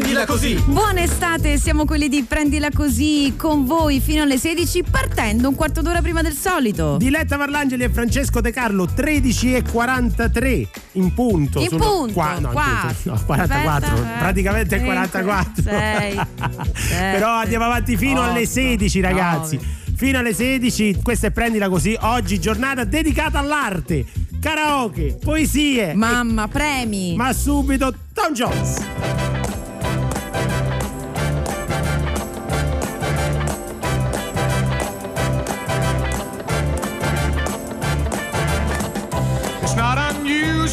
Prendila così. Buona estate, siamo quelli di Prendila così con voi fino alle 16 partendo un quarto d'ora prima del solito. Diletta Parlangeli e Francesco De Carlo 13 e 43 in punto. In sono punto, qua- no, in punto, no, 44, Aspetta, eh. praticamente Cinque, 44. sei, Però andiamo avanti fino alle 16 ragazzi. nove. Fino alle 16, questa è prendila così. Oggi giornata dedicata all'arte, karaoke, poesie. Mamma, premi. Ma subito Tom Jones.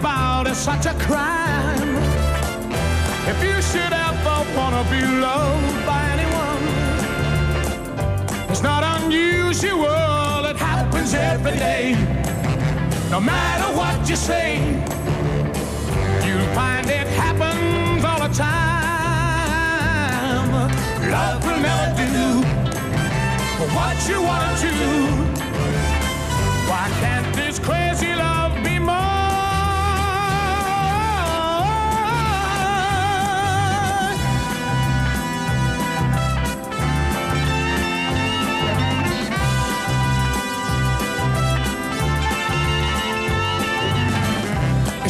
about, it's such a crime. If you should ever wanna be loved by anyone, it's not unusual, it happens every day. No matter what you say, you'll find it happens all the time. Love will never do what you wanna do. Why can't this crazy love be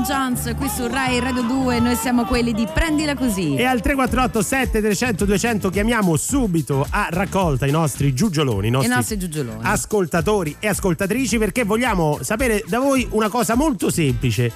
Tom Jones qui su Rai Radio 2, noi siamo quelli di Prendila così. E al 348 7300 200 chiamiamo subito a raccolta i nostri giugioloni, i I nostri, nostri giugioloni. ascoltatori e ascoltatrici perché vogliamo sapere da voi una cosa molto semplice.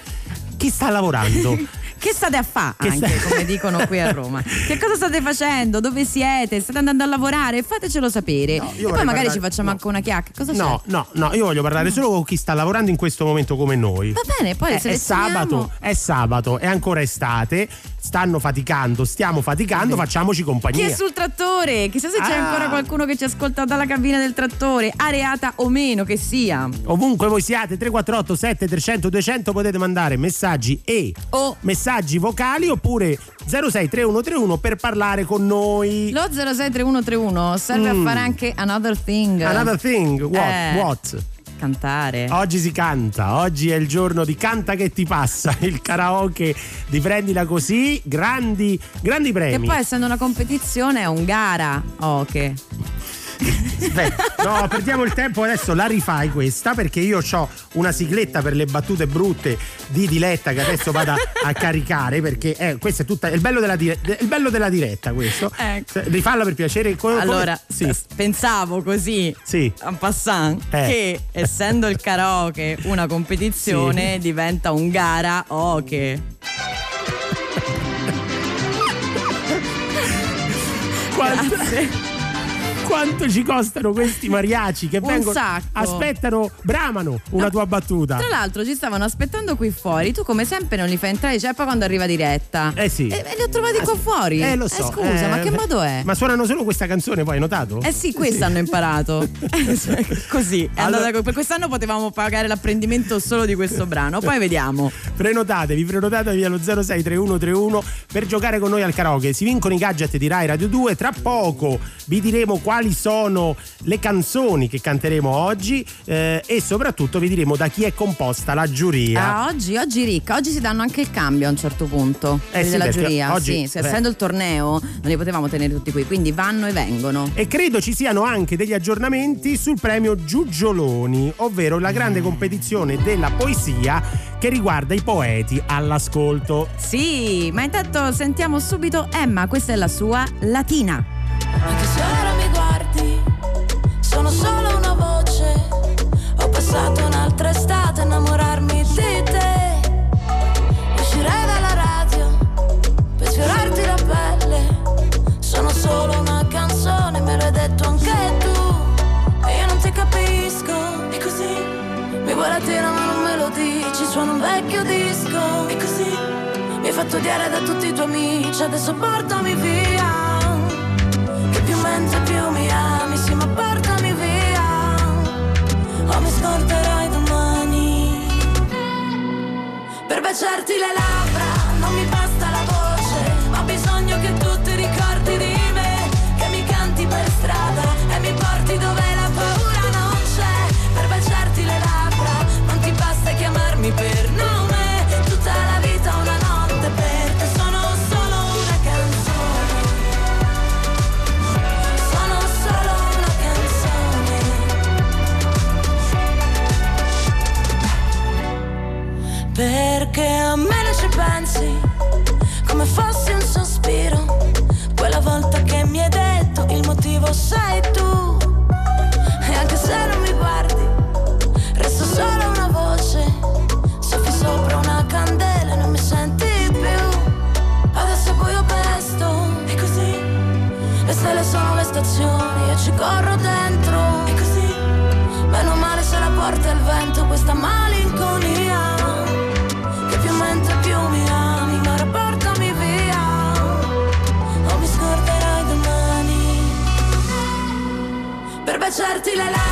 Chi sta lavorando? Che state a fare Che anche, sta- come dicono qui a Roma? Che cosa state facendo? Dove siete? State andando a lavorare? Fatecelo sapere. No, e poi magari parlare- ci facciamo no. anche una chiacchiera. No, no, no, io voglio parlare solo con chi sta lavorando in questo momento come noi. c'è? Va bene, poi Eh, è selezioniamo. sabato, è sabato, è ancora estate, stanno faticando, stiamo faticando, facciamoci Chi compagnia. è sul trattore? Chissà se c'è Ah. ancora qualcuno che ci ascolta dalla cabina del trattore, areata o meno che sia. Ovunque voi siate, 348 7300 200 potete mandare messaggi e O messaggi vocali oppure 063131 per parlare con noi. lo 063131 serve Mm. a fare anche another thing. Another thing, what? Eh. what? Cantare. Oggi si canta, oggi è il giorno di Canta che ti passa, il karaoke di Prendila così, grandi, grandi premi. poi essendo una competizione è un gara. Oh, che. Aspetta, no, perdiamo il tempo adesso, la rifai questa perché io ho una sigletta per le battute brutte di Diletta che adesso vado a caricare perché eh, questo è tutta, è il bello della, dire- il bello della diretta questo. Ecco. Rifalla per piacere. come- Allora, sì, pensavo così sì. en passant Eh. che essendo il karaoke una competizione diventa un gara che Quanto, grazie quanto ci costano questi mariachi che Un vengono sacco. aspettano, bramano una No. tua battuta. tra l'altro ci stavano aspettando qui fuori tu come sempre non li fai entrare cioè poi quando arriva diretta Eh sì. e, e li ho trovati qua fuori Eh lo so. scusa ma eh, che modo è? Ma suonano solo questa canzone, poi hai notato? Eh sì, questo hanno imparato. Così. È Allora- andata co- per quest'anno potevamo pagare l'apprendimento solo di questo brano. Poi vediamo. Prenotatevi, prenotatevi allo 063131 per giocare con noi al karaoke. Si vincono i gadget di Rai Radio 2. Tra poco vi diremo quali sono le canzoni che canteremo oggi eh, e soprattutto vi diremo da chi è composta la giuria. Ah, oggi, oggi ricca, oggi si danno anche il cambio a un certo punto. Eh sì, della giuria. oggi- sì, essendo il torneo non li potevamo tenere tutti qui, quindi vanno e vengono. E credo ci siano anche degli aggiornamenti sul premio Giugioloni, ovvero la grande competizione della poesia che riguarda i poeti all'ascolto. Sì, ma intanto sentiamo subito Emma, questa è la sua latina. Anche se tardi. Sono solo una voce. Ho passato un'altra estate a innamorarmi di te. Uscirei dalla radio per sfiorarti la pelle. Sono solo una canzone, me l'hai detto anche tu. E io non ti capisco. E così mi vuole tirare ma non me lo dici. Suono un vecchio disco. E così mi hai fatto odiare da tutti i tuoi amici. Adesso portami via. Mentre più mi ami, sì ma portami via. O mi scorderai domani. Per baciarti le labbra non mi Perché a me non ci pensi come fossi un sospiro. Quella volta che mi hai detto il motivo sei tu. Baciarti labbra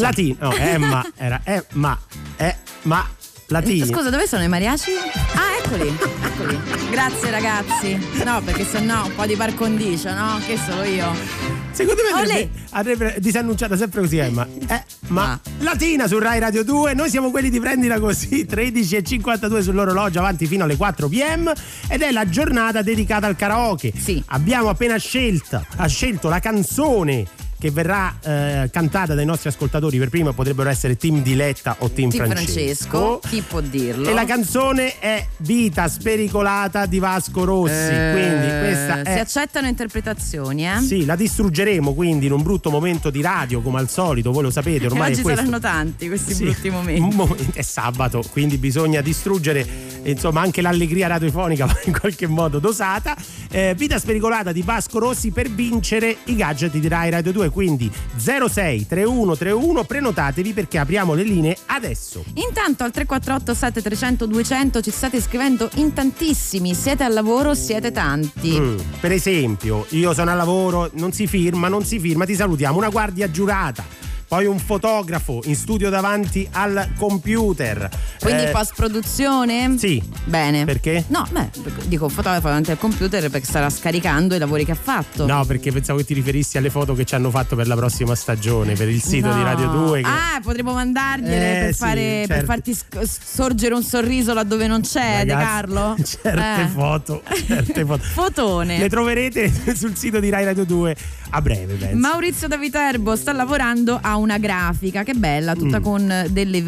C'è? Latino, no, Emma era Emma, eh, ma Latino. Scusa, dove sono i mariachi? Ah, eccoli, eccoli. Grazie ragazzi. No, perché sennò un po' di par condicio, no? Che sono io. Secondo me avrebbe, avrebbe disannunciata sempre così Emma. Eh, ma Ah. Latina su Rai Radio 2, noi siamo quelli di prendila così, 13 e 52 sull'orologio avanti fino alle 4 pm ed è la giornata dedicata al karaoke. Sì. Abbiamo appena scelta, ha scelto la canzone che verrà eh, cantata dai nostri ascoltatori per prima potrebbero essere Team Diletta o Team, Team Francesco, chi può dirlo? E la canzone è Vita spericolata di Vasco Rossi, Eh, quindi questa Si è accettano interpretazioni, eh? sì, la distruggeremo quindi in un brutto momento di radio, come al solito, voi lo sapete, ormai oggi saranno tanti questi Sì, brutti momenti. momento- È sabato, quindi bisogna distruggere insomma anche l'allegria radiofonica va in qualche modo dosata. Eh, vita spericolata di Vasco Rossi per vincere i gadget di Rai Radio 2, quindi 06 3131 prenotatevi perché apriamo le linee adesso. Intanto al 348 7300 200 ci state scrivendo in tantissimi. Siete al lavoro, siete tanti. Mm, Per esempio, io sono al lavoro, non si firma, non si firma, ti salutiamo, una guardia giurata. Poi un fotografo in studio davanti al computer. Quindi Eh, post produzione? Sì. Bene. Perché? No, beh, dico un fotografo davanti al computer perché starà scaricando i lavori che ha fatto. No, perché pensavo che ti riferissi alle foto che ci hanno fatto per la prossima stagione, per il sito No. di Radio 2. che- Ah, potremmo mandargliele Eh, per, sì, fare, per certo. farti sc- sorgere un sorriso laddove non c'è, De Ragazzi, Carlo. Certe Eh. foto, certe foto. Fotone. Le troverete sul sito di Rai Radio 2 a breve, penso. Maurizio da Viterbo sta lavorando a una grafica che bella, tutta Mm. con delle,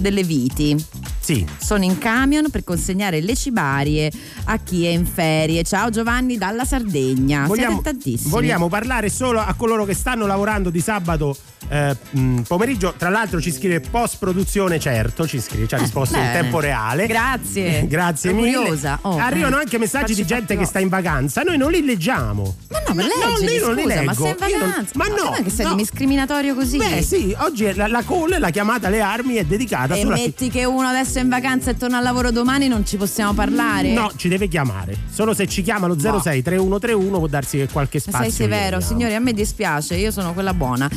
delle viti. Sì. Sono in camion per consegnare le cibarie a chi è in ferie. Ciao Giovanni dalla Sardegna. Vogliamo, Siete tantissimi. vogliamo parlare solo a coloro che stanno lavorando di sabato eh, mh, pomeriggio. Tra l'altro ci scrive post produzione, certo, ci scrive, ci ha risposto in beh, tempo reale. grazie. Grazie Sono mille. curiosa. Oh, Arrivano eh. anche messaggi di Facci gente farti che sta in vacanza, noi non li leggiamo. Ma no, ma No, leggili, non li scusa, ma leggo. sei in Io non- vacanza. ma no, che sei no. discriminatorio così. Beh, sì, oggi la, la call, la chiamata alle armi è dedicata E metti che uno adesso è in vacanza e torna al lavoro domani, non ci possiamo parlare? No, ci deve chiamare. Solo se ci chiama lo 06 3131 può darsi che qualche Ma spazio. sei severo, signori, a me dispiace, io sono quella buona.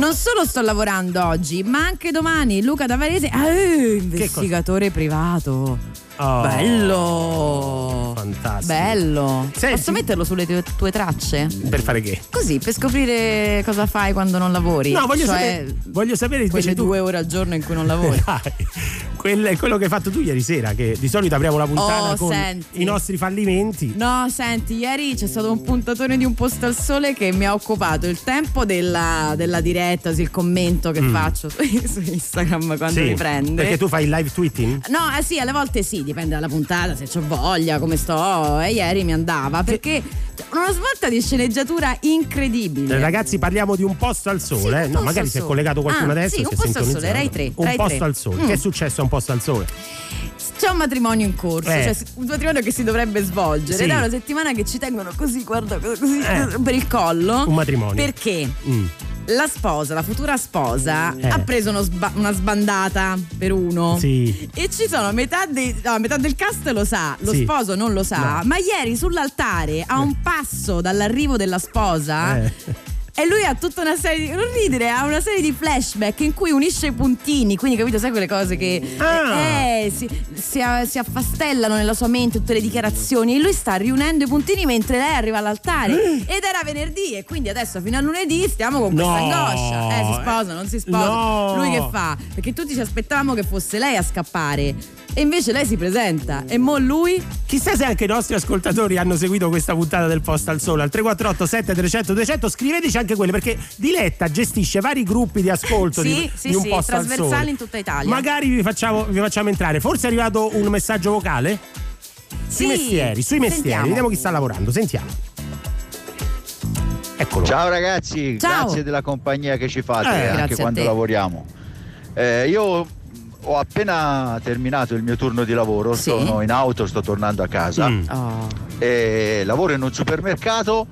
Non solo sto lavorando oggi, ma anche domani. Luca da Varese, ah, investigatore privato. Oh, Bello. Fantastico. Bello. Senti- Posso metterlo sulle tue, tue tracce? Per fare che? Così, per scoprire cosa fai quando non lavori. No, voglio, Cioè, sapere, voglio sapere invece quelle tu. due ore al giorno in cui non lavori. Dai, quello che hai fatto tu ieri sera, che di solito apriamo la puntata Oh, con senti. i nostri fallimenti. No, senti, ieri c'è stato un puntatore di un posto al sole che mi ha occupato il tempo della, della diretta, il commento che faccio su, su Instagram quando Mm. Sì, riprende. Perché tu fai il live tweeting? No, eh sì, alle volte sì, dipende dalla puntata, se ho voglia, come sto. E ieri mi andava perché una svolta di sceneggiatura incredibile. Ragazzi, parliamo di un posto al sole. Sì, eh? No, magari si è collegato qualcuno Ah, adesso. sì, si un posto al sole, Rai tre, Un Rai posto tre. al sole. Mm. Che è successo a un posto al sole? C'è un matrimonio in corso, Eh. cioè un matrimonio che si dovrebbe svolgere. Sì. È una settimana che ci tengono così, guarda, così Eh. per il collo. Un matrimonio. Perché? Mm. La sposa, la futura sposa, Eh. ha preso sba- una sbandata per uno. Sì. E ci sono metà, dei- no, metà del cast lo sa, lo Sì. sposo non lo sa, No. ma ieri sull'altare, a un passo dall'arrivo della sposa, Eh. E lui ha tutta una serie di. Non ridere, ha una serie di flashback in cui unisce i puntini. Quindi, capito, sai quelle cose che. Ah. eh, si, si, si affastellano nella sua mente tutte le dichiarazioni. E lui sta riunendo i puntini mentre lei arriva all'altare. Ed era venerdì, e quindi adesso fino a lunedì stiamo con questa No. angoscia. Eh, si sposa, non si sposa. No. Lui che fa? Perché tutti ci aspettavamo che fosse lei a scappare. E invece lei si presenta. E mo lui. Chissà se anche i nostri ascoltatori hanno seguito questa puntata del Post al Sole al 348 7300 200 scriveteci anche quelle perché Diletta gestisce vari gruppi di ascolto Sì, di, sì, di un sì, Post al trasversali Sole in tutta Italia. magari vi facciamo, vi facciamo entrare forse è arrivato un messaggio vocale? sui Sì, mestieri sui mestieri sentiamo. vediamo chi sta lavorando sentiamo eccolo Ciao ragazzi, Ciao. grazie della compagnia che ci fate Eh, anche quando lavoriamo. Eh, io ho appena terminato il mio turno di lavoro, Sì. sono in auto, sto tornando a casa Mm. Oh. e lavoro in un supermercato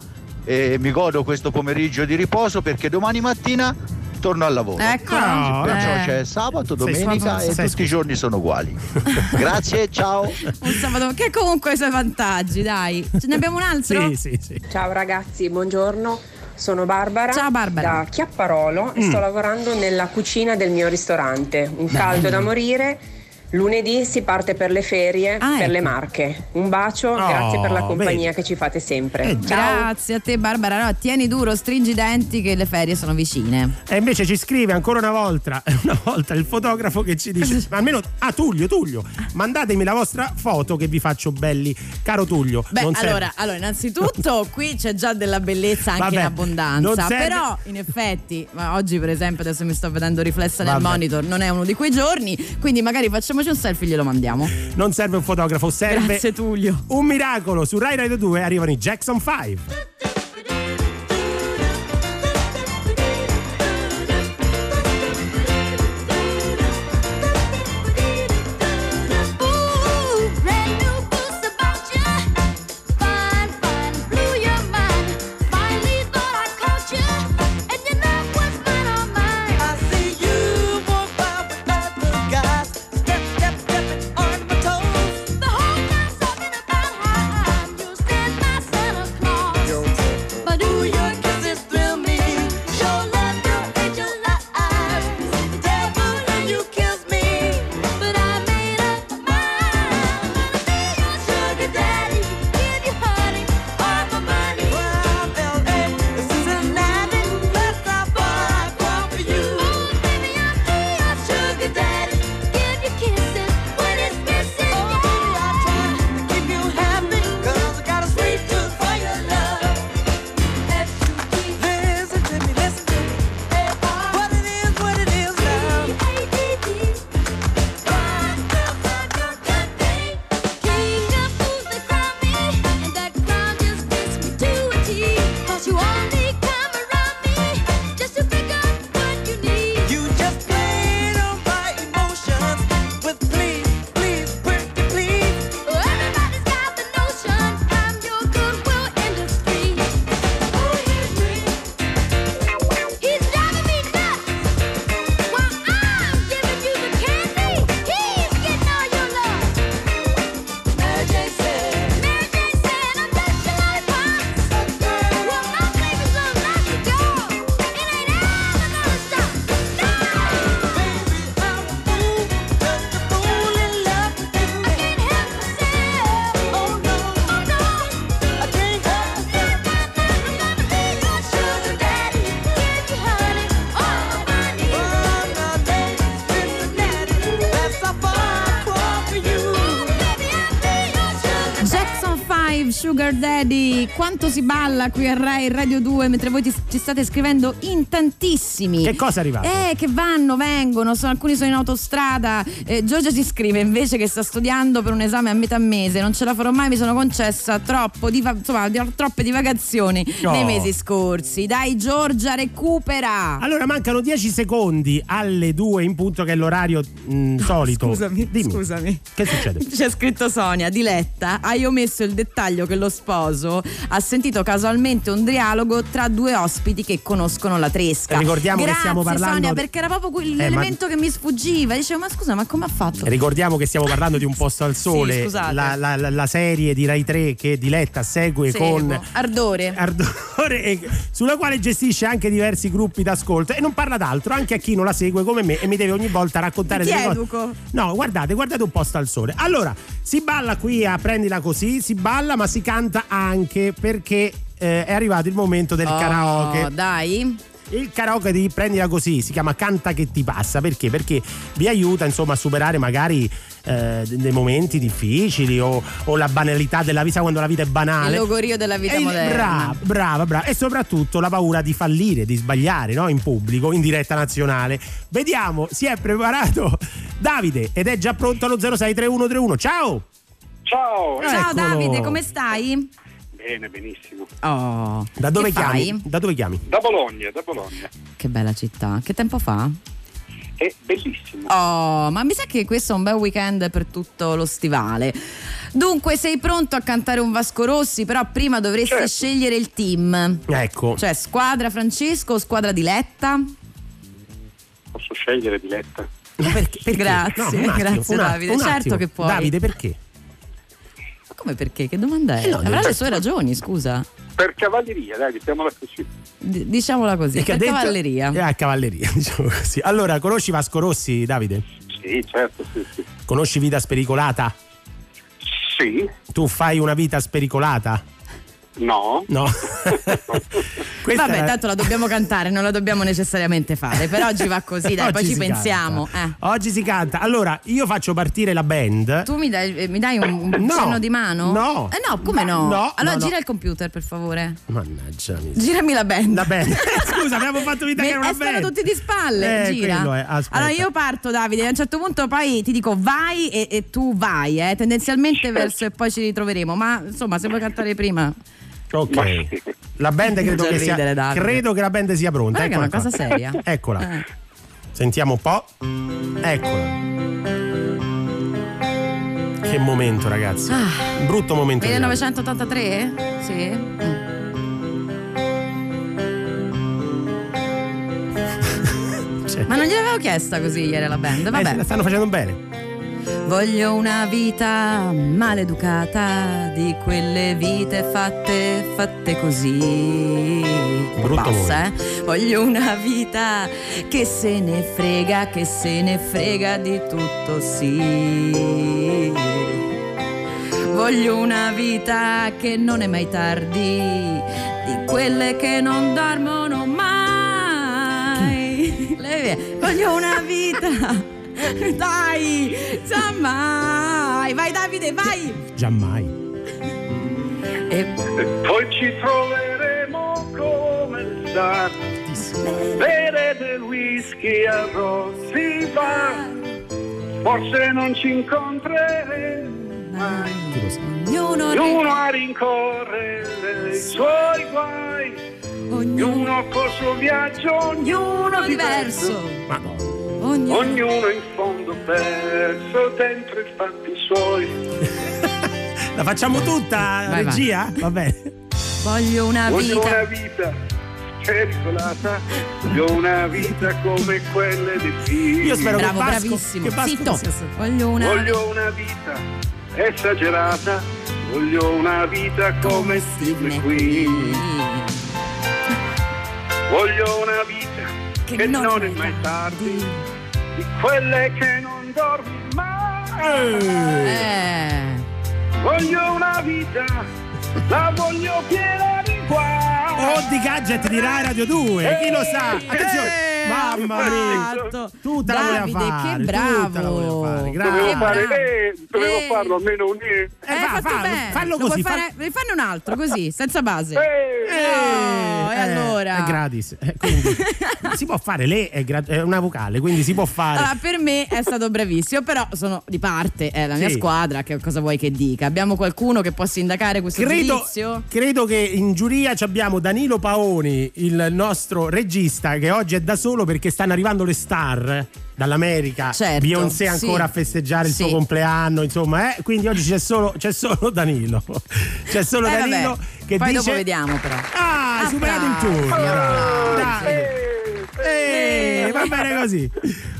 e mi godo questo pomeriggio di riposo perché domani mattina torno al lavoro. Ecco. No, Perciò Eh. c'è sabato, Sei domenica scusa, e sei tutti i giorni sono uguali. Grazie, ciao. Un sabato che comunque ha i suoi vantaggi, dai. Ce ne abbiamo un altro? sì sì sì Ciao ragazzi, buongiorno. Sono Barbara, Ciao, Barbara. da Chiapparolo e sto lavorando nella cucina del mio ristorante. Un caldo da morire. Lunedì si parte per le ferie Ah, per le ecco. Marche. Un bacio, Oh, grazie per la compagnia vedi. che ci fate sempre. Eh, Ciao. Grazie a te Barbara, no, tieni duro, stringi i denti che le ferie sono vicine. E invece ci scrive ancora una volta, una volta il fotografo che ci dice: Ma almeno. Ah, Tullio, Tullio, mandatemi la vostra foto che vi faccio belli. Caro Tullio. Beh, non serve- allora, allora, innanzitutto qui c'è già della bellezza anche Vabbè, in non abbondanza. serve- Però, in effetti, ma oggi, per esempio, adesso mi sto vedendo riflessa nel Vabbè. monitor, non è uno di quei giorni. Quindi magari facciamoci un selfie e glielo mandiamo. Non serve un fotografo, serve Grazie Tullio. un miracolo. Su Rai Radio 2 arrivano i Jackson 5. Sugar Daddy. Quanto si balla qui a Rai Radio 2 mentre voi ti- ci state scrivendo in tantissimi. Che cosa è arrivato? Eh, che vanno, vengono, sono- alcuni sono in autostrada. Eh, Giorgia ci scrive invece che sta studiando per un esame a metà mese. Non ce la farò mai, mi sono concessa troppo diva- insomma, di- troppe divagazioni Oh. nei mesi scorsi. Dai, Giorgia, recupera. Allora mancano 10 secondi alle 2 in punto che è l'orario mh, solito. Scusami, Dimmi. scusami. Che succede? C'è scritto Sonia, Diletta, hai omesso il dettaglio che lo sposo ha sentito casualmente un dialogo tra due ospiti che conoscono la tresca. Ricordiamo che Grazie, stiamo parlando Sonia, perché era proprio quel- Eh, ma- che mi sfuggiva. Dicevo, ma scusa, ma come ha fatto? Ricordiamo che stiamo parlando di Un posto al sole, Sì, la, la- la- serie di Rai 3 che Diletta segue Seguo. con Ardore. ardore e sulla quale gestisce anche diversi gruppi d'ascolto e non parla d'altro anche a chi non la segue come me e mi deve ogni volta raccontare Ti delle cose. educo. No, guardate, guardate un posto al sole. Allora, si balla qui a prendila così, si balla ma si canta anche perché eh, è arrivato il momento del Oh, karaoke. Dai. Il karaoke di prendila così si chiama Canta che ti passa perché? Perché vi aiuta insomma a superare magari eh, dei momenti difficili o, o la banalità della vita quando la vita è banale. Il logorio della vita E moderna. Brava, brava, brava. E soprattutto la paura di fallire, di sbagliare no? in pubblico, in diretta nazionale. Vediamo, si è preparato Davide ed è già pronto allo 063131. Ciao! Ciao, Ciao Eccolo. Davide, come stai? bene, benissimo. Oh. Da dove chiami? fai? Da dove chiami? Da Bologna, da Bologna. Che bella città. Che tempo fa? È bellissimo. Oh, ma mi sa che questo è un bel weekend per tutto lo stivale. Dunque, sei pronto a cantare un Vasco Rossi, però prima dovresti Certo. scegliere il team. Ecco. Cioè, squadra Francesco o squadra Diletta? Posso scegliere Diletta? Ma perché- perché? Grazie, un attimo, grazie, un att- Davide. un Certo attimo. che puoi. Davide, perché? Come perché? Che domanda è? Eh no, Avrà le sue ragioni, scusa. Per cavalleria, dai, mettiamola così. D- diciamola così, per detto- cavalleria. Eh, cavalleria, diciamo così. Allora, conosci Vasco Rossi, Davide? Sì, certo, sì, sì. Conosci Vita Spericolata? Sì, Tu fai una vita spericolata? No. No. Questa Vabbè, tanto la dobbiamo cantare, non la dobbiamo necessariamente fare. Per oggi va così, dai, poi ci si pensiamo. eh. Oggi si canta. Allora, io faccio partire la band. Tu mi dai, eh, mi dai un, un No. cenno di mano? No. Eh no, come no? No, allora no, no. gira il computer, per favore. Mannaggia mi- Girami la band. La band. Scusa, abbiamo fatto vita che era una eh, band. tutti di spalle, Eh, gira. Allora io parto Davide, a un certo punto poi ti dico vai e, e tu vai, eh, tendenzialmente verso e poi ci ritroveremo, ma insomma se vuoi cantare prima. Ok. Ma. La band credo che sia ridere, credo che la band sia pronta. Guarda che è una Eccola cosa qua. seria. Eccola. Eh. Sentiamo un po'. Eccola. Che momento, ragazzi. Ah. Brutto momento. di 1983? Sì. Mm. Cioè, Ma non gliel'avevo chiesta così ieri alla band, eh, vabbè. la stanno facendo bene. Voglio una vita maleducata di quelle vite fatte, fatte così. Brutto eh? Voglio una vita che se ne frega, che se ne frega di tutto, sì. Voglio una vita che non è mai tardi, di quelle che non dormono mai. Voglio una vita. Dai, sa mai. Vai Davide, vai. Giammai. E E poi ci troveremo come il sa. Bere del whisky a Rossi Bar. Forse non ci incontreremo mai. Ognuno, Ognuno a rincorrere i suoi guai. ognuno, col suo viaggio, ognuno ognuno diverso. Ognuno. Ognuno in fondo perso dentro i fatti suoi. La facciamo tutta, Vai, regia? Va bene. Voglio una Voglio una vita. vita pericolata, voglio una vita come quelle dei figli. Io spero Bravo, che Vasco, bravissimo. che Zitto. sia- Voglio una Voglio una vita esagerata, voglio una vita come Steve McQueen. Voglio una vita che, non, è mai tardi, di quelle che non dormi mai. Eh. Voglio una vita, la voglio piena di guai. O di gadget di Rai Radio 2, chi lo sa? Attenzione. Mamma mia. fatto. Tutta la voleva Davide, fare, che bravo. fare. Dovevo fare lei, dovevo Eh. farlo almeno un eh. Eh, fa- fatto fallo, bene. fallo Lo così, puoi fa- fare, rifanne un altro così, senza base. Eh, Oh, e allora? È gratis. Eh, quindi si può fare, lei è, gra- è una vocale, quindi si può fare. Allora, per me è stato bravissimo, però sono di parte, è la mia Sì. squadra, che cosa vuoi che dica? Abbiamo qualcuno che può sindacare questo Credo, giudizio? credo che in giuria ci abbiamo Danilo Paoni, il nostro regista, che oggi è da solo perché stanno arrivando le star dall'America. Certo, Beyoncé sì. ancora a festeggiare il Sì. suo compleanno, insomma, eh? quindi oggi c'è solo, c'è solo Danilo. C'è solo Eh, Danilo vabbè. che Poi dice dopo vediamo però. Ah, hai superato il Applausi, turno. applausi. Dai. Eh, va bene così.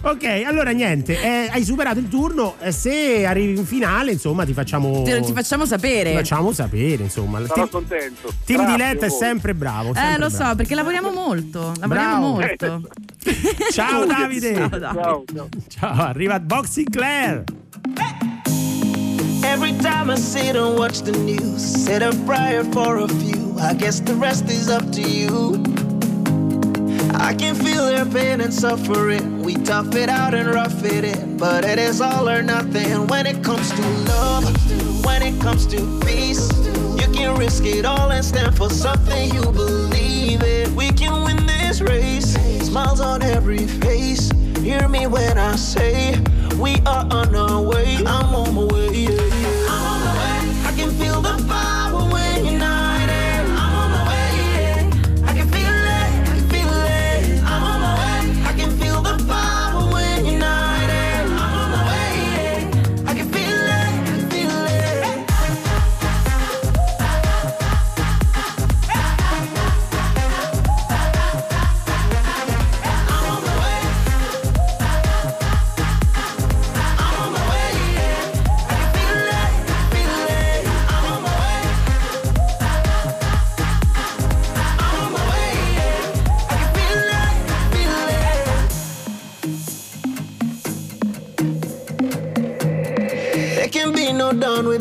Ok, allora niente, eh, hai superato il turno. eh, se arrivi in finale, insomma, ti facciamo. Te- ti facciamo sapere. ti facciamo sapere, insomma. Sarò Team, contento. team Grazie Diletta è sempre bravo. Eh, sempre lo so, bravo. perché lavoriamo molto. Lavoriamo Bravo. molto. Ciao Davide. Ciao, Davide. Ciao, ciao. Ciao, arriva Boxing Claire. Every time I sit and watch the news, said a prayer for a few. I guess the rest is up to you. I can feel their pain and suffering. We tough it out and rough it in, but it is all or nothing when it comes to love. When it comes to peace, you can risk it all and stand for something you believe in. We can win this race. Smiles on every face. Hear me when I say we are on our way. I'm on my way. Yeah,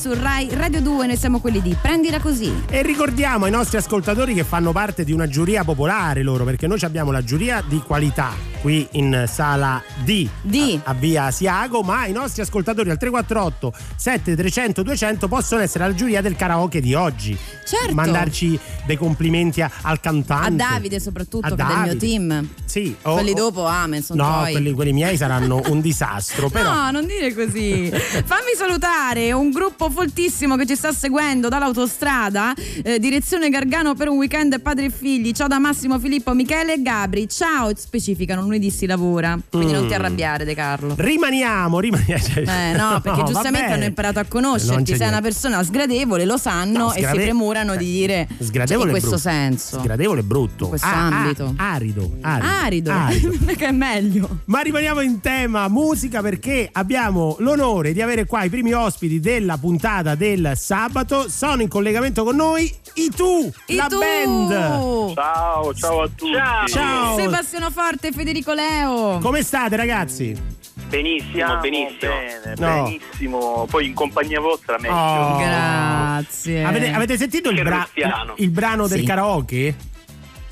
Su Rai Radio 2, noi siamo quelli di Prendila così. E ricordiamo ai nostri ascoltatori che fanno parte di una giuria popolare loro, perché noi abbiamo la giuria di qualità qui in sala D, D. A, a via Asiago, ma i nostri ascoltatori al 348 7300 200 possono essere la giuria del karaoke di oggi. Certo. Mandarci dei complimenti a- al cantante. A Davide soprattutto, A è del mio Davide. team. Sì, o- Quelli dopo, amen, sono No, quelli, quelli miei saranno un disastro, però No, non dire così. Fammi salutare un gruppo foltissimo che ci sta seguendo dall'autostrada, eh, direzione Gargano per un weekend padre e figli. Ciao da Massimo, Filippo, Michele e Gabri. Ciao, specificano, lunedì si lavora. Quindi non ti Mm. arrabbiare, De Carlo. rimaniamo, rimaniamo. Eh no, perché giustamente vabbè. hanno imparato a conoscerti. Sei una persona sgradevole, lo sanno No, e si sgrade- premurano di dire Sgradevole in è questo brutto. senso. Sgradevole è brutto. In questo Ah, ah, ambito. arido, arido. Arido, che è meglio. Ma rimaniamo in tema musica perché abbiamo l'onore di avere qua i primi ospiti della puntata del sabato. Sono in collegamento con noi i Tu, I la tu! band. Ciao, ciao a tutti. Ciao. Sebastiano Forte e Federico Leo. Come state ragazzi? Benissimo, benissimo. Bene, No. benissimo. Poi in compagnia vostra meglio. Oh. Grazie. Avete, avete sentito il, bra- il brano del Sì. karaoke?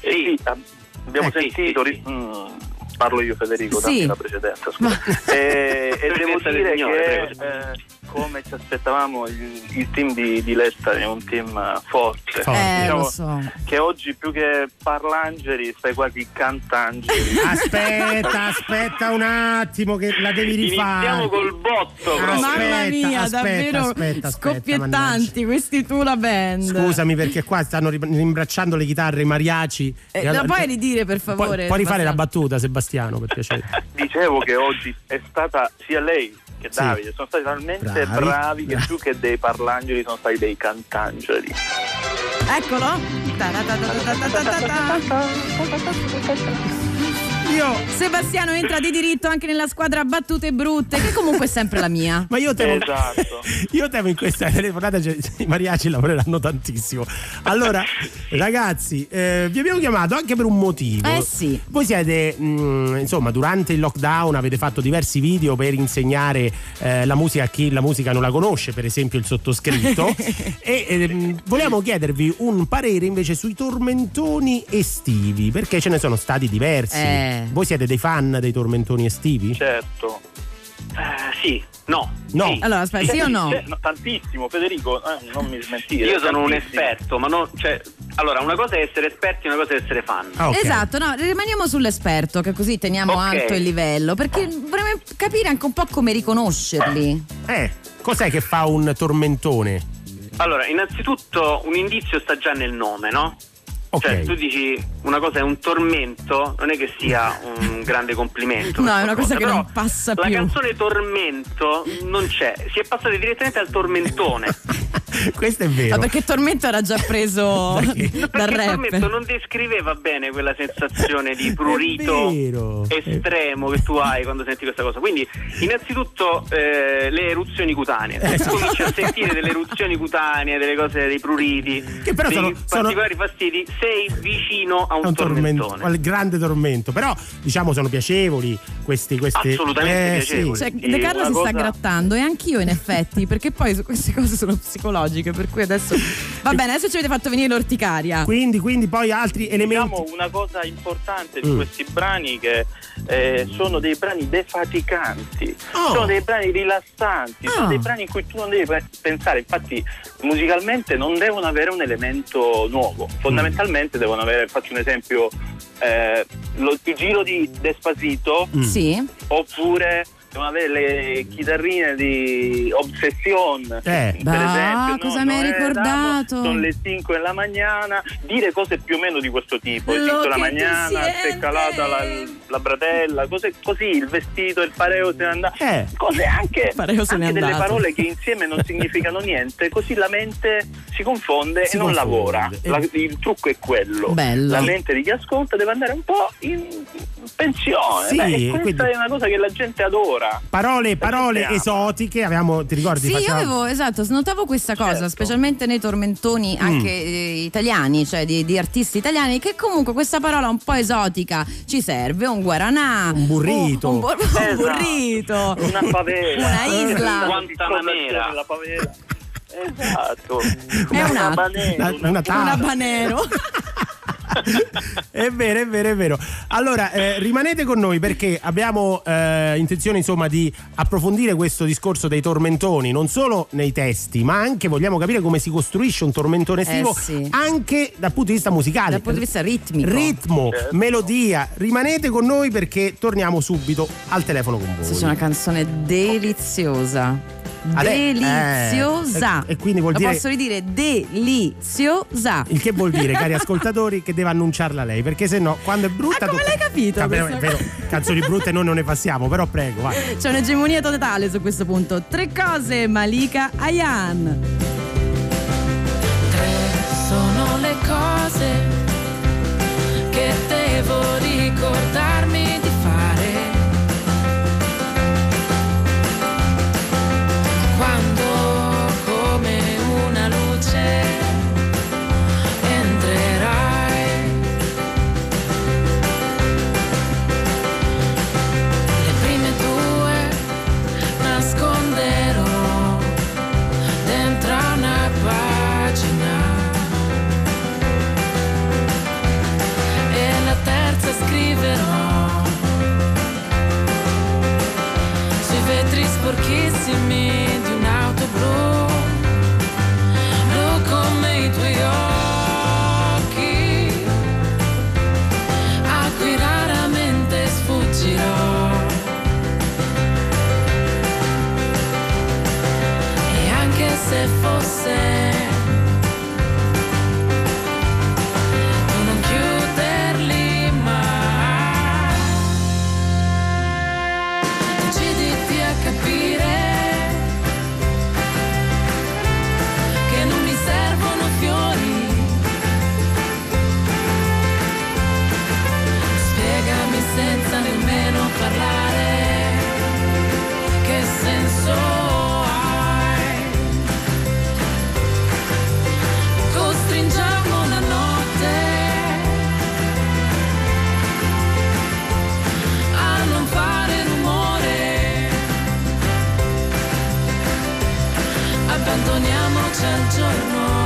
Sì, abbiamo Eh, sì, sentito. ri- mm, parlo io Federico, Sì. dammi la precedenza, scusa. Eh, e devo del dire Signore, che prego, eh, come ci aspettavamo il, il team di, di Letta è un team forte. Eh, Diciamo lo so. che oggi più che parlangeli stai quasi cantangeli. Aspetta, aspetta un attimo che la devi rifare. Iniziamo col botto proprio. Aspetta, Mamma mia, aspetta, davvero aspetta, aspetta, scoppiettanti questi tu la band. Scusami perché qua stanno ri- rimbracciando le chitarre, i mariaci. Eh, E la puoi ridire per favore? Puoi, puoi rifare la battuta, Sebastiano, per piacere. Dicevo che oggi è stata sia lei che Sì. Davide, sono stati talmente Bravi. bravi, che Bravi. più che dei parlangeli sono stati dei cantangeli. Eccolo. Io. Sebastiano entra di diritto anche nella squadra battute brutte, che comunque è sempre la mia. Ma io temo, Esatto. io temo in questa telefonata cioè, i mariaci lavoreranno tantissimo. Allora, ragazzi, eh, vi abbiamo chiamato anche per un motivo. Eh sì. Voi siete, mh, insomma, durante il lockdown avete fatto diversi video per insegnare eh, la musica a chi la musica non la conosce, per esempio il sottoscritto. e ehm, volevamo chiedervi un parere invece sui tormentoni estivi, perché ce ne sono stati diversi. Eh. Voi siete dei fan dei tormentoni estivi? Certo. Eh, sì, no. No. Sì. Allora, aspetta, sì o no? Cioè, tantissimo, Federico, eh, non mi smentire. Io sono un esperto, ma non. Cioè, allora, una cosa è essere esperti, una cosa è essere fan. Ah, ok. Esatto, no, rimaniamo sull'esperto, che così teniamo Ok. alto il livello, perché vorremmo capire anche un po' come riconoscerli. Eh, cos'è che fa un tormentone? Allora, innanzitutto un indizio sta già nel nome, no? Ok. Cioè, tu dici una cosa è un tormento, non è che sia un grande complimento. No, è una cosa che però non passa La più. canzone Tormento non c'è, si è passati direttamente al tormentone. Questo è vero. Ma perché Tormento era già preso Perché? dal Perché il rap. tormento non descriveva bene quella sensazione di prurito estremo che tu hai quando senti questa cosa. Quindi, innanzitutto, eh, le eruzioni cutanee. Se tu cominci a sentire delle eruzioni cutanee, delle cose, dei pruriti, Che però dei sono- sono- particolari fastidi, sei vicino a un, un tormento, tormentone. al grande tormento. Però, diciamo, sono piacevoli questi. questi Assolutamente eh, piacevoli. sì. Cioè, De Carlo si sta cosa- grattando e anch'io in effetti, perché poi queste cose sono psicologiche, per cui adesso va bene, adesso ci avete fatto venire l'orticaria. Quindi, quindi poi altri elementi. Diciamo una cosa importante di Mm. questi brani che eh, sono dei brani defaticanti, Oh. sono dei brani rilassanti, Oh. sono dei brani in cui tu non devi pe- pensare, infatti musicalmente non devono avere un elemento nuovo, fondamentalmente devono avere, faccio un esempio, eh, lo- il giro di Despacito Mm. Sì. oppure devono avere le chitarrine di Obsession Eh. per Bah, esempio cosa no, mi hai eh, ricordato? sono le 5 della mattina dire cose più o meno di questo tipo le Lo 5 della mattina si è siente. calata la, la bratella cose così il vestito il pareo se ne è andato Eh. cose anche, anche delle parole che insieme non significano niente così la mente si confonde Si e non confonde. lavora La- il trucco è quello Bello. la mente di chi ascolta deve andare un po' in pensione Sì, Beh, questa quindi- è una cosa che la gente adora Parole, parole Sentiamo. esotiche. Avevamo, ti ricordi? Sì, io facevamo- avevo, esatto, snotavo questa cosa, Certo. specialmente nei tormentoni Mm. anche eh, italiani, cioè di, di artisti italiani, che comunque questa parola un po' esotica ci serve, un guaranà, Un burrito. un, un un Esatto. burrito, una favela una isla. Guantanamera. la favela esatto È un atto. Una- banera, una un tavola. habanero. È vero, è vero, è vero. Allora, eh, rimanete con noi perché abbiamo eh, intenzione, insomma, di approfondire questo discorso dei tormentoni, non solo nei testi, ma anche vogliamo capire come si costruisce un tormentone estivo, Eh, sì. anche dal punto di vista musicale. Dal punto di vista ritmico. Ritmo, Certo. melodia. Rimanete con noi perché torniamo subito al telefono con voi. C'è una canzone deliziosa. Deliziosa. eh, e quindi vuol Lo dire- posso ridire deliziosa. Il che vuol dire, cari ascoltatori, che deve annunciarla lei, perché se no, quando è brutta. Ah, come tocca- l'hai capito Vabbè, è vero, canzoni brutte noi non ne passiamo, però prego, vai. C'è un'egemonia totale su questo punto. Tre cose, Malika Ayan. Sono le cose che devo ricordarmi di sui vetri Abbandoniamoci al giorno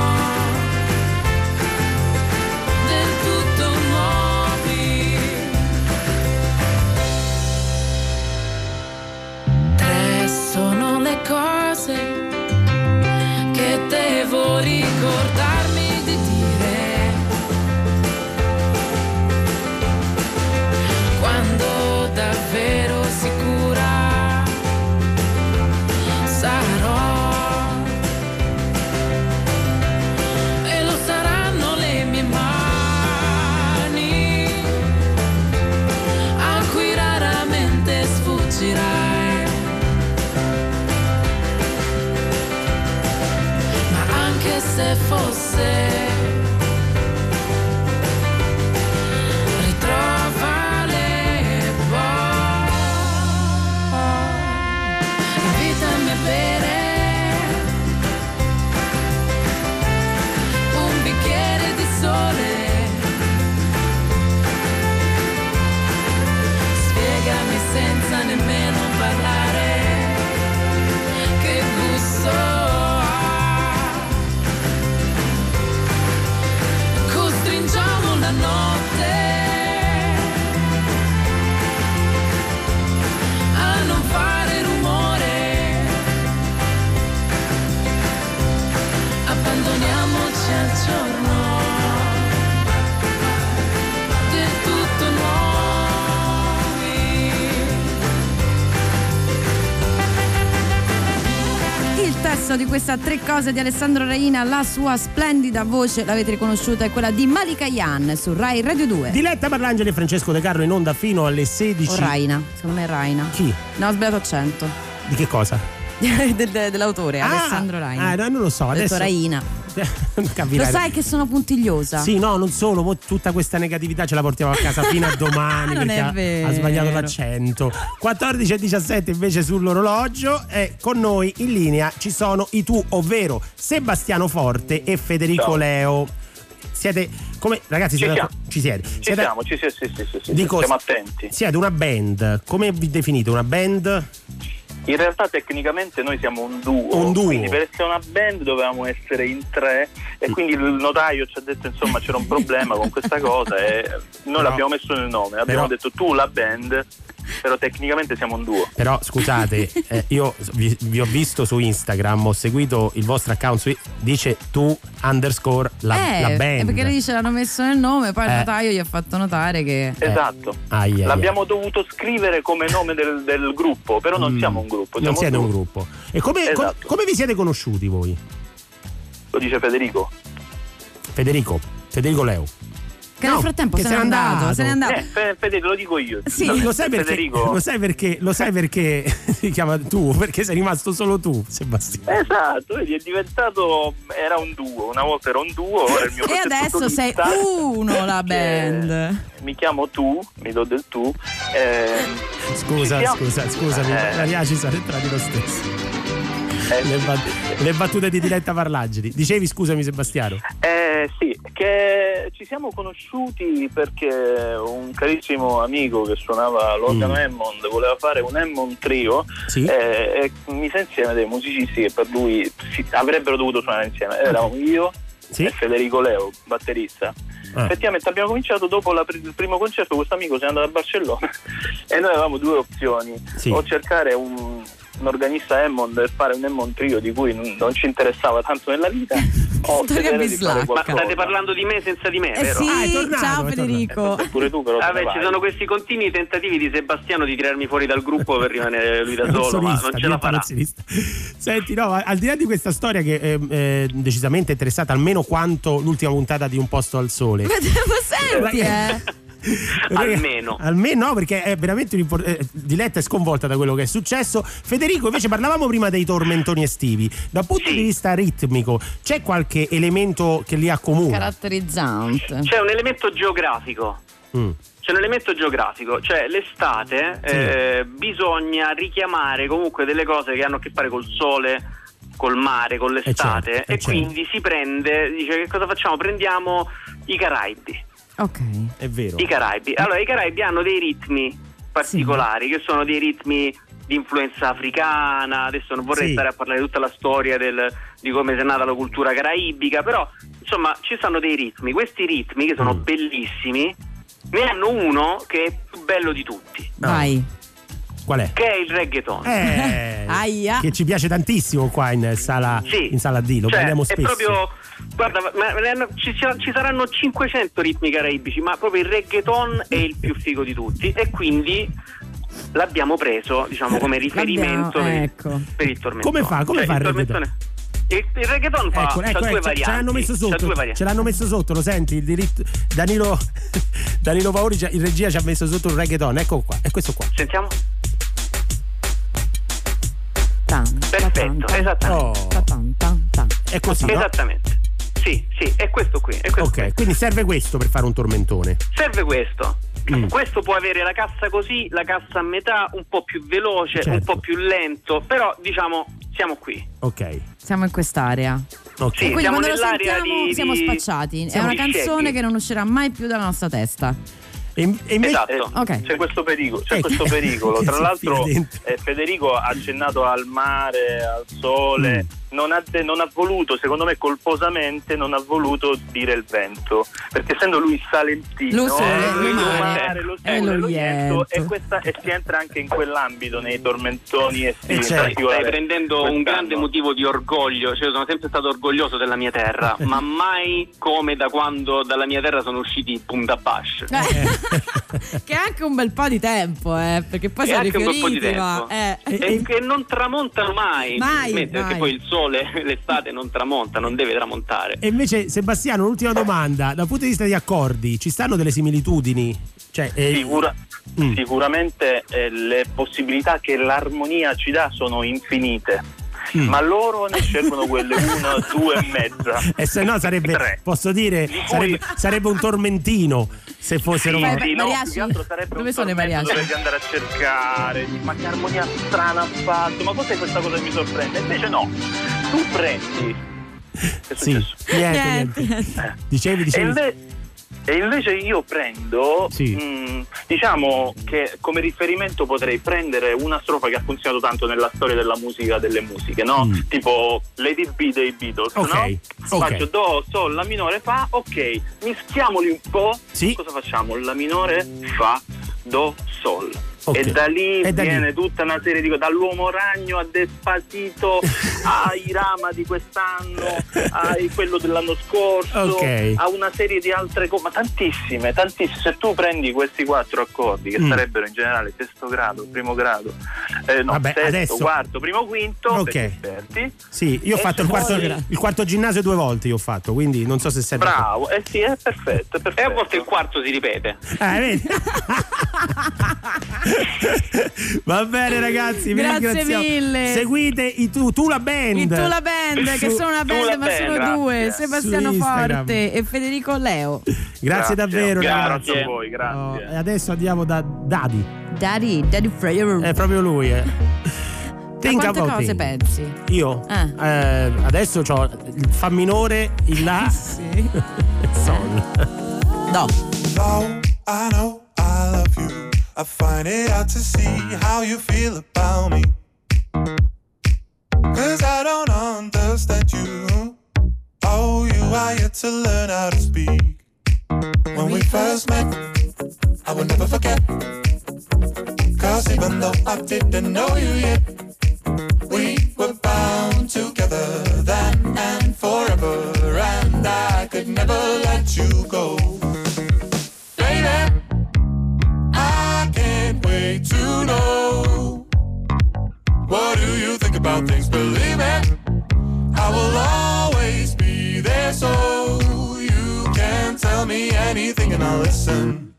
anche Testo di questa tre cose di Alessandro Reina, la sua splendida voce, l'avete riconosciuta, è quella di Malika Yan su Rai Radio 2. Diletta Parlangeli e Francesco De Carlo in onda fino alle 16. O Raina, secondo me è Raina. Chi? No, ho sbagliato accento. Di che cosa? Del- dell'autore, Ah, Alessandro Raina. ah, no, non lo so, Ho detto adesso- Raina. Lo sai che sono puntigliosa? Sì, no, non solo, tutta questa negatività ce la portiamo a casa fino a domani Non perché è ha- vero. ha sbagliato l'accento. 14 e 17 invece sull'orologio e con noi in linea ci sono i tu, ovvero Sebastiano Forte e Federico Ciao. Leo. Siete come ragazzi Ci siete siamo. ci siete? Ci Siete- siamo, ci siamo, sì, sì, sì, sì, Dico, siamo attenti. Siete una band, come vi definite una band? In realtà tecnicamente noi siamo un duo, Un duo. quindi per essere una band dovevamo essere in tre. E quindi il notaio ci ha detto insomma c'era un problema con questa cosa e noi Però- l'abbiamo messo nel nome, abbiamo però- detto tu la band, però tecnicamente siamo un duo. Però scusate, eh, io vi, vi ho visto su Instagram, ho seguito il vostro account, su- dice tu underscore la, eh, la band. perché lì ce l'hanno messo nel nome, poi Eh. il notaio gli ha fatto notare che. Esatto. Ai, ai, ai. L'abbiamo dovuto scrivere come nome del, del gruppo, però non Mm. siamo un gruppo, Non siamo siete un gruppo. E come, com- Esatto. come vi siete conosciuti voi? Lo dice Federico. Federico, Federico Leo. Che No, nel frattempo che se n'è andato, se n'è andato. Eh, Fe- Federico, lo dico io. Sì. No, lo, sai perché, lo sai perché? Lo sai perché si chiama tu? Perché sei rimasto solo tu, Sebastiano. Esatto, vedi, è diventato. Era un duo, una volta era un duo, ora è il mio E adesso sei uno la band. Mi chiamo tu, mi do del tu. ehm, Scusa, scusa, scusami, Eh. Maria ci sono entrati lo stesso. Eh, Le, bat- le battute di Diletta Parlagini. Dicevi scusami Sebastiano. Eh, sì, che ci siamo conosciuti perché un carissimo amico che suonava l'organo Mm. Hammond voleva fare un Hammond trio Sì. eh, e mise insieme dei musicisti che per lui si- avrebbero dovuto suonare insieme. Eravamo io Sì. e Federico Leo, batterista. Ah. Effettivamente abbiamo cominciato dopo pr- il primo concerto, questo amico se n'è andato a Barcellona e noi avevamo due opzioni, Sì. o cercare un, un organista Hammond e fare un Hammond trio di cui non, non ci interessava tanto nella vita Ho di fare. Ma state parlando di me senza di me, Eh vero? sì, Ah, tornato, ciao Federico. Pure tu però te Vabbè, ci sono questi continui tentativi di Sebastiano di tirarmi fuori dal gruppo per rimanere lui da solo, ma non ce la farà. Senti, no, al di là di questa storia che è eh, decisamente interessata almeno quanto l'ultima puntata di Un posto al sole. Ma senti, eh. Almeno. Almeno no, perché è veramente eh, Diletta è sconvolta da quello che è successo. Federico, invece, parlavamo prima dei tormentoni estivi. Dal punto Sì. di vista ritmico, c'è qualche elemento che li accomuna? Caratterizzante. C'è un elemento geografico. Mm. C'è un elemento geografico, cioè l'estate Sì. eh, bisogna richiamare comunque delle cose che hanno a che fare col sole, col mare, con l'estate certo, eh e certo. quindi si prende, dice che cosa facciamo? Prendiamo i Caraibi. Ok. È vero. I Caraibi. Allora, i Caraibi hanno dei ritmi particolari, che sono dei ritmi di influenza africana. Adesso non vorrei Sì. stare a parlare di tutta la storia del- di come è nata la cultura caraibica, però insomma ci sono dei ritmi. Questi ritmi che sono Mm. bellissimi, ne hanno uno che è più bello di tutti, Vai. Qual è? che è il reggaeton. Eh, Aia. che ci piace tantissimo qua in sala, Sì. in sala D, lo Cioè, parliamo è spesso. proprio guarda ma- ma ne hanno- ci, ci saranno 500 ritmi caraibici ma proprio il reggaeton è il più figo di tutti e quindi l'abbiamo preso diciamo come riferimento L'abbiamo- per, il- ecco. per il tormentone Come fa? Come Cioè, fa il tormentone- il, il reggaeton fa Ecco, ecco, due ecco, ce varianti l'hanno messo sotto. due varianti. Ce l'hanno messo sotto, lo senti? Il diritto. Danilo, Danilo Paoli, in regia ci ha messo sotto un reggaeton. Ecco qua, è questo qua. sentiamo Tan, perfetto tan, esattamente Oh, tan, tan, tan. è così. no? esattamente sì sì è questo qui è questo qui. Ok, quindi serve questo per fare un tormentone. Serve questo. Mm. Questo può avere la cassa così, la cassa a metà, un po' più veloce, un Certo. po' più lento, però diciamo siamo qui. Ok. Siamo in quest'area. Ok. Sì. Quindi siamo quando lo nell'area sentiamo di- siamo spacciati. È siamo una di canzone scegli. che non uscirà mai più dalla nostra testa. E, e. Esatto. Ok. C'è questo pericolo, c'è Eh, questo pericolo. Tra l'altro eh, Federico ha accennato al mare, al sole, Mm. Non, ha de- non ha voluto, secondo me colposamente, non ha voluto dire il vento, perché essendo lui salentino, Lo sole, eh, lo lui mare, lo e sole, lo lo iento, e, questa, e si entra anche in quell'ambito nei tormentoni estivi. Eh, in certo. particolare Stai prendendo un quest'anno. grande motivo di orgoglio, cioè io sono sempre stato orgoglioso della mia terra, ma mai come da quando dalla mia terra sono usciti i Pundabash. Eh. che è anche un bel po' di tempo, eh, perché poi È sono anche un bel po' di ma... tempo. eh. E che non tramontano mai, Mai, Smette, perché mai. poi il sole l'estate non tramonta, non deve tramontare. E invece, Sebastiano, l'ultima domanda. Dal punto di vista di accordi, ci stanno delle similitudini? Cioè, eh, Sicura- Mm. Sicuramente eh, le possibilità che l'armonia ci dà sono infinite. Mm. Ma loro ne scelgono quelle una, due e mezza. E se no sarebbe, Tre. posso dire, sarebbe, sarebbe un tormentino se fossero... Sì, sì, no, più che altro sarebbe Dove un sono i mariachi? Dovresti andare a cercare, ma che armonia strana ha fatto, ma cos'è questa cosa che mi sorprende? Invece no, tu prendi. Sì, niente, Niente, niente. Dicevi, E, dicevi... e invece io prendo, Sì. mh, diciamo che come riferimento potrei prendere una strofa che ha funzionato tanto nella storia della musica delle musiche, no? Mm. Tipo Lady B dei Beatles, Ok, no? ok. Faccio Do, Sol, La minore, Fa, ok, mischiamoli un po', Sì. cosa facciamo? La minore, Fa, Do, Sol. Ok. E da lì E da lì. viene tutta una serie di cose, dall'uomo ragno a Despacito, ai Rama di quest'anno, a quello dell'anno scorso, Ok. a una serie di altre cose, ma tantissime, tantissime. Se tu prendi questi quattro accordi, che Mm. sarebbero in generale sesto grado, primo grado, eh, no, Vabbè, sesto, adesso- quarto, primo, quinto, Ok. per gli esperti. Sì, io ho fatto il quarto, poi- il quarto ginnasio due volte, io ho fatto, quindi non so se serve. Bravo, eh sì, è perfetto, è perfetto. E a volte il quarto si ripete. Eh, vedi? Va bene ragazzi, vi Grazie mille. Seguite i tu, tu la band. Il Tula Band, che sono una band, ma sono due, grazie. Sebastiano. Forte e Federico Leo. Grazie, davvero Grazie ragazzi. a voi, Oh, grazie. e adesso andiamo da Dadi. Daddy, Daddy Freyer. È proprio lui, eh. Think quante about cose things. pensi? Io? Eh. Eh, adesso ho il Fa minore, il La Sì. Sol. No. Though I know I love you, I find it out to see how you feel about me. Cause I don't understand you. Oh, you are yet to learn how to speak. When we first met, I will never forget. Cause even though I didn't know you yet, we were bound together then and forever. And I could never let you go. to know. What do you think about things? Believe it, I will always be there so you can tell me anything and I'll listen.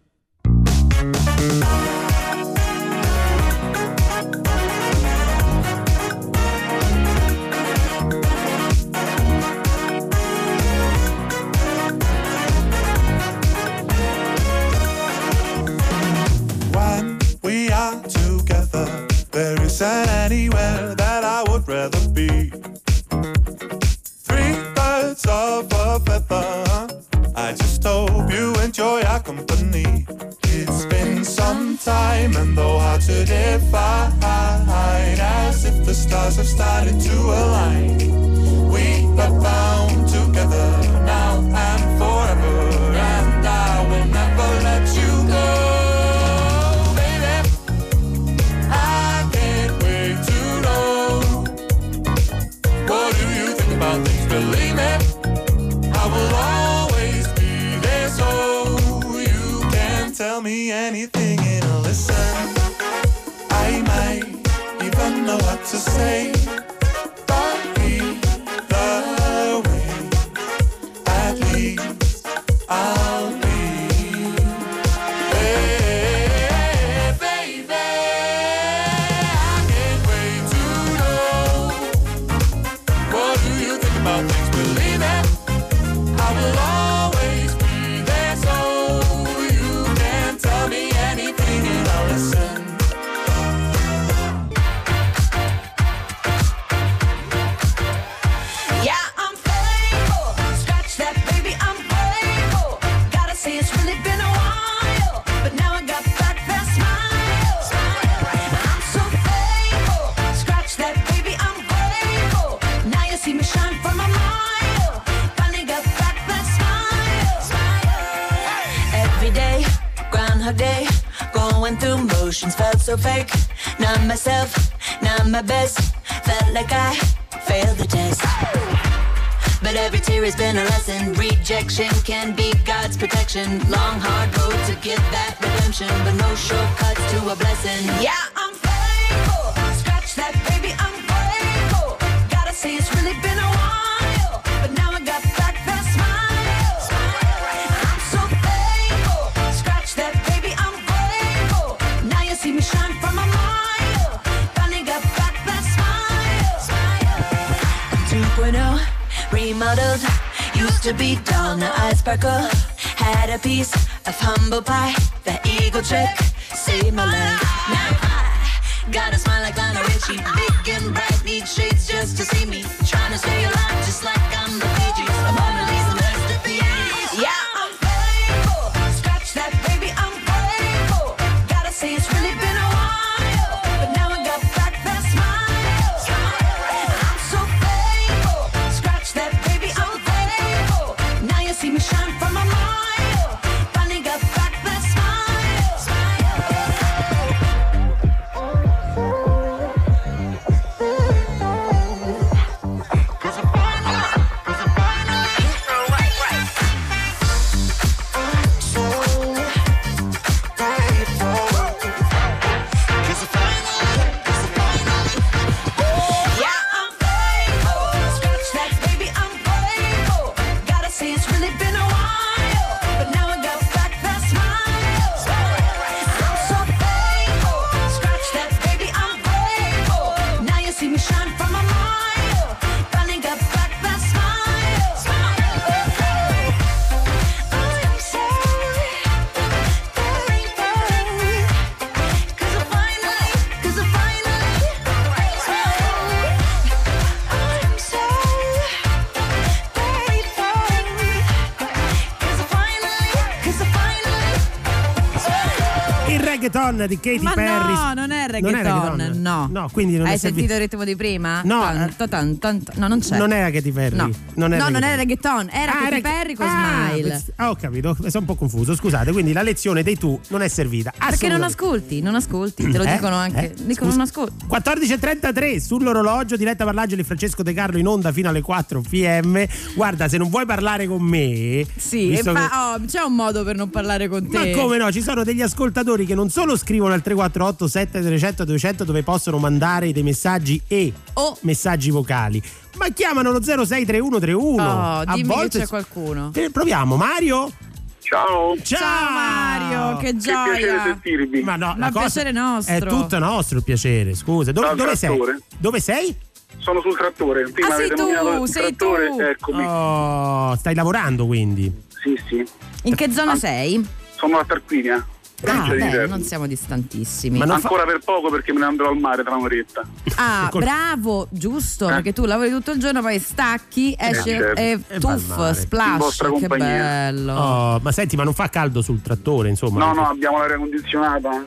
Isn't anywhere that I would rather be. Three birds of a feather. I just hope you enjoy our company. It's been some time and though hard to define, as if the stars have started to align. We are bound together now and tell me anything and I'll listen. I might even know what to say. Groundhog Day, going through motions felt so fake. Not myself, not my best. Felt like I failed the test. But every tear has been a lesson. Rejection can be God's protection. Long, hard road to get that redemption, but no shortcuts to a blessing. Yeah, I'm faithful. Scratch that, baby, I'm grateful. Gotta say it's really been a remodeled. Used to be dull, now I sparkle. Had a piece of humble pie. The eagle trick saved my life. Now I got a smile like Lionel Richie. Big and bright, need shades just to see me. Trying to stay alive just like I'm the Fiji. A reggaeton di Katy Ma Perry. no, non è reggaeton, reggaeton. no. No, quindi non Hai è sentito il ritmo di prima? No, eh. tan, tan, tan. no, non c'è. Non era Katy Perry. No, Non era no, non era reggaeton, era Ah, Katy Perry con Ah, Smile. ah, ho capito, sono un po' confuso. Scusate, quindi la lezione dei tu non è servita. Perché non ascolti, non ascolti, te lo Eh? dicono anche. Eh? Dicono non ascolti. 14.33 sull'orologio, diretta parlaggio di Francesco De Carlo in onda fino alle 4 pm. Guarda, se non vuoi parlare con me, Sì, visto che- fa- oh, c'è un modo per non parlare con te. Ma come no? Ci sono degli ascoltatori che non solo scrivono al 348 7300 200 dove possono mandare dei messaggi e Oh. messaggi vocali, ma chiamano lo 063131. Oh, A dimmi che volte c'è qualcuno. Eh, Proviamo, Mario? Ciao. Ciao Mario, che piacere gioia. sentirvi. Ma no, Ma la piacere nostro. È tutto nostro il piacere, scusa. Dove, dove sei? trattore. Dove sei? Sono sul trattore. Prima Ah, sei tu, sei trattore. tu. Eccomi. Oh, stai lavorando quindi? Sì, sì. In che zona sei? Sono a Tarquinia. Ah, beh, non siamo distantissimi. Ma non fa- Ancora per poco perché me ne andrò al mare tra un'oretta. Ah, Col- bravo, giusto, Eh. perché tu lavori tutto il giorno, poi stacchi, esce certo. e tuff, splash, che compagnia. bello. Oh, ma senti, ma non fa caldo sul trattore, insomma? No, no, abbiamo l'aria condizionata.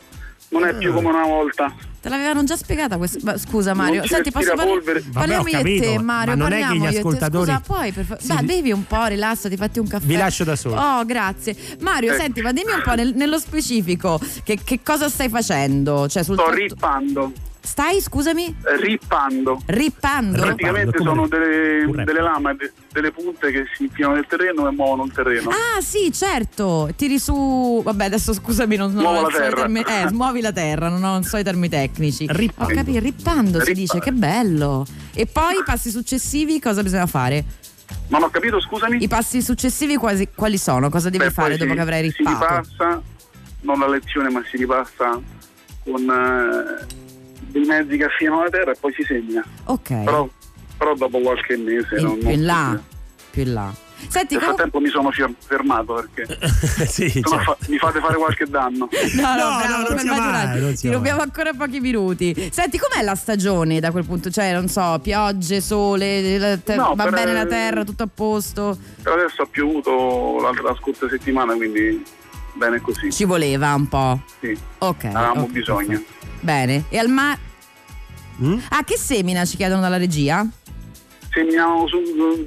Non è Ah. più come una volta. Te l'avevano già spiegata questa. ma Scusa Mario, senti, posso parlare? Parliamo io e te, Mario. ma non è che parliamo gli io e te. ascoltatori Scusa, poi per fa- si- Dai, bevi un po', rilassati, fatti un caffè. Vi lascio da solo. Oh, grazie. Mario, Eh. senti, ma dimmi un po' nel- nello specifico che, che cosa stai facendo? Cioè, sul Sto tratto- rippando. Stai, scusami? Rippando. Rippando? Praticamente come- sono delle, delle lame, de- delle punte che si infilano nel terreno e muovono il terreno. Ah, sì, certo. Tiri su. Vabbè, adesso scusami, non, non Muovo la so i terra. termini- Eh, smuovi la terra, non, ho, non so i termini tecnici. Rippando. Ho capito, rippando si Rippare. dice, che bello. E poi i passi successivi cosa bisogna fare? Non ho capito, scusami. I passi successivi quasi- quali sono? Cosa devi Beh, fare dopo si- che avrai Si rippato? ripassa, non la lezione, ma si ripassa con eh, dei mezzi che affinano la terra e poi si segna. Ok. Però, però dopo qualche mese. in, non, più in non là. Più in là. Senti, Nel frattempo mi sono fermato perché sì, cioè. fa- mi fate fare qualche danno. No, no, No, bravo, no, non male, non Ti male. ancora pochi minuti. Senti, com'è la stagione da quel punto? Cioè, non so, piogge, sole, la te- No, va per- bene la terra, tutto a posto? Per adesso ha piovuto la, scorsa settimana, quindi bene così. Ci voleva un po'. Sì, Ok. avevamo ok, bisogno. Bene. E al mare. Mm? Ah, che semina ci chiedono dalla regia? Segniamo su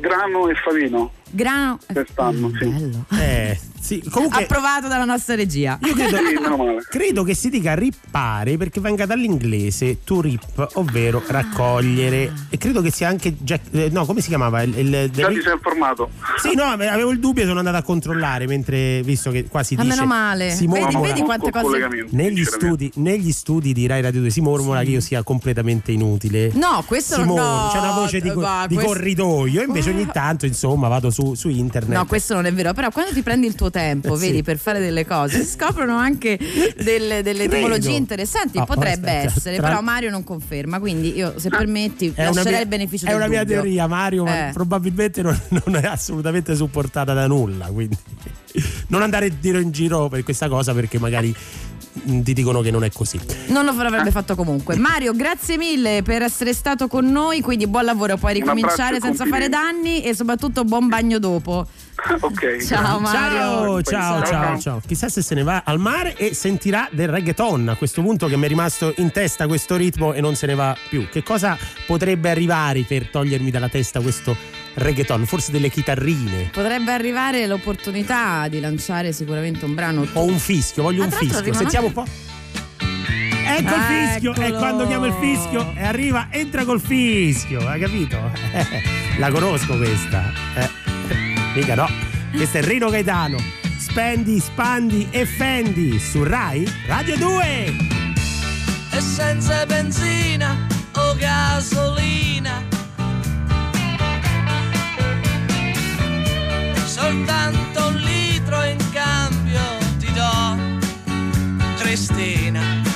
grano e favino Grano. quest'anno, sì. Bello. Eh, sì, comunque Approvato dalla nostra regia. io credo, Sì, credo che si dica rippare perché venga dall'inglese to rip, ovvero raccogliere. E credo che sia anche Jack. eh, no, come si chiamava? Il, il- Già ti sei informato. Sì, no, avevo il dubbio, sono andato a controllare mentre visto che qua si Ma dice meno male. si Vedi, mormora vedi quante cose. negli studi, negli studi di Rai Radio 2 si mormora che io sia completamente inutile. No, questo Si non no, c'è una voce di, va, di questo- corridoio, invece ogni tanto insomma vado su, su internet. No, questo non è vero, però quando ti prendi il tuo tempo, Eh, sì. vedi, per fare delle cose, si scoprono anche delle, delle etimologie interessanti, Ah, potrebbe aspetta, essere, tra- però Mario non conferma, quindi io se permetti È una lascerei mia, il beneficio è una mia dubbio. teoria, Mario, ma Eh. probabilmente non, non è assolutamente supportata da nulla. Quindi non andare in giro in giro per questa cosa perché magari mm, ti dicono che non è così. Non lo avrebbe fatto comunque. Mario, grazie mille per essere stato con noi, quindi buon lavoro, puoi ricominciare senza fare danni e soprattutto buon bagno dopo. ok. Ciao Mario. Ciao, ciao, ciao, ciao. Chissà se se ne va al mare e sentirà del reggaeton a questo punto che mi è rimasto in testa questo ritmo e non se ne va più. Che cosa potrebbe arrivare per togliermi dalla testa questo reggaeton? Forse delle chitarrine Potrebbe arrivare l'opportunità di lanciare sicuramente un brano o un fischio, voglio Ah, un fischio. Sentiamo un po'. Ecco il fischio, e Eccolo. quando chiamo il fischio e arriva, entra col fischio, hai capito? La conosco questa. Eh, mica no. Questo è Rino Gaetano. Spendi, spandi e fendi su Rai Radio 2. e senza benzina o gasolina. Soltanto un litro in cambio ti do, Cristina.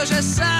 200 c'è sempre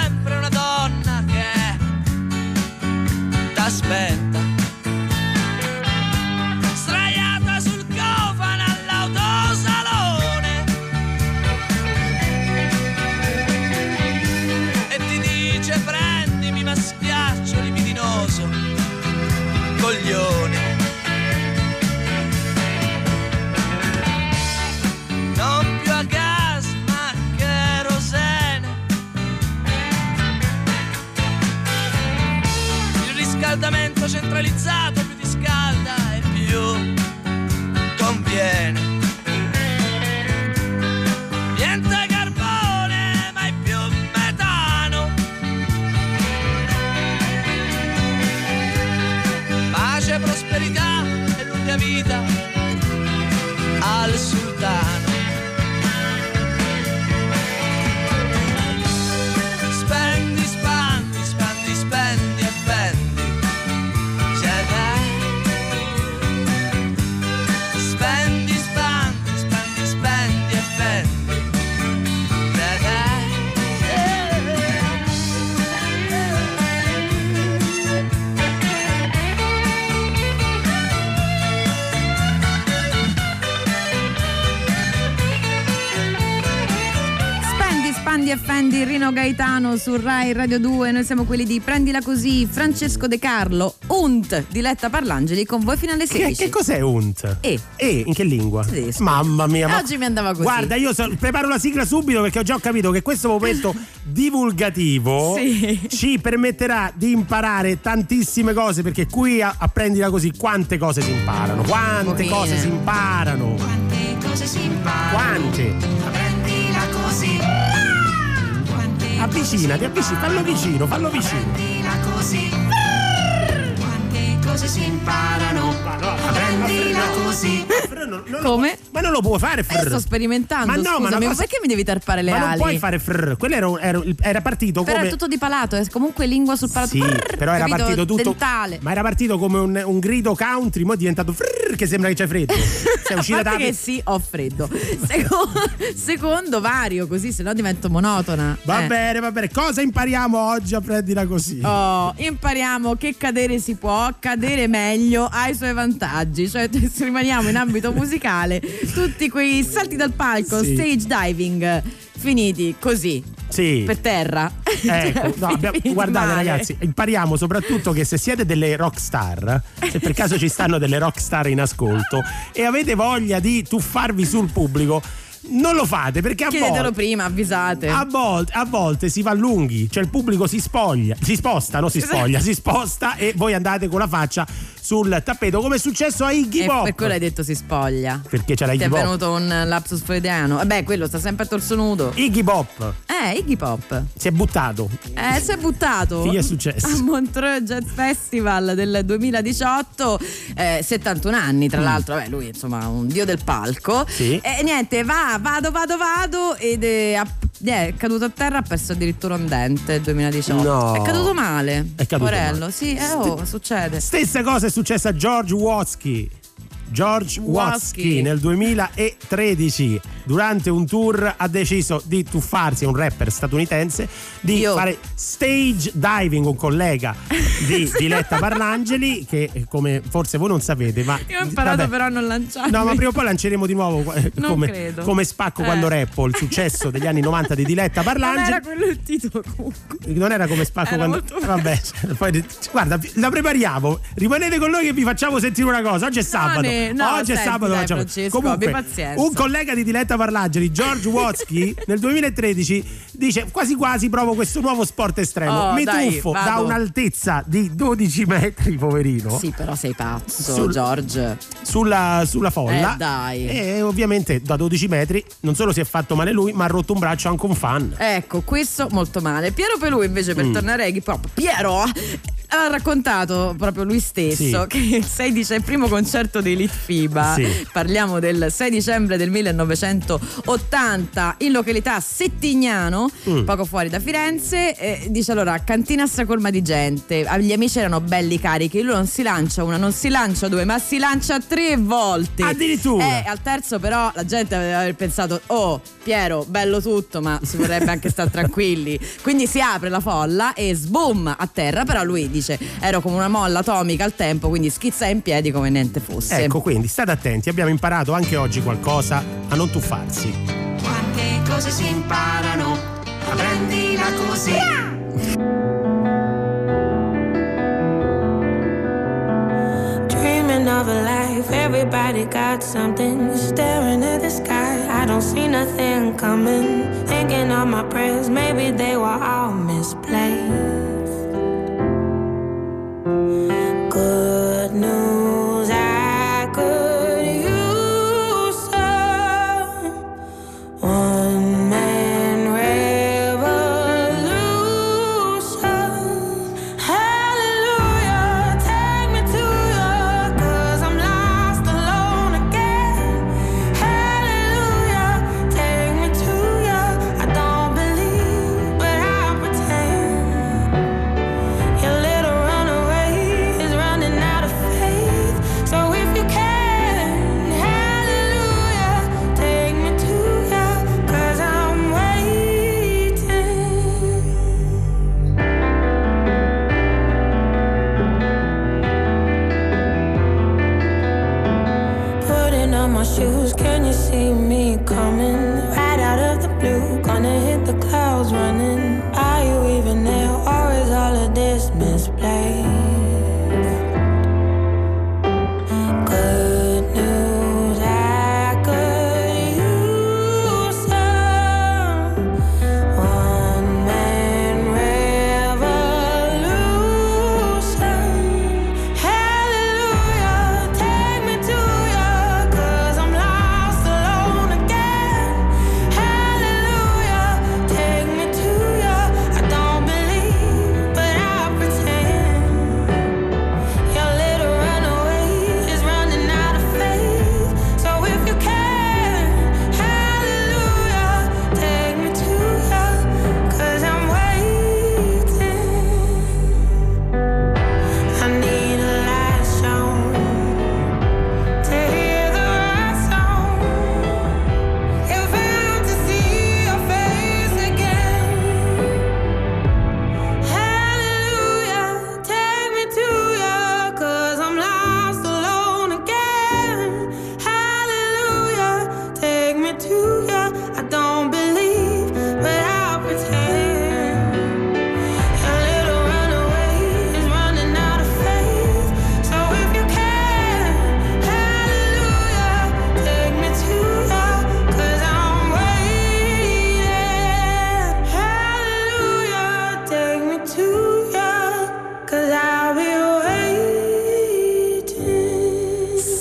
Gaetano su Rai Radio 2. Noi siamo quelli di Prendila Così, Francesco De Carlo, Unt, Diletta Parlangeli con voi fino alle Che, 16. che cos'è UNT? E. E, in che lingua? Tedesco. Mamma mia. ma- Oggi mi andava così. Guarda, io so- preparo la sigla subito perché ho già capito che questo momento divulgativo Sì. ci permetterà di imparare tantissime cose perché qui a, a Prendila così quante cose si imparano. Quante cose si imparano. Quante cose si imparano. Quante? Avvicinati, avvicini, fallo vicino, fallo vicino. Cose si imparano. Prendila così. Non- non Come? ma non lo puoi fare Eh, frr. sto sperimentando, Ma no, ma scusami, ma cosa- perché mi devi tarpare le ma non ali? puoi fare frr. Quello era, era- era partito Però come è tutto di palato, è comunque lingua sul palato. Sì, Brrr, però era capito? partito tutto. Dentale. Ma era partito come un, un grido country, mo è diventato frrr, che sembra che c'è freddo. Sei A uscita da. che sì, ho freddo. Secondo, secondo vario, così se no divento monotona. Va Eh. bene, va bene. Cosa impariamo oggi a prendila così? Oh, impariamo che cadere si può, cadere meglio ha i suoi vantaggi. Cioè, se rimaniamo in ambito musicale, tutti quei salti dal palco, Sì. stage diving, finiti così, Sì. per terra. Ecco, no, abbiamo- guardate male. ragazzi, impariamo soprattutto che se siete delle rock star, se per caso ci stanno delle rock star in ascolto e avete voglia di tuffarvi sul pubblico, non lo fate perché a Chiedetelo volte, prima, avvisate. a volte, a volte si va lunghi, cioè il pubblico si spoglia, si sposta, non si spoglia, si sposta e voi andate con la faccia sul tappeto come è successo a Iggy Pop. per quello hai detto si spoglia. Perché c'era Ti Iggy è Pop. venuto un lapsus freudiano. Vabbè, quello sta sempre a torso nudo. Iggy Pop Eh, Iggy Pop. si è buttato. Eh, si è buttato. Che gli è successo? A Montreux Jazz Festival del 2018, eh, 71 anni tra l'altro, vabbè lui insomma un dio del palco. Mm. Sì. E niente, va, vado, vado, vado ed è, a- è caduto a terra, ha perso addirittura un dente nel 2018. No. È caduto male. È caduto Porello, male. sì, eh, oh, succede. Stessa cosa è successa a George Watsky. George Watsky nel 2013 durante un tour ha deciso di tuffarsi, un rapper statunitense, di Io. fare stage diving, un collega di Diletta Parlangeli che come forse voi non sapete, ma Io ho imparato vabbè. però a non lanciare. No, ma prima o poi lanceremo di nuovo eh, Non come, come spacco Eh. quando rappo il successo degli anni 90 di Diletta Non Parlangeli. era quello il titolo comunque. Non era come spacco Era quando. eh, Vabbè, cioè, poi, guarda, la prepariamo. Rimanete con noi che vi facciamo sentire una cosa. Oggi è sabato. ne- no, Oggi è senti, sabato. dai, facciamo- Francesco, Comunque, un collega di Diletta Parlangeli, George Watsky, nel 2013 dice quasi quasi provo questo nuovo sport estremo. Oh, Mi dai, tuffo da vado. un'altezza di 12 metri, poverino. Sì, però sei pazzo, Sul- George. Sulla, sulla folla Eh, dai. e ovviamente da 12 metri non solo si è fatto male lui ma ha rotto un braccio anche un fan Ecco, questo molto male. Piero Pelù invece Mm. per tornare a hip hop. Piero ha raccontato proprio lui stesso Sì. che il 6 dicembre, il primo concerto dei Lit FIBA, Sì. parliamo del 6 dicembre del 1980 in località Settignano, Mm. poco fuori da Firenze. eh, dice allora, cantina stracolma di gente, Ah, gli amici erano belli carichi, lui non si lancia una, non si lancia due, ma si lancia tre volte. Addirittura. Eh, al terzo però la gente aveva pensato, oh Piero, bello tutto, ma si vorrebbe anche stare tranquilli. Quindi si apre la folla e sboom a terra, però lui dice, ero come una molla atomica al tempo, quindi schizza in piedi come niente fosse. Ecco, quindi state attenti, abbiamo imparato anche oggi qualcosa a non tuffarsi. Quante cose si imparano, ma prendila così. Dreaming of a life, everybody got something. Staring at the sky, I don't see nothing coming. Thinking of my prayers, maybe they were all misplaced. Good news,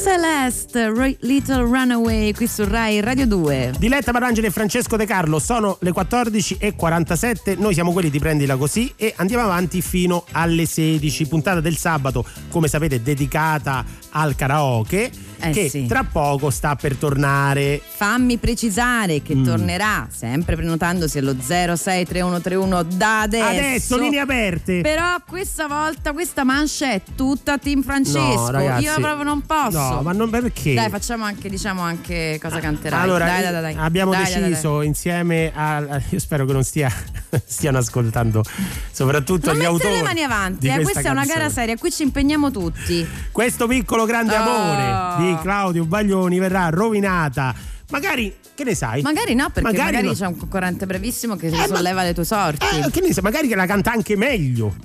Celeste, Little Runaway qui su Rai Radio 2. Diletta Marangeli e Francesco De Carlo sono le 14.47, noi siamo quelli di Prendila Così e andiamo avanti fino alle 16, puntata del sabato come sapete dedicata al karaoke Eh che sì. tra poco sta per tornare. Fammi precisare che Mm. tornerà sempre prenotandosi allo 063131 da adesso. Adesso, linee aperte. Però questa volta questa mancia è tutta Team Francesco. No, ragazzi. Io proprio non posso. No, ma non perché? Dai, facciamo anche, diciamo anche cosa canterai. Allora, dai, dai, dai, abbiamo Dai, dai, dai, deciso insieme a, Io spero che non stia, stiano ascoltando soprattutto Non gli autori. le mani avanti, eh, questa questa è una gara seria, qui ci impegniamo tutti. Questo piccolo grande Oh. amore di Claudio Baglioni verrà rovinata. Magari, che ne sai? Magari no, perché magari, no. c'è un concorrente brevissimo che Eh, ma- solleva le tue sorti. Eh, che ne sai? Magari che la canta anche meglio.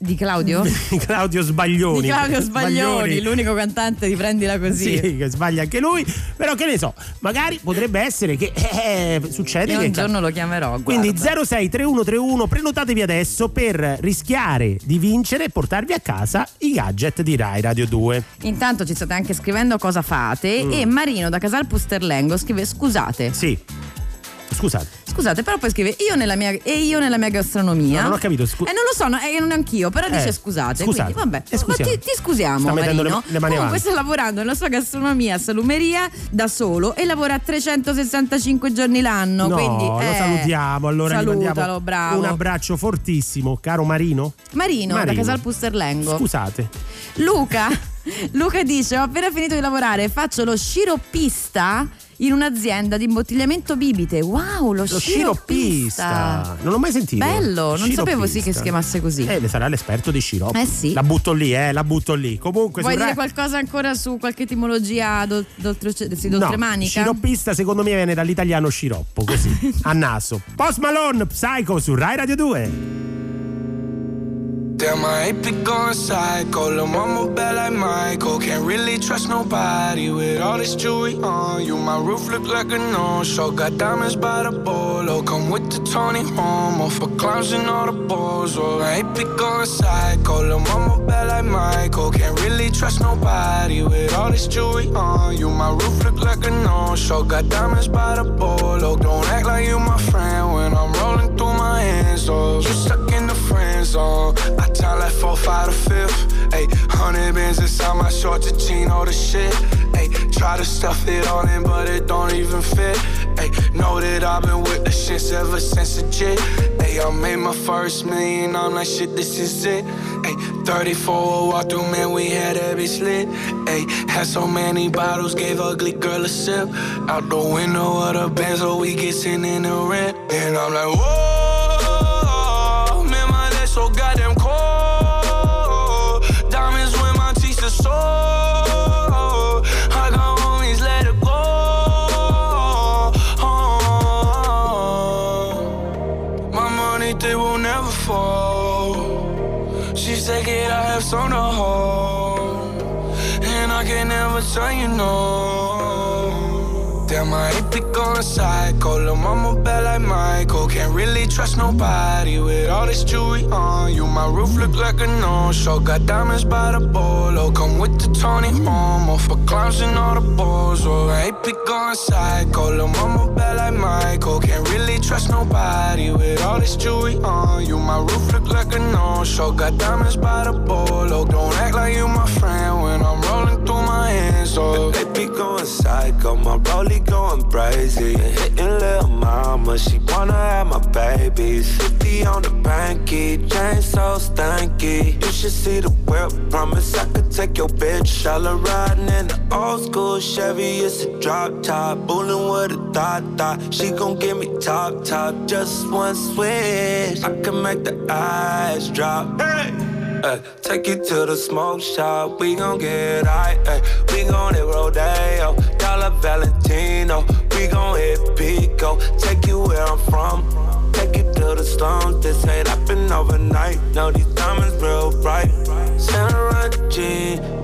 Di Claudio? Claudio Sbaglioni. Di Claudio Sbaglioni, l'unico cantante di Prendila Così. Sì, che sbaglia anche lui. Però che ne so, magari potrebbe essere che eh, succede Io che un giorno lo chiamerò. Quindi guarda. 063131 prenotatevi adesso per rischiare di vincere e portarvi a casa i gadget di Rai Radio 2. Intanto ci state anche scrivendo cosa fate Mm. e Marino da Casal Pusterlengo scrive scusate. Sì. Scusate. Scusate, però poi scrive io nella mia, e io nella mia gastronomia. No, non ho capito, scu- Eh, non lo so, no, eh, non anch'io, però Eh, dice scusate. scusate. Quindi, vabbè, Eh, ma ti, ti scusiamo, Sta mettendo Marino. le- le mani Comunque sta lavorando nella sua gastronomia a salumeria da solo e lavora 365 giorni l'anno. No, quindi, lo eh, salutiamo. Allora salutalo, bravo. un abbraccio fortissimo, caro Marino. Marino, da Marino. Casal Pusterlengo. Scusate. Luca, Luca dice: Ho appena finito di lavorare, faccio lo sciroppista in un'azienda di imbottigliamento bibite. Wow, lo, Lo sciroppista. sciroppista. Non l'ho mai sentito. Bello, non sapevo sì che si chiamasse così. Eh, sarà l'esperto di sciroppo. Eh sì. La butto lì, eh, la butto lì. Comunque Vuoi su dire qualcosa ancora su qualche etimologia d'ol- d'oltre- sì, No, d'oltremanica? sciroppista secondo me viene dall'italiano sciroppo, così, a naso. Post Malone, Psycho su Rai Radio 2. Damn, I ain't be going psycho. Lil' mama bad like Michael. Can't really trust nobody with all this jewelry on you. My roof look like a no-show. Got diamonds by the bolo. Come with the Tony Homo for clowns and all the balls. Oh, I ain't be going psycho. Lil' mama bad like Michael. Can't really trust nobody with all this jewelry on you. My roof look like a no-show. Got diamonds by the bolo. Don't act like you my friend when I'm rolling through my hands. Oh, you stuck in the friend zone. I time like four, five to fifth. Ayy, hundred bins inside my short to chino the shit. Ayy, try to stuff it all in, but it don't even fit. Ayy, know that I've been with the shits ever since the jit. Ayy, I made my first million, I'm like, shit, this is it. Ayy, 34 walk through, man, we had that bitch lit. Ayy, had so many bottles, gave ugly girl a sip. Out the window of the Benz, so we get sent in the rent. And I'm like, whoa, man, my legs so goddamn tell you know. Damn, I ain't be going psycho. Lil' mama bad like Michael. Can't really trust nobody with all this jewelry on you. My roof look like a no-show. Got diamonds by the bolo. Come with the Tony Homo for clowns and all the balls. Oh, I ain't be going psycho. Lil' mama bad like Michael. Can't really trust nobody with all this jewelry on you. My roof look like a no-show. Got diamonds by the bolo. Don't act like you my friend Oh, They be going psycho, my rollie going crazy. Hitting little mama, she wanna have my babies. 50 on the banky, chain so stanky. You should see the whip, promise I could take your bitch. All riding in the old school Chevy, it's a drop top. Bullin' with a thought thought. She gon' give me top top, just one switch. I can make the eyes drop. Hey! Ay, take you to the smoke shop, we gon' get high. ay. We gon' hit Rodeo, Dollar Valentino. We gon' hit Pico, take you where I'm from. Take you to the slums, this ain't happen overnight. No, these diamonds real bright. Santa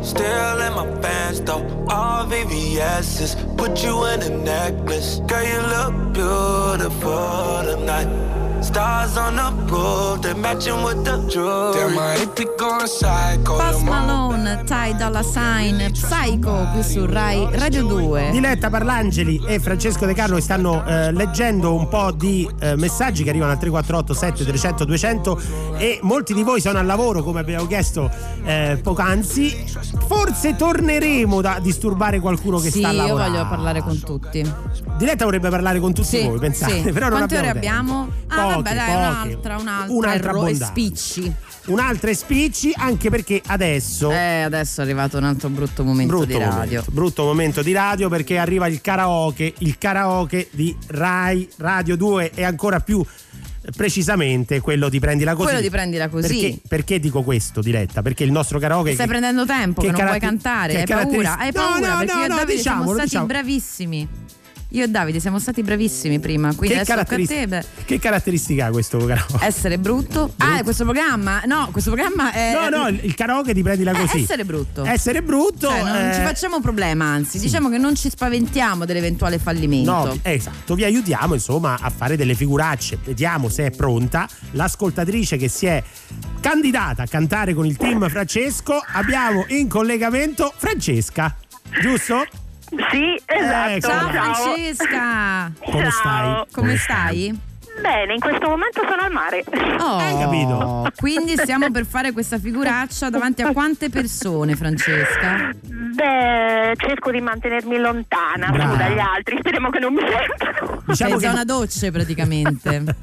still in my pants though. All VVS's, put you in a necklace. Girl, you look beautiful tonight. Stars on the roof, they matching with the jewelry. Damn, I ain't be going psycho. Post Malone, Ty Dolla Sign, Psycho qui su Rai Radio 2. Diletta Parlangeli e Francesco De Carlo stanno eh, leggendo un po' di eh, messaggi che arrivano al 348 7300 200 e molti di voi sono al lavoro come abbiamo chiesto eh, poc'anzi forse torneremo da disturbare qualcuno che sì, sta a io lavorare voglio parlare con tutti. Diletta vorrebbe parlare con tutti Sì, voi pensate sì. però non Quante ore abbiamo tempo. abbiamo? Ah, Poche, vabbè, dai, poche. un'altra, un'altra. Un'altra e ro- e spicci. un'altra e spicci anche perché adesso Eh, adesso è arrivato un altro brutto momento brutto di radio. momento, brutto momento di radio perché arriva il karaoke, il karaoke di Rai Radio 2 e ancora più eh, precisamente quello di Prendila Così. Quello di Prendila Così. Perché, perché dico questo, Diretta? Perché il nostro karaoke... Stai che- prendendo tempo che, non vuoi caratter- cantare, che hai paura, caratteris- hai No, paura no, perché no, io e no, Davide siamo diciamolo, stati diciamo. bravissimi. Io e Davide siamo stati bravissimi prima, quindi Che, adesso tocca a caratteris- te. che caratteristica ha questo karaoke? Essere brutto. Ah, questo programma? No, questo programma è. No, no, il, karaoke di Prendila Eh, Così. essere brutto. Essere brutto. Cioè, non eh, ci facciamo problema, anzi, diciamo che non ci spaventiamo dell'eventuale fallimento. No, esatto, vi aiutiamo insomma a fare delle figuracce. Vediamo se è pronta l'ascoltatrice che si è candidata a cantare con il team Francesco. Abbiamo in collegamento Francesca, giusto? Sì, esatto. Ecco. Ciao Ciao. Francesca. Come stai? Come stai? Bene, in questo momento sono al mare. Oh, Hai capito? Quindi stiamo per fare questa figuraccia davanti a quante persone, Francesca? Beh, cerco di mantenermi lontana Brava. su dagli altri, speriamo che non mi sentano. Diciamo Sei che- zona docce praticamente.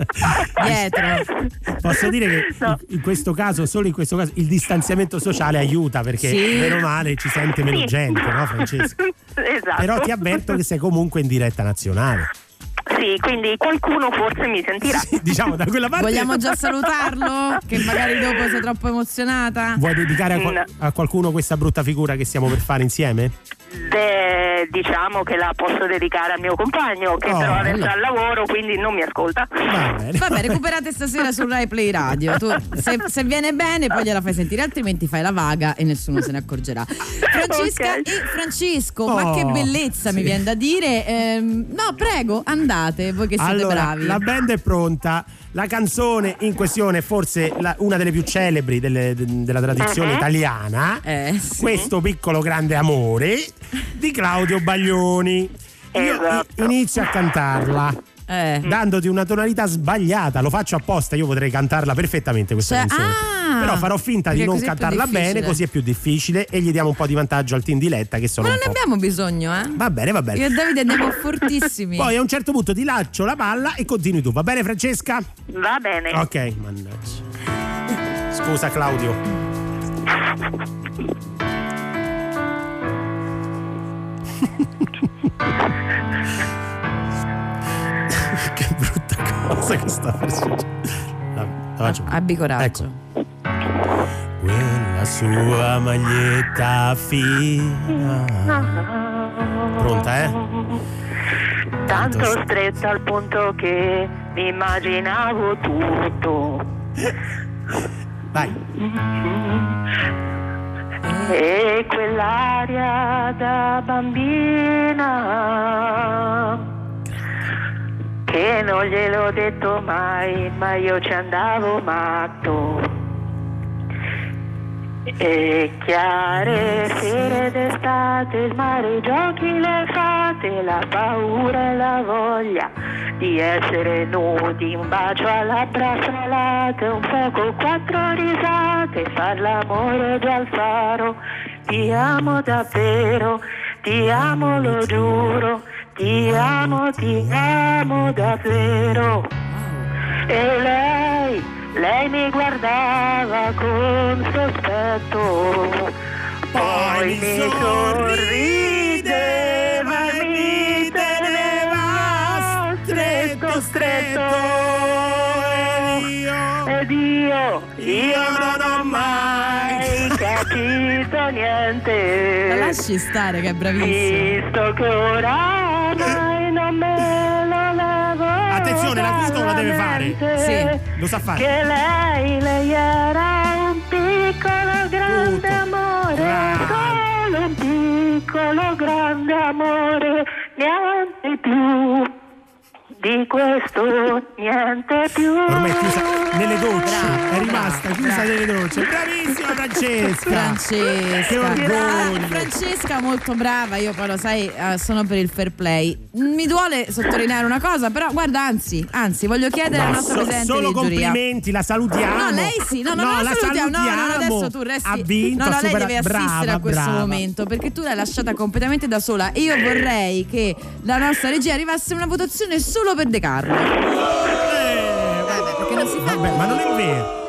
Dietro. Posso dire che in- in questo caso, solo in questo caso, il distanziamento sociale aiuta perché Sì. meno male ci sente meno Sì. gente, no Francesca? esatto. Però ti avverto che sei comunque in diretta nazionale. Sì, quindi qualcuno forse mi sentirà. Diciamo da quella parte Vogliamo già salutarlo? Che magari dopo sei troppo emozionata? Vuoi dedicare a, qual- a qualcuno questa brutta figura che stiamo per fare insieme? Beh, diciamo che la posso dedicare al mio compagno, che Oh, però adesso è al lavoro, quindi non mi ascolta. Va bene. Vabbè, recuperate stasera su Rai Play Radio. Tu, se, se viene bene, poi gliela fai sentire, altrimenti fai la vaga e nessuno se ne accorgerà. Francesca Ok. e Francesco, ma Oh, che bellezza sì. mi viene da dire. Ehm, no, prego, andate, voi che siete Allora, bravi. la band è pronta. La canzone in questione è forse la- una delle più celebri delle- de- della tradizione Mhm. italiana. Eh, sì. Questo piccolo grande amore di Claudio Baglioni. Io Esatto. inizio a cantarla. Eh. Dandoti una tonalità sbagliata, lo faccio apposta, io potrei cantarla perfettamente questa Cioè, canzone. ah, Però farò finta di non cantarla bene, così è più difficile e gli diamo un po' di vantaggio al team di Letta che sono Ma un non ne po'. abbiamo bisogno, eh? Va bene, va bene. Io e Davide andiamo fortissimi. Poi a un certo punto ti lancio la palla e continui tu, va bene Francesca? Va bene. Ok, mannaggia. Scusa Claudio. cosa che sta per succedere. La, la faccio. Abbi coraggio. Ecco. Quella sua maglietta fina. Pronta, eh? Tanto stretta al punto che mi immaginavo tutto. Vai. E quell'aria da bambina che non gliel'ho detto mai, ma io ci andavo matto. E chiare sere d'estate, il mare, i giochi, le fate, la paura e la voglia di essere nudi, un bacio alla salate, un fuoco, quattro risate, far l'amore già al faro. Ti amo davvero, ti amo lo giuro, ti amo, ti amo davvero. E lei, lei mi guardava con sospetto, poi mi sorrideva e mi teneva stretto, stretto. Ed io, io non ho mai capito La niente. lasci stare che è bravissimo. Visto che oramai non me lo levo Attenzione, l'acuto la deve fare. mente. Lo sa fare. Che lei, lei era un piccolo grande Tutto. amore Bravo. Solo un piccolo grande amore Niente più di questo, niente più Ormai è chiusa nelle docce. Brava, è rimasta brava, chiusa brava. nelle docce. Bravissima Francesca. Francesca. Che orgoglio. Francesca molto brava, io poi lo sai, eh, sono per il fair play. Mi duole sottolineare una cosa, però guarda, anzi, anzi, voglio chiedere No, nostro so- presidente solo di giuria. complimenti, la salutiamo. No, lei sì, no, no, no, la la salutiamo. No, no, no, salutiamo. adesso tu resti. Ha vinto, no, no, lei deve assistere a questo brava. momento perché tu l'hai lasciata completamente da sola. E io vorrei che la nostra regia arrivasse a una votazione solo per De Carlo. Eh, Vabbè, perché non si fa Vabbè, ma non è vero.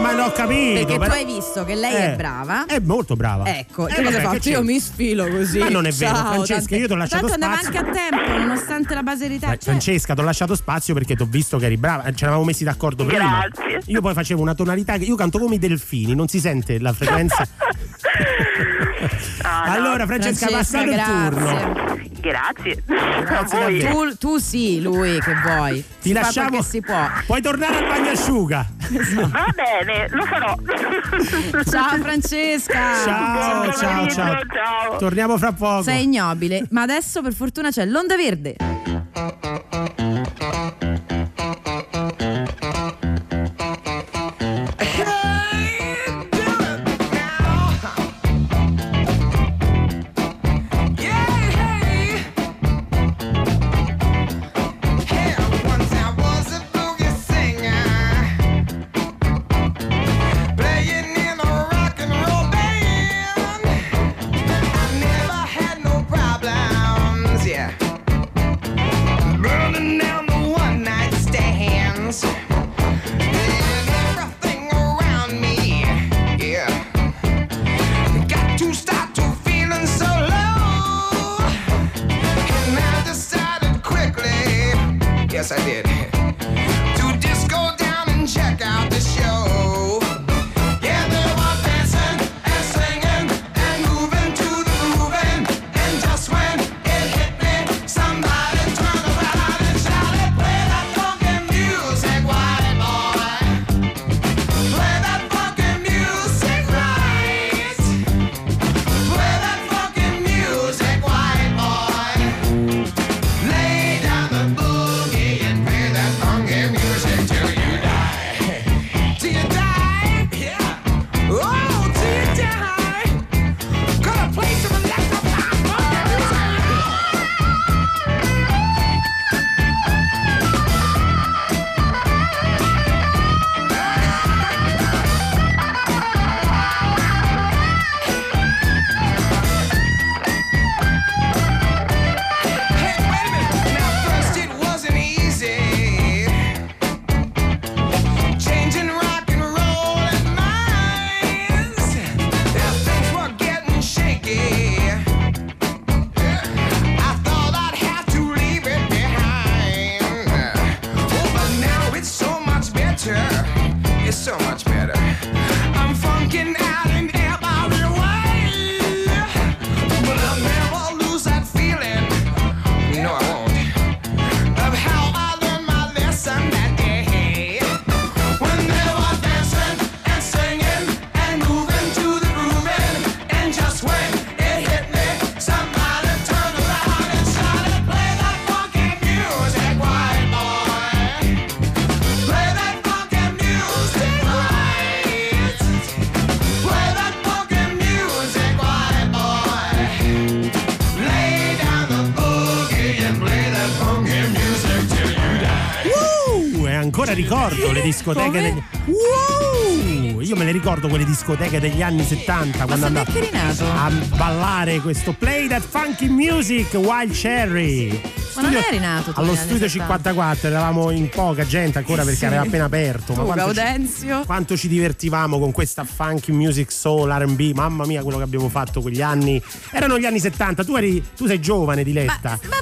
Ma l'ho capito. Perché tu però- hai visto che lei Eh, è brava. È molto brava. Ecco, Eh, che cosa fatto? Io mi sfilo così. Ma non è vero, Ciao, Francesca, tante- io ti ho lasciato Tanto andava spazio. anche a tempo, nonostante la baserità. Dai, Cioè, Francesca, ti ho lasciato spazio perché ti ho visto che eri brava. Ci eravamo messi d'accordo prima. Grazie. Io poi facevo una tonalità che io canto come i delfini, non si sente la frequenza. Ah, no. allora, Francesca, Francesca, passato il turno. Grazie. Grazie tu, tu sì, lui che vuoi. Ti Si lasciamo. che si può. Puoi tornare al bagnasciuga. Va bene, lo farò. Ciao Francesca. Ciao, ciao, ciao. ciao. Torniamo fra poco. Sei ignobile, ma adesso per fortuna c'è l'onda verde. Ricordo le discoteche degli Uh, io me le ricordo quelle discoteche degli anni 70 quando andavo a ballare questo Play That Funky Music Wild Cherry. Ma non eri nato tu Allo studio 70? 54 eravamo in poca gente ancora perché Sì. aveva appena aperto. Tu, quanto ci- Gaudenzio. quanto ci divertivamo con questa funky music soul RB, mamma mia quello che abbiamo fatto quegli anni. Erano gli anni 70, tu, eri, tu sei giovane Diletta. Ma pure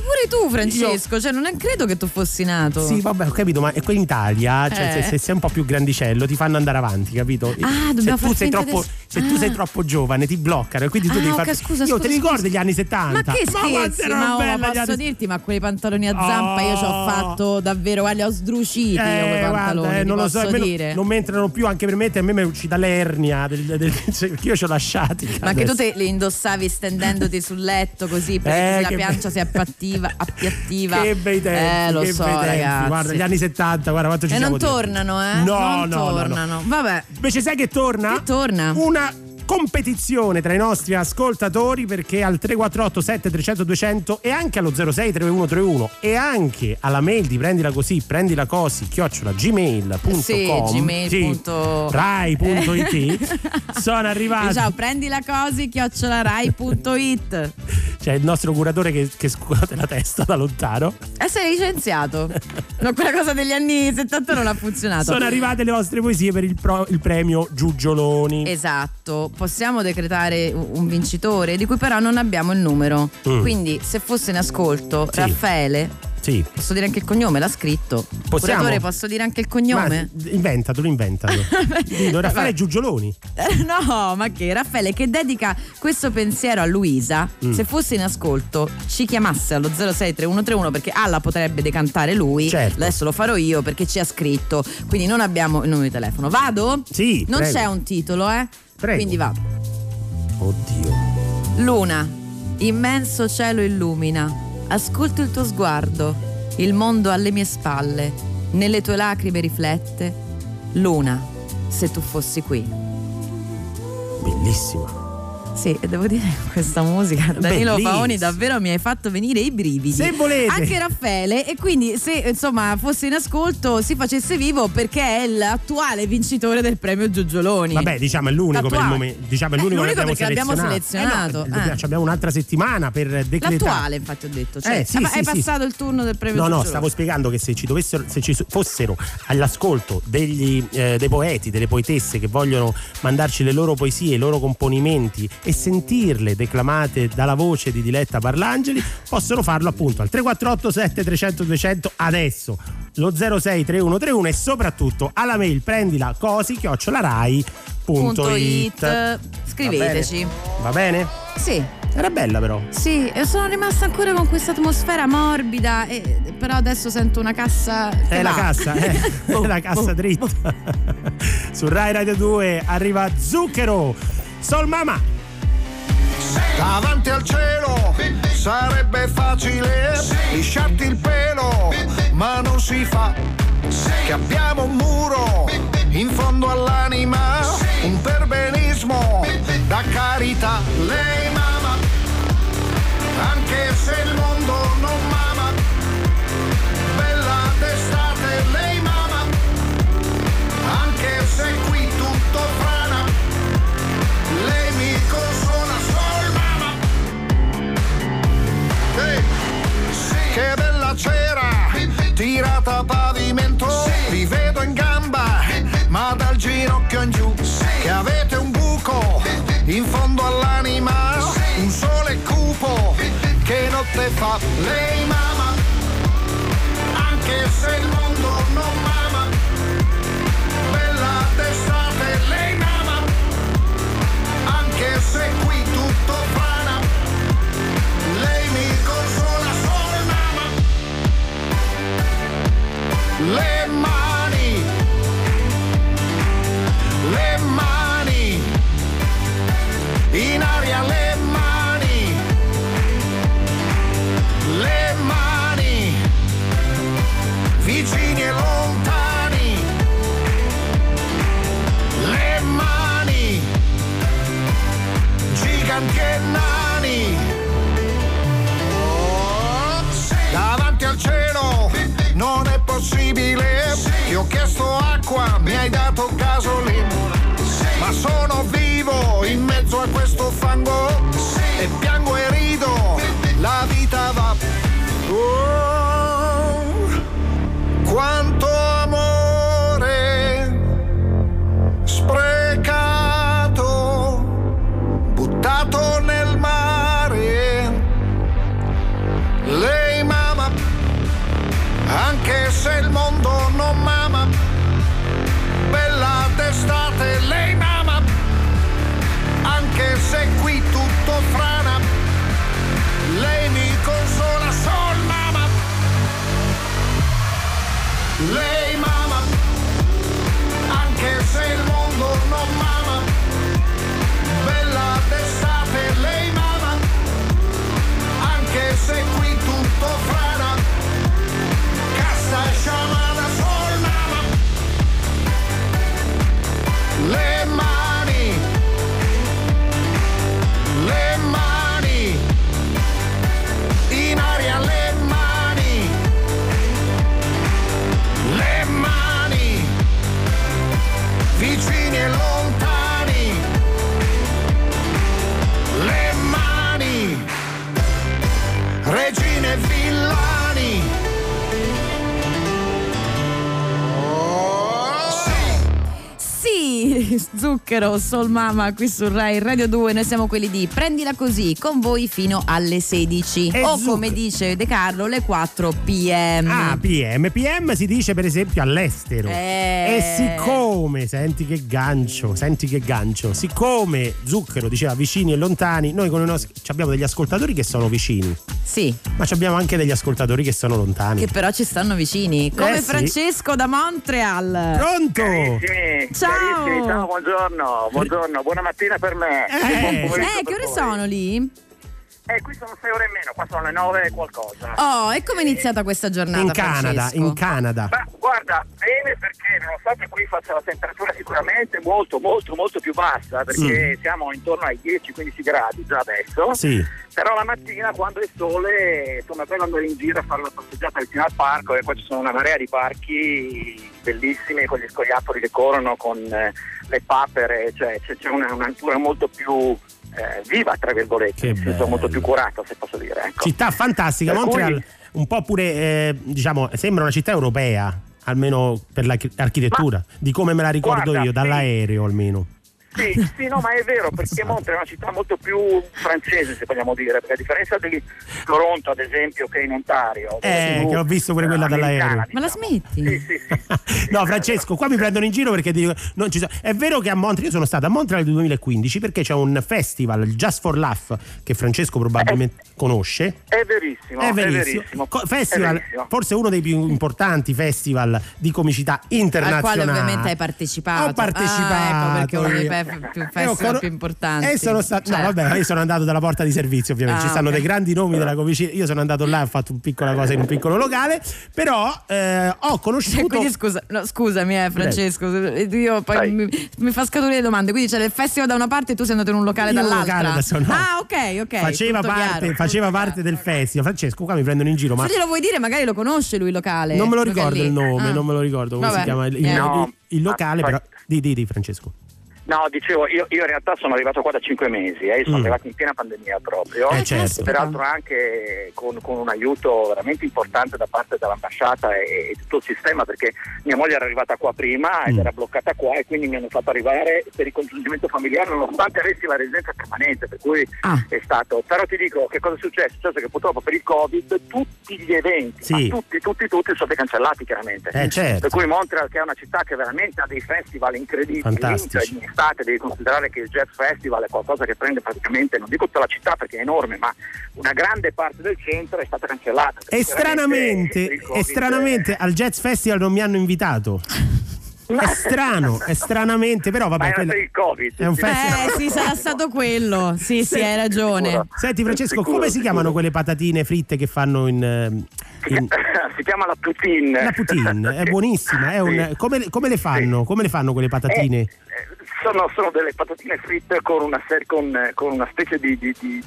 tu, Francesco, cioè non è- credo che tu fossi nato. Sì, vabbè, ho capito, ma è qui in Italia, cioè Eh. se, se sei un po' più grandicello ti fanno andare avanti, capito? Ah, se dobbiamo tu far sei troppo, se tu sei Ah. troppo giovane ti bloccano e quindi tu Ah, devi ok, fare. scusa, Io scusa, te li scusa. ricordi gli anni 70? Ma che scherzi, ma, ma belli gli posso anni- dirti, ma quei pantaloni a zampa io ci ho Oh. fatto davvero, guarda, li ho sdruciti io Eh, pantaloni, guarda, eh, non lo so, dire. non mi entrano più anche per me, a me mi è uscita l'ernia del, del- perché io ci ho lasciati. Ma che tu adesso. te li indossavi stendendoti sul letto così perché Eh, la piancia si appattiva, appiattiva. Che bei tempi, Eh, lo so, ragazzi. Guarda, gli anni 70, guarda quanto ci e siamo non divertiti. tornano, eh? No, non no, no, no. tornano. Vabbè. Invece sai che torna? Che torna? Una competizione tra i nostri ascoltatori perché al 348 7300 200 e anche allo 06 3131 e anche alla mail di prendila così prendila così chiocciola gmail.com Sì, gmail. sì, rai.it sono arrivati Ciao, prendi la cosi chiocciolarai.it. c'è il nostro curatore che, che scuote la testa da lontano E sei licenziato. No, quella cosa degli anni 70 non ha funzionato. sono arrivate le vostre poesie per il, pro- il premio Giugioloni Esatto, possiamo decretare un vincitore di cui però non abbiamo il numero. Mm. Quindi se fosse in ascolto, Sì. Raffaele, sì posso dire anche il cognome, l'ha scritto. Possiamo? Curatore, posso dire anche il cognome? Ma inventatelo, inventalo. Dillo, Raffaele. Giugioloni. Eh, No, ma che Raffaele che dedica questo pensiero a Luisa, Mm. se fosse in ascolto, ci chiamasse allo 063131 perché A la potrebbe decantare lui. Certo. Adesso lo farò io perché ci ha scritto. Quindi non abbiamo il numero di telefono. Vado? Sì. Non prego. c'è un titolo, eh? Prego. Quindi vado. Oddio. Luna, immenso cielo illumina, ascolto il tuo sguardo, il mondo alle mie spalle, nelle tue lacrime riflette. Luna, se tu fossi qui. Bellissima. Sì, devo dire questa musica, Danilo. Paoni, davvero mi hai fatto venire i brividi. Se volete. Anche Raffaele, e quindi se insomma fosse in ascolto si facesse vivo perché è l'attuale vincitore del premio Giugioloni. Vabbè, diciamo è l'unico per il L'attuale. momento. Diciamo è Eh, l'unico, che l'unico abbiamo perché l'abbiamo selezionato. selezionato, Eh no, eh. ci abbiamo un'altra settimana per decretare. L'attuale, infatti, ho detto. Cioè, Eh, sì, sì, è sì. passato il turno del premio No, no, Giugioloni. stavo spiegando che se ci, dovessero, se ci fossero all'ascolto degli, eh, dei poeti, delle poetesse che vogliono mandarci le loro poesie, i loro componimenti e sentirle declamate dalla voce di Diletta Parlangeli, possono farlo appunto al 348 7300 200 adesso, lo 063131 e soprattutto alla mail prendila cosi chiocciolarai.it. it. Scriveteci. Va bene? Sì. Era bella però. Sì, e sono rimasta ancora con questa atmosfera morbida, e- però adesso sento una cassa. È la va. cassa, eh, è la cassa dritta. Su Rai Radio 2 arriva Zucchero. Sol Mama. Davanti al cielo sarebbe facile lisciarti il pelo, ma non si fa. Che abbiamo un muro in fondo all'anima, un perbenismo da carità. Lei mama, anche se il mondo non mama. Tirata a pavimento. Vi vedo in gamba Ma dal ginocchio in giù. Che avete un buco In fondo all'anima. Un sole cupo Che notte fa. Lei impossibile. Sì. Ti ho chiesto acqua, mi hai dato gasolina. Sì. Ma sono vivo in mezzo a questo fango zucchero, Sol Mama qui su Rai Radio 2, noi siamo quelli di Prendila così con voi fino alle 16 E o zucchero. come dice De Carlo le 4 pm. Ah, PM. PM si dice per esempio all'estero. Eh. E siccome, senti che gancio, senti che gancio, siccome Zucchero diceva vicini e lontani, noi con i nostri ci abbiamo degli ascoltatori che sono vicini. Sì. Ma ci abbiamo anche degli ascoltatori che sono lontani. Che però ci stanno vicini, come Eh, sì. Francesco da Montreal. Pronto? Carissimi, Ciao. carissimi, ciao, buongiorno, buongiorno, buona mattina per me. Eh, per che ore voi. sono lì? Eh, qui sono sei ore in meno, qua sono le nove e qualcosa. Oh, e come è iniziata questa giornata? In Canada, Francesco? in Canada. Ma guarda, bene perché nonostante qui faccia la temperatura sicuramente molto, molto, molto più bassa, perché siamo intorno ai 10-15 gradi già adesso. Sì. Però la mattina quando è sole, insomma, è bello andare in giro a fare la passeggiata vicino al parco e qua ci sono una marea di parchi bellissimi con gli scoiattoli che corrono, con eh, le papere, cioè c'è, c'è una, una natura molto più eh, viva, tra virgolette, bello. molto più curata, se posso dire. Ecco. Città fantastica, Per Montreal cui- un po' pure, eh, diciamo, sembra una città europea, almeno per l'architettura, di come me la ricordo guarda, io, dall'aereo almeno. Sì, sì, no, ma è vero, perché Montre è una città molto più francese, se vogliamo dire, perché a differenza di Toronto, ad esempio, che è in Ontario. Eh, che ho visto pure quella dall'aereo. americana, Ma la smetti? No, Francesco, qua mi prendono in giro perché dico, non ci so- è vero che a Montreal, io sono stato a Montreal nel 2015 perché c'è un festival, il Just for Laugh, che Francesco probabilmente conosce. È verissimo, È è verissimo. Co- è festival, verissimo. forse uno dei più importanti festival di comicità Al internazionale. quale ovviamente hai partecipato. Ho partecipato. Ah, ecco perché è uno dei più Eh, festival ho cono- più importanti. E sono stato, no, Cioè. vabbè, io sono andato dalla porta di servizio, ovviamente. Ah, Ci stanno ok. dei grandi nomi della comicità. Io sono andato là, ho fatto una piccola cosa in un piccolo locale. Però eh, ho conosciuto. Cioè, quindi scusa, no, scusami eh, Francesco, io poi mi, mi fa scaturire le domande. Quindi c'è il festival da una parte e tu sei andato in un locale Io in un dall'altra. locale adesso no. Ah, ok, ok. faceva tutto parte, chiaro. faceva parte del festival. Francesco, qua mi prendono in giro, ma Se glielo vuoi dire, magari lo conosce lui il locale. non me lo ricordo il nome, Ah. non me lo ricordo come Vabbè, si chiama il, il-. No. il locale, Ah, però. Di, di, di Francesco. No, dicevo, io, io in realtà sono arrivato qua da cinque mesi, eh, sono Mm. arrivato in piena pandemia proprio, Eh, certo. peraltro anche con, con un aiuto veramente importante da parte dell'ambasciata e, e tutto il sistema, perché mia moglie era arrivata qua prima ed Mm. era bloccata qua e quindi mi hanno fatto arrivare per il congiungimento familiare nonostante avessi la residenza permanente, per cui Ah. è stato. Però ti dico che cosa è successo? È successo che purtroppo per il Covid tutti gli eventi, Sì. tutti, tutti, tutti sono stati cancellati chiaramente. Eh, certo. Per cui Montreal, che è una città che veramente ha dei festival incredibili, Fantastici. Cioè in estate devi considerare che il Jazz Festival è qualcosa che prende praticamente, non dico tutta la città perché è enorme, ma una grande parte del centro è stata cancellata. E stranamente, e stranamente al Jazz Festival non mi hanno invitato. È strano, è stranamente, però vabbè. per il Covid. è un festival. Eh sì, sarà stato quello. Sì, sì, hai ragione. Senti Francesco, Sicuro, come si sicuro. chiamano quelle patatine fritte che fanno in... eh, in- si chiama la poutine. La poutine, è buonissima, è un- Sì. come, come le fanno? Come le fanno quelle patatine? Eh, sono, sono delle patatine fritte con una, ser- con, con una specie di, di, di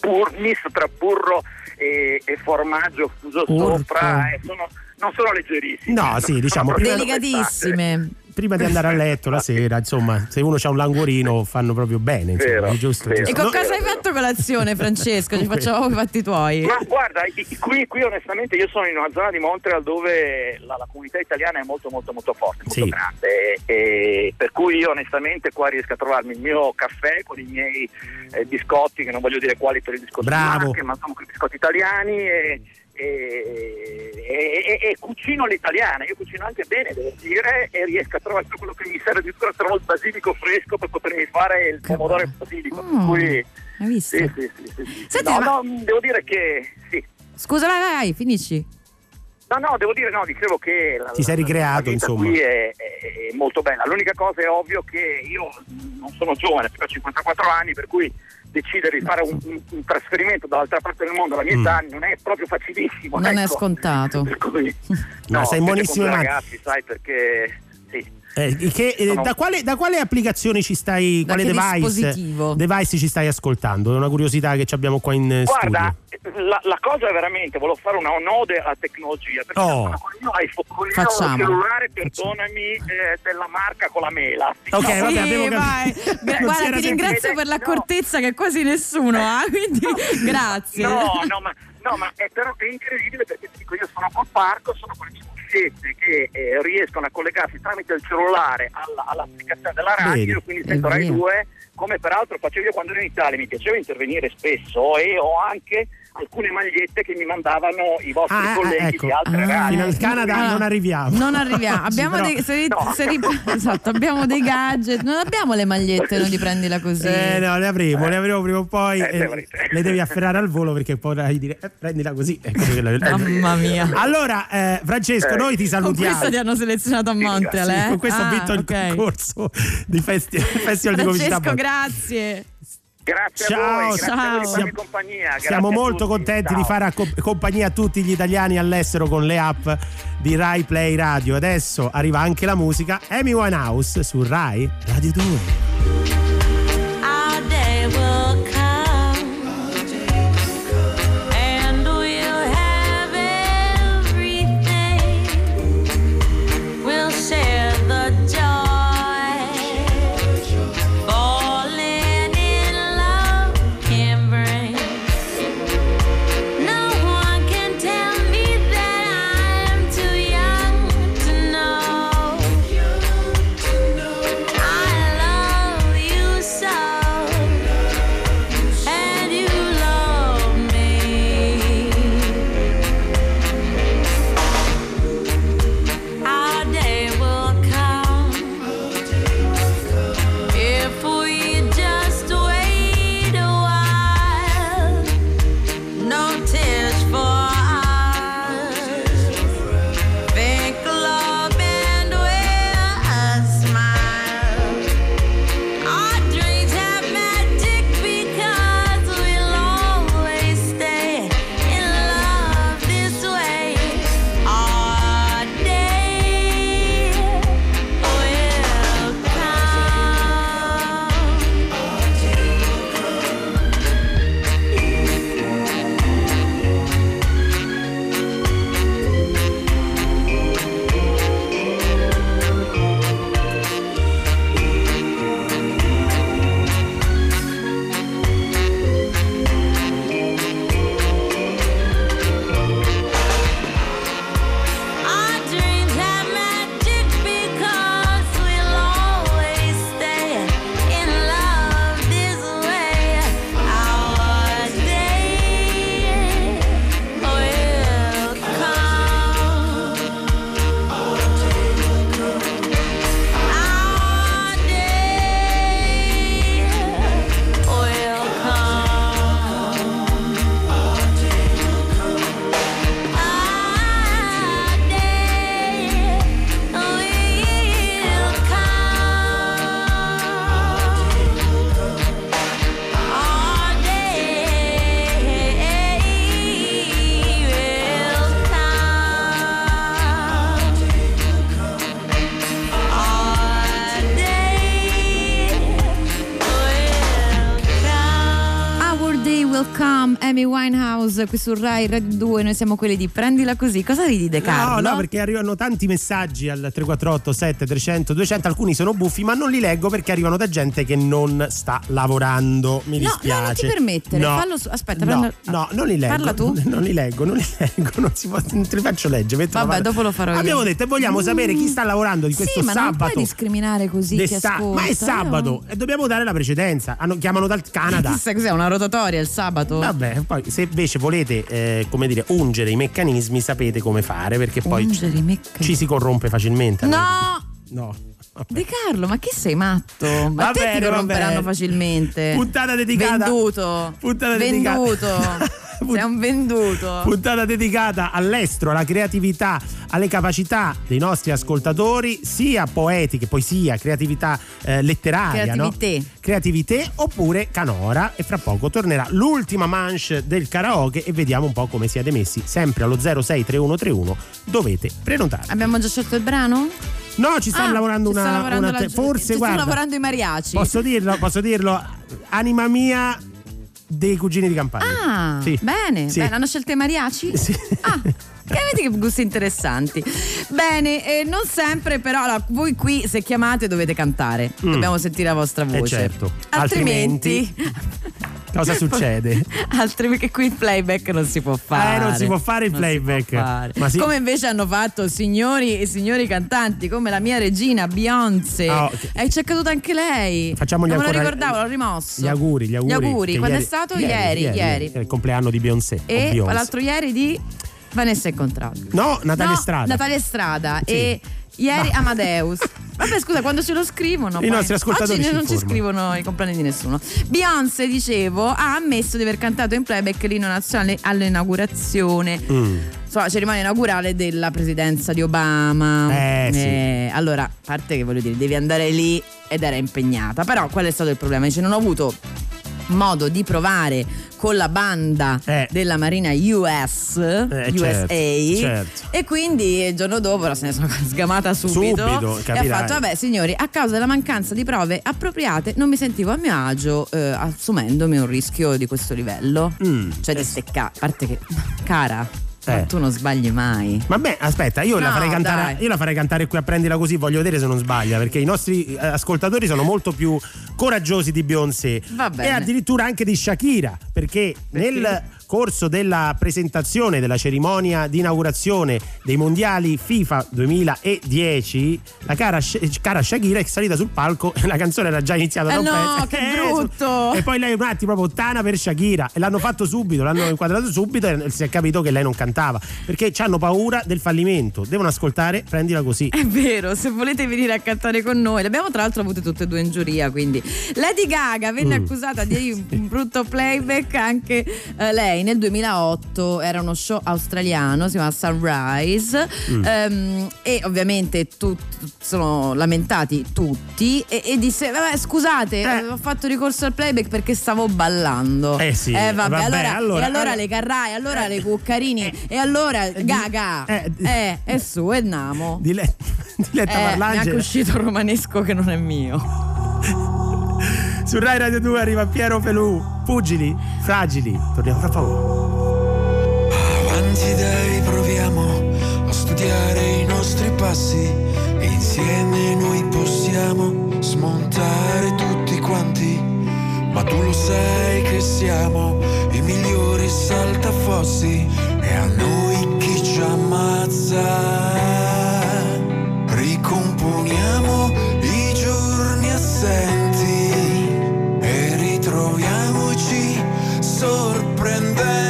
bur- misto tra burro e, e formaggio fuso Urca. sopra. eh, sono, non sono leggerissime. No, sì, diciamo Delicatissime. Prima di andare a letto la sera, insomma, se uno ha un languorino fanno proprio bene, insomma, Vero, è giusto, vero. E giusto. con No, cosa hai fatto colazione, Francesco? Ci facciamo i fatti tuoi. Ma guarda, qui, qui onestamente io sono in una zona di Montreal dove la, la comunità italiana è molto molto molto forte, molto Sì. grande e, per cui io onestamente qua riesco a trovarmi il mio caffè con i miei eh, biscotti, che non voglio dire quali per i biscotti Bravo. marche, ma sono quei biscotti italiani e, e- e- e- cucino all'italiana, io cucino anche bene devo dire e riesco a trovare tutto quello che mi serve, addirittura trovo il basilico fresco per potermi fare il pomodoro e il basilico, per Mm. cui Hai visto? sì, sì, sì, sì, sì. Senti, No, ma- no, devo dire che sì. Scusa, vai, vai, finisci. No, no, devo dire no, dicevo che la, Ti sei ricreato, insomma. qui è, è- è molto bella. L'unica cosa è ovvio che io non sono giovane, ho 54 anni, per cui decidere di fare un, un- un trasferimento dall'altra parte del mondo alla mia Mm. età non è proprio facilissimo. Non è ecco. scontato. Per cui, No, sei con due mani. ragazzi, sai, perché. Eh, che- eh, Sono- da, quale, da quale applicazioni ci stai, Da quale device, dispositivo? device ci stai ascoltando? È una curiosità che ci abbiamo qua in eh, Guarda, studio. la, la cosa è veramente, volevo fare una un'ode alla tecnologia, perché Oh. il mio iPhone, il mio cellulare, perdonami, eh, della marca con la mela. Ok, vabbè, Sì, abbiamo capito. Guarda, ti ringrazio per l'accortezza che quasi nessuno ha, quindi grazie. No, no, ma, no, ma è però è incredibile perché ti dico, io sono col parco, sono con le cuffiette che eh, riescono a collegarsi tramite il cellulare alla- all'applicazione della radio, Vedi, quindi sento Rai vero. 2, come peraltro facevo io quando ero in Italia, mi piaceva intervenire spesso e ho anche alcune magliette che mi mandavano i vostri Ah, ah, colleghi ecco. di altre Ah, radio. Al Canada Ah. non arriviamo. Non arriviamo, abbiamo, però- dei, se- No. se esatto, abbiamo dei gadget, non abbiamo le magliette, non ti prendila così. Eh no, le avremo, le avremo prima o poi. Eh, eh, le devi afferrare al volo perché potrai dire eh, prendila così. Ecco Mamma mia. Allora, eh, Francesco, Eh, noi ti Con salutiamo. questo ti hanno selezionato a Montreal, Sì, eh? con questo ho Ah, vinto il concorso di festi- Festival di Comicità. Francesco, grazie. Grazie Ciao, a voi, grazie ciao. Siamo- Siamo molto tutti, contenti ciao. di fare compagnia a tutti gli italiani all'estero con le app di Rai Play Radio. Adesso arriva anche la musica Amy Winehouse su Rai Radio 2. Qui su Rai Radio 2, noi siamo quelli di Prendila così. Cosa ridi De Carlo? No, no, perché arrivano tanti messaggi al 348 7 300 200, alcuni sono buffi, ma non li leggo perché arrivano da gente che non sta lavorando. Mi No, dispiace. no, non ti permettere, No. fallo su- aspetta, no, prendo- no, non li leggo. Parla tu. Non li leggo, non li leggo, non, si può, non te li faccio leggere. Vabbè, dopo lo farò io. Abbiamo detto e vogliamo Mm. sapere chi sta lavorando di questo sì, ma non sabato. puoi discriminare così chi ascolta. ma è sabato e dobbiamo dare la precedenza. Hanno- chiamano dal Canada. Chissà cos'è, una rotatoria il sabato? Vabbè, poi se invece volete, eh, come dire, ungere i meccanismi, sapete come fare, perché poi meccanismi. ci si corrompe facilmente. No! No. De Carlo, ma che sei matto? Ma Va te bene, ti corromperanno facilmente. Puntata dedicata- Venduto. Puntata dedicata- Venduto. sei un venduto. Puntata dedicata all'estero, alla creatività, alle capacità dei nostri ascoltatori, sia poetiche, poesia, creatività eh, letteraria, no? Creativité. Creatività oppure canora e fra poco tornerà l'ultima manche del karaoke e vediamo un po' come siete messi, sempre allo 063131 dovete prenotare. Abbiamo già scelto il brano? No, ci sta Ah, lavorando ci sta una, lavorando una te- forse ci guarda. stanno lavorando i mariachi. Posso dirlo, posso dirlo, anima mia dei cugini di campagna. Ah, Sì. bene. Sì. Bene, hanno scelto i mariachi? Ah, che vedi che gusti interessanti. Bene, eh, non sempre, però allora, voi qui se chiamate dovete cantare. Mm. Dobbiamo sentire la vostra Eh, voce. certo. Altrimenti, Cosa succede? altri perché qui il playback non si può fare. Eh, non si può fare il Non si playback. fare. Sì. Come invece hanno fatto signori e signori cantanti, come la mia regina Beyoncé. Ah, ok. E ci è caduta anche lei. Facciamogli non me lo ancora- ricordavo, l'ho rimosso. Gli auguri, gli auguri. Gli auguri. Quando ieri- è stato? Ieri, ieri. È il compleanno di Beyoncé. E l'altro ieri di Vanessa Incontrato. No, Natalia No, Strada. Natalia Strada. Sì. E ieri Ma- Amadeus. Vabbè, scusa, quando ce lo scrivono. I poi- nostri ascoltatori Oggi non ci scrivono i compleanni di nessuno. Beyoncé, dicevo, ha ammesso di aver cantato in playback l'inno nazionale all'inaugurazione. Mm. Insomma, cerimonia inaugurale della presidenza di Obama. Eh, sì. allora, a parte che voglio dire, devi andare lì ed era impegnata. Però qual è stato il problema? Dice, non ho avuto modo di provare con la banda della Marina US, Eh, USA certo, certo. e quindi il giorno dopo se ne sono sgamata subito, Subito, e ha fatto vabbè signori a causa della mancanza di prove appropriate non mi sentivo a mio agio eh, assumendomi un rischio di questo livello Mm. cioè di stecca a parte che cara ma Eh. tu non sbagli mai Vabbè, aspetta, io, la No, farei cantare, dai. io la farei cantare qui a prendila così, voglio vedere se non sbaglia, perché i nostri eh, ascoltatori sono molto più coraggiosi di Beyoncé e addirittura anche di Shakira, perché, nel corso della presentazione della cerimonia di inaugurazione dei mondiali FIFA 2010, la cara, cara Shakira è salita sul palco e la canzone era già iniziata Eh da un no, pezzo. che Eh, brutto! E poi lei un attimo proprio tana per Shakira e l'hanno fatto subito, l'hanno inquadrato subito e si è capito che lei non cantava, perché hanno paura del fallimento, devono ascoltare, prendila così. È vero, se volete venire a cantare con noi, le abbiamo tra l'altro avute tutte e due in giuria, quindi Lady Gaga venne Mm. accusata di un brutto playback anche eh, lei nel 2008, era uno show australiano, si chiama Sunrise Mm. ehm, e ovviamente tut- sono lamentati tutti e, e disse vabbè scusate ho fatto ricorso al playback perché stavo ballando. Eh sì, vabbè, vabbè, allora, allora- e allora eh, le carrai, allora le cuccarini e allora Gaga eh, e su e namo. Dile- Diletta Eh, mi è uscito un romanesco che non è mio. Su Rai Radio 2 arriva Piero Pelù, Pugili, Fragili. Torniamo fra poco. Avanti dai, proviamo a studiare i nostri passi e insieme noi possiamo smontare tutti quanti. Ma tu lo sai che siamo i migliori saltafossi e a noi chi ci ammazza. Ricomponiamo i giorni assenti sorprender.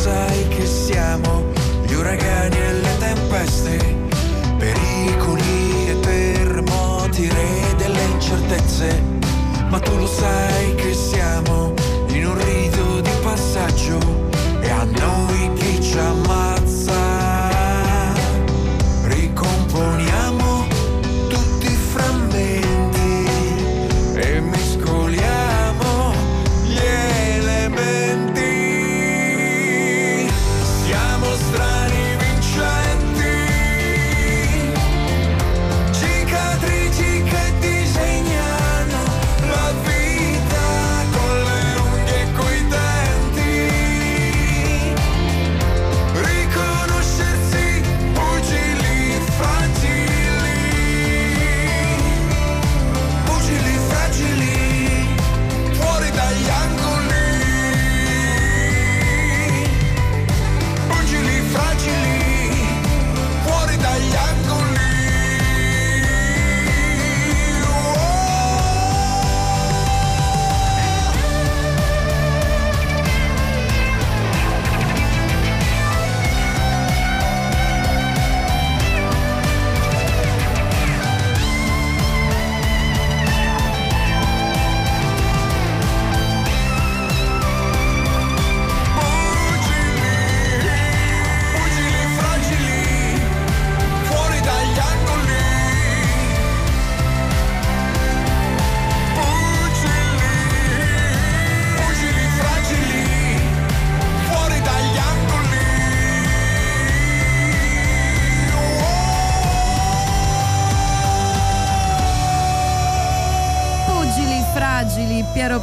sai che siamo gli uragani e le tempeste, pericoli e terremoti, re delle incertezze, ma tu lo sai che siamo in un rito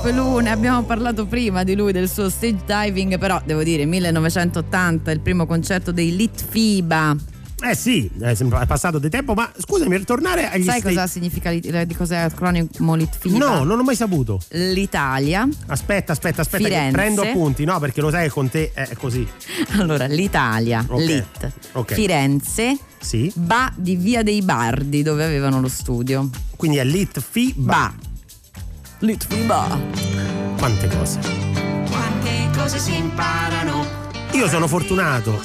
Piero Pelune, abbiamo parlato prima di lui, del suo stage diving, però devo dire 1980, il primo concerto dei Litfiba. Eh sì, è passato di tempo, ma scusami, per tornare agli Sai sta- cosa significa di cos'è l'acronimo Litfiba? No, non ho mai saputo. L'Italia. Aspetta, aspetta, aspetta, Firenze. prendo appunti, no, perché lo sai che con te è così. Allora, l'Italia, Ok, Lit, ok. Firenze, Sì. Ba di Via dei Bardi, dove avevano lo studio. Quindi è Litfiba. Litfiba. Quante cose. Quante cose si imparano. Io sono fortunato.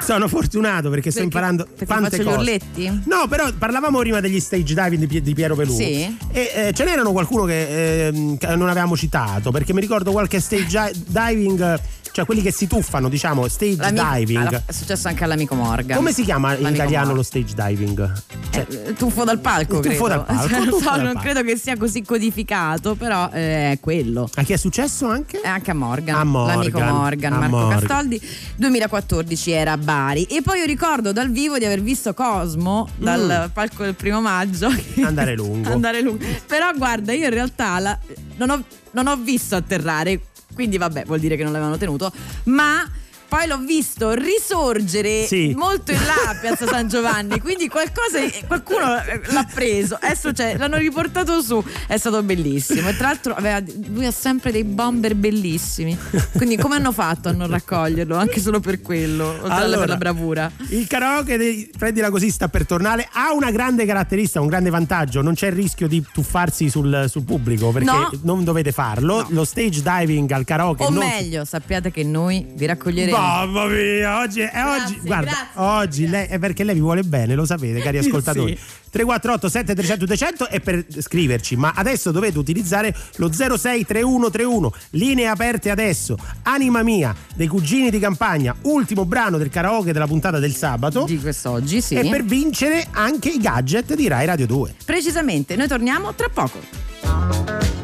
Sono fortunato perché sto Perché- imparando perché tante faccio gli cose. urletti? No, però parlavamo prima degli stage diving di, di Piero Pelù. Sì. E eh, ce n'erano qualcuno che, ehm, che non avevamo citato, perché mi ricordo qualche stage diving, cioè quelli che si tuffano, diciamo, stage L'amico- diving. È successo anche all'amico Morgan. Come si chiama in L'amico italiano Morgan. lo stage diving? Cioè, Eh, tuffo dal palco, Il tuffo credo. dal palco, non tuffo so, dal non palco. credo che sia così codificato, però eh, è quello. a chi è successo anche? E anche a Morgan, A Morgan, l'amico Morgan, a Marco Morgan. Castoldi. 2014 era a Bari. E poi io ricordo dal vivo di aver visto Cosmo dal palco del primo maggio. Mm. Andare lungo. Andare lungo. Però guarda, io in realtà la- non, ho, non ho visto atterrare, quindi vabbè, vuol dire che non l'avevano tenuto, ma poi l'ho visto risorgere Sì. molto in là a Piazza San Giovanni, quindi qualcosa, qualcuno l'ha preso, adesso cioè, l'hanno riportato su, è stato bellissimo. E tra l'altro aveva- lui ha sempre dei bomber bellissimi, quindi come hanno fatto a non raccoglierlo? Anche solo per quello, Allora, per la bravura. Il karaoke dei prendila così sta per tornare. Ha una grande caratteristica, un grande vantaggio. Non c'è il rischio di tuffarsi sul, sul pubblico perché No. non dovete farlo. Lo stage diving al karaoke O non meglio, sappiate che noi vi raccoglieremo. Mamma mia, oggi, è oggi guarda, grazie, oggi lei è perché lei vi vuole bene, lo sapete, cari ascoltatori. 348 7300 200 è per scriverci, ma adesso dovete utilizzare lo 063131. Linee aperte adesso. Anima mia dei cugini di campagna, ultimo brano del karaoke della puntata del sabato. Di quest'oggi, sì. E per vincere anche i gadget di Rai Radio 2. Precisamente, noi torniamo tra poco.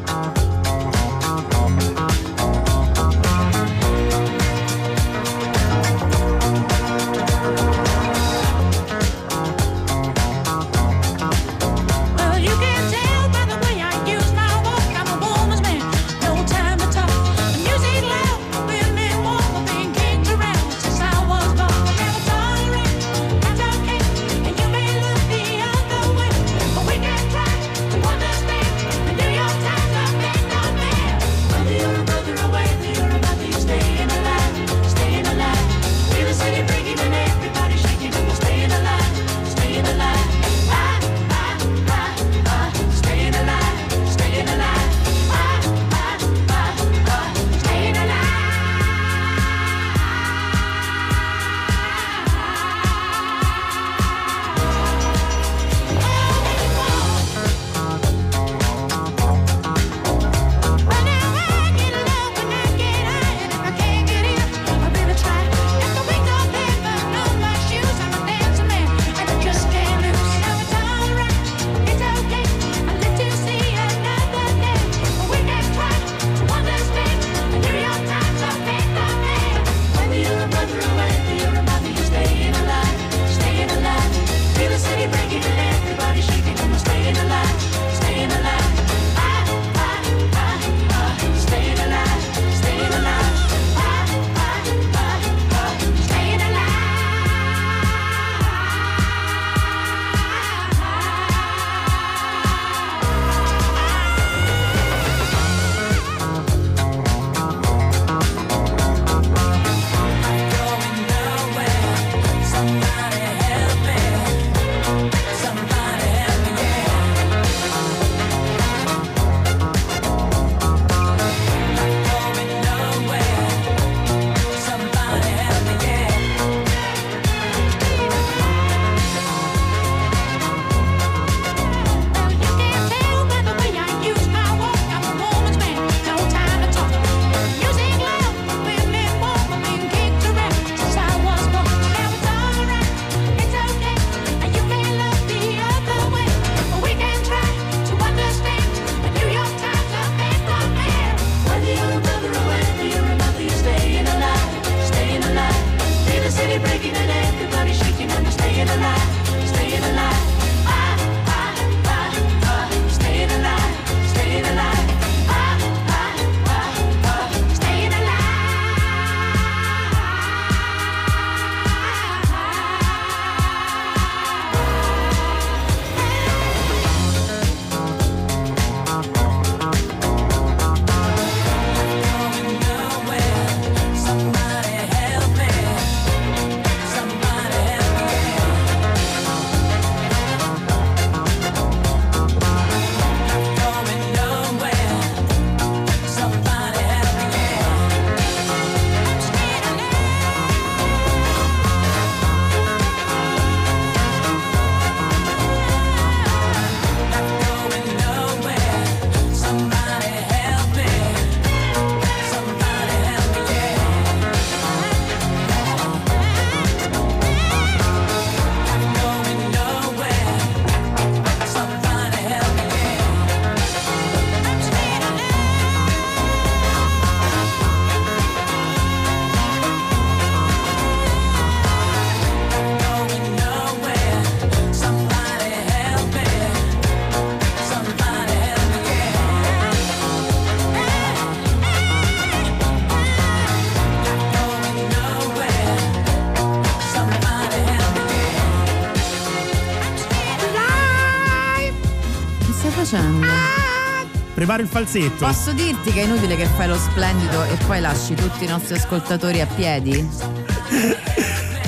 Preparo il falsetto. Posso dirti che è inutile che fai lo splendido e poi lasci tutti i nostri ascoltatori a piedi?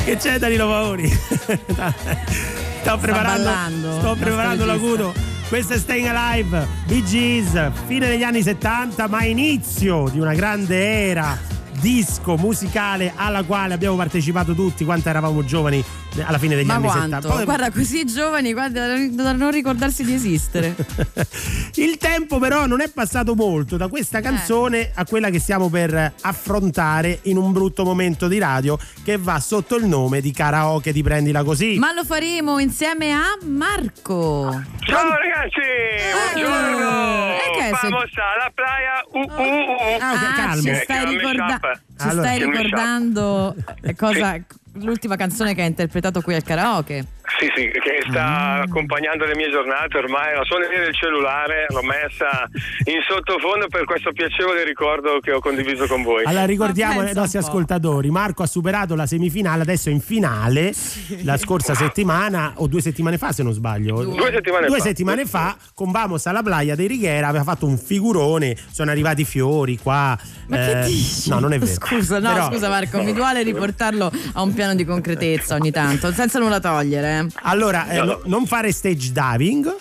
Che c'è Danilo Paoli? Sto preparando, ballando, sto preparando l'acuto. Questo è Staying Alive, Bee Gees, fine degli anni 70, ma inizio di una grande era disco musicale alla quale abbiamo partecipato tutti quanto eravamo giovani alla fine degli Ma anni quanto? 70. Poi- Guarda, così giovani, guarda, da non ricordarsi di esistere. Il tempo però non è passato molto da questa Eh. canzone a quella che stiamo per affrontare in un brutto momento di radio che va sotto il nome di karaoke di Prendila Così. Ma lo faremo insieme a Marco. Ciao ragazzi, buongiorno. E che è se- Vamos alla playa. Uh, uh, uh. Ah, ok, calmo. ci Eh, stai, che ricorda- ci Allora. stai Che ricordando eh, cosa, l'ultima canzone che hai interpretato qui al karaoke? Sì, sì, che sta accompagnando le mie giornate ormai, la suono lì del cellulare, l'ho messa in sottofondo per questo piacevole ricordo che ho condiviso con voi. Allora ricordiamo ai nostri ascoltatori, Marco ha superato la semifinale, adesso è in finale la scorsa settimana o due settimane fa se non sbaglio. Due settimane Due fa. settimane fa con Vamos alla playa dei Righiera aveva fatto un figurone, sono arrivati fiori qua. Ma che eh, dici? No, non è vero. Scusa, no, Però- scusa Marco, mi duole riportarlo a un piano di concretezza ogni tanto, senza nulla togliere. Allora, eh, No, no. no- non fare stage diving,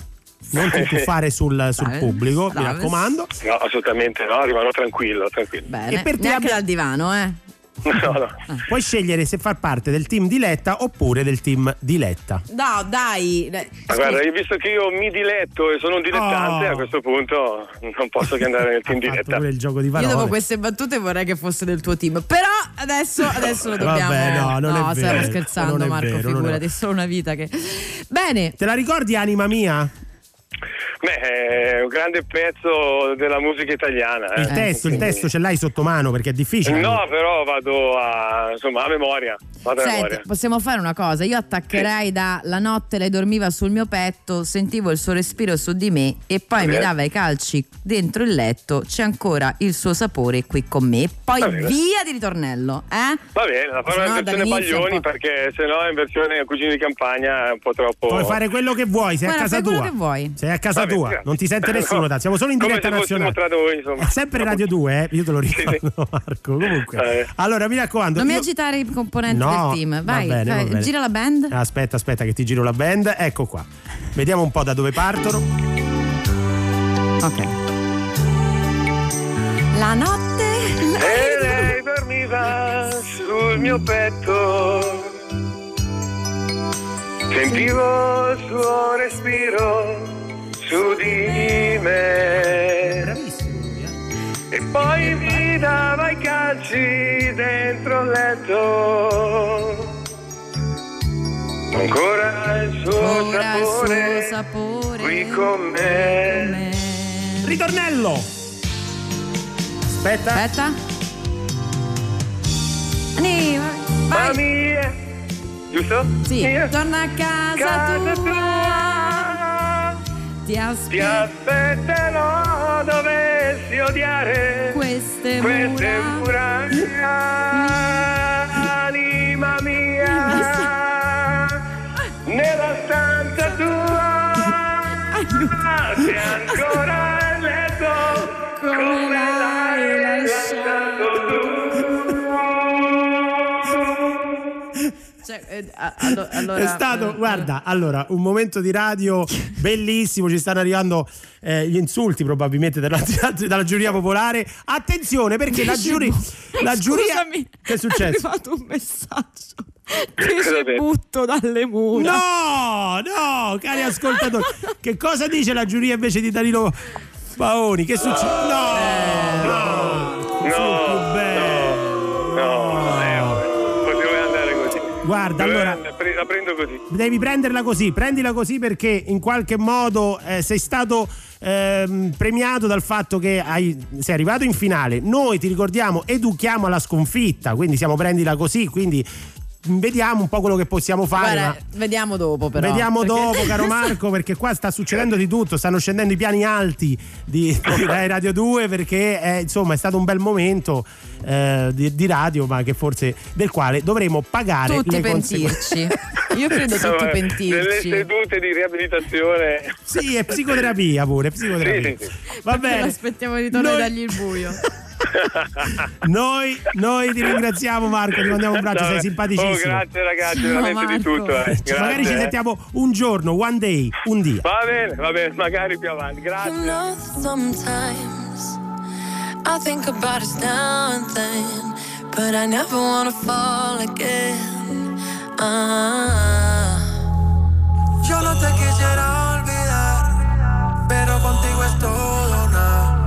non ti tuffare sul, sul Dai, pubblico, mi dai. raccomando. No, assolutamente no, rimarrò tranquillo, tranquillo. Bene, E per te neanche abbia- dal divano, eh. No, no. Puoi scegliere se far parte del team Diletta oppure del team Diletta. No, dai. Ma guarda, io visto che io mi diletto e sono un dilettante, Oh. a questo punto non posso che andare nel team Fatto diretta. pure il gioco di Io dopo queste battute vorrei che fosse del tuo team. Però adesso, adesso lo dobbiamo. Vabbè, no, non è stiamo vero, scherzando, Marco. vero, figurati, è solo una vita che. Bene. Te la ricordi Anima Mia? Beh, è un grande pezzo della musica italiana. eh. Il testo, il testo ce l'hai sotto mano perché è difficile. No, però vado a, insomma, a memoria. Vado a Senti, memoria. possiamo fare una cosa? Io attaccherei da la notte lei dormiva sul mio petto, sentivo il suo respiro su di me e poi mi dava i calci dentro il letto. C'è ancora il suo sapore qui con me. Poi via di ritornello, eh? Va bene, la farò in versione Baglioni perché se no in versione Cugini di Campagna è un po' troppo... Puoi fare quello che vuoi, sei Guarda, a casa fai quello tua. che vuoi. Sei a casa bene, tua, non ti sente nessuno, No. siamo solo in Come diretta nazionale. tra noi, insomma. È sempre Radio 2, eh? io te lo ricordo, Marco. Comunque, Eh. allora mi raccomando. Non mi io- agitare i componenti No, del team. Vai, va bene, vai, va bene. gira la band. Aspetta, aspetta, che ti giro la band. Ecco qua. Vediamo un po' da dove partono. Ok. La notte. E lei dormiva sul mio petto. Sentivo il suo respiro su di me. Bravissimo. E poi mi dava i calci dentro il letto. Ancora il suo Ora il sapore suo sapore. qui con me. me. Ritornello. Aspetta. Aspetta. Anni, vai. Mamma Giusto? Sì, Mia. torna a casa, Casa tua. tua. Ti Ti aspetto aspetterò dovessi odiare queste, queste mura. mura. Anima mia, nella stanza tua, sei ancora il letto come l'hai lasciato Cioè, eh, allo- allora, è stato, eh, guarda, allora, un momento di radio bellissimo, ci stanno arrivando eh, gli insulti probabilmente dalla, dalla giuria popolare. Attenzione perché la giuria... La giuria... Scusami, Che è successo? È arrivato un messaggio. Che detto? butto dalle mura. No, no, cari ascoltatori, che cosa dice la giuria invece di Danilo Paoni? Che succede? No, no, No, più Guarda, Doveva allora La prendo così. devi prenderla così, prendila così perché in qualche modo eh, sei stato ehm, premiato dal fatto che hai- sei arrivato in finale. Noi ti ricordiamo, educhiamo alla sconfitta, quindi siamo prendila così, quindi vediamo un po' quello che possiamo fare. Guarda, ma- vediamo dopo però. Vediamo perché- dopo, caro Marco, perché qua sta succedendo di tutto, stanno scendendo i piani alti di, di Radio 2 perché è, insomma è stato un bel momento eh, di, di radio, ma che forse del quale dovremo pagare Tutti le pentirci. Io credo tutti Vabbè, pentirci. Delle sedute di riabilitazione. Sì, è psicoterapia pure, psicoterapia. Sì, sì, Va bene. Aspettiamo di tornare Noi- a dargli il buio. Noi, noi ti ringraziamo Marco, ti mandiamo un braccio, sei simpaticissimo. Oh, grazie ragazzi, veramente di tutto. Eh. Grazie, Magari ci sentiamo un giorno, one day, un dia. Va bene, va bene, magari più avanti. Grazie. You know, sometimes I think about us now and then, but I never wanna fall again. Ah. Yo no te quisiera olvidar, pero contigo es todo una.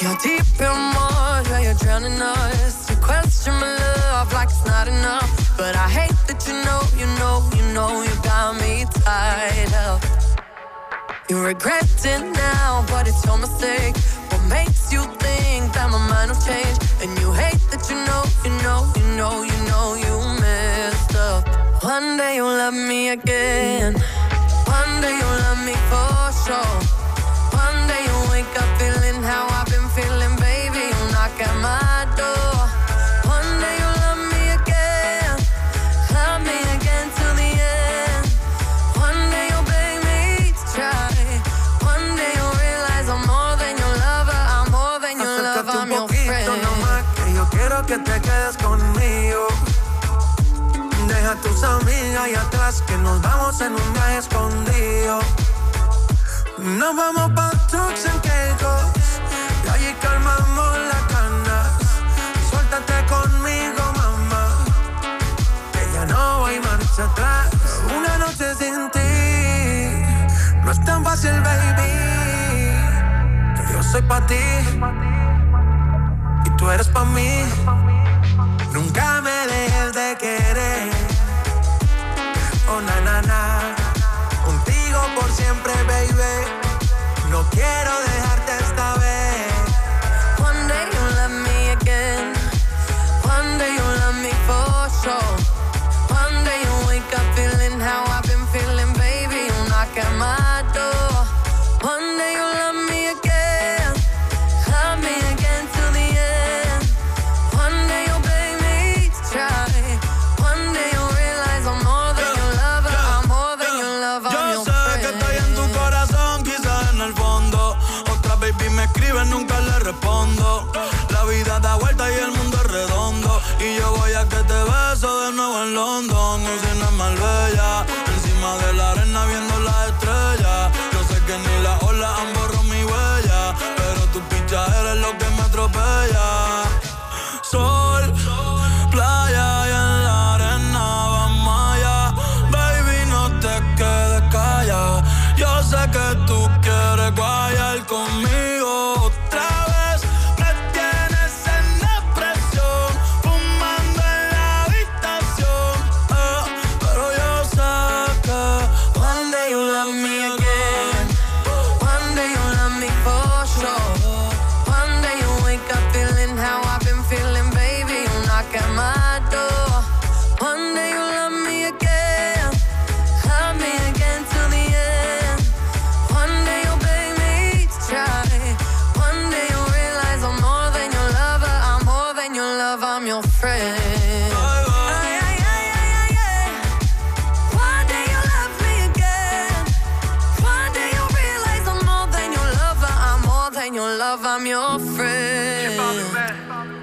You're deep in water, you're drowning us. You question my love like it's not enough. But I hate that you know, you know, you know, you got me tied up. You regret it now, but it's your mistake. What makes you think that my mind will change? And you hate that you know, you know, you know, you know, you messed up. One day you'll love me again. One day you'll love me for sure. One day you'll wake up feeling a tus amigas ahí atrás, que nos vamos en un viaje escondido. Nos vamos pa' Turks and Caicos, y allí calmamos las ganas. Suéltate conmigo, mamá, que ya no hay marcha atrás. Una noche sin ti, no es tan fácil, baby. Que yo soy pa' ti y tú eres pa' mí. Nunca me dejes de querer. Contigo por siempre, baby. No quiero dejarte esta vez.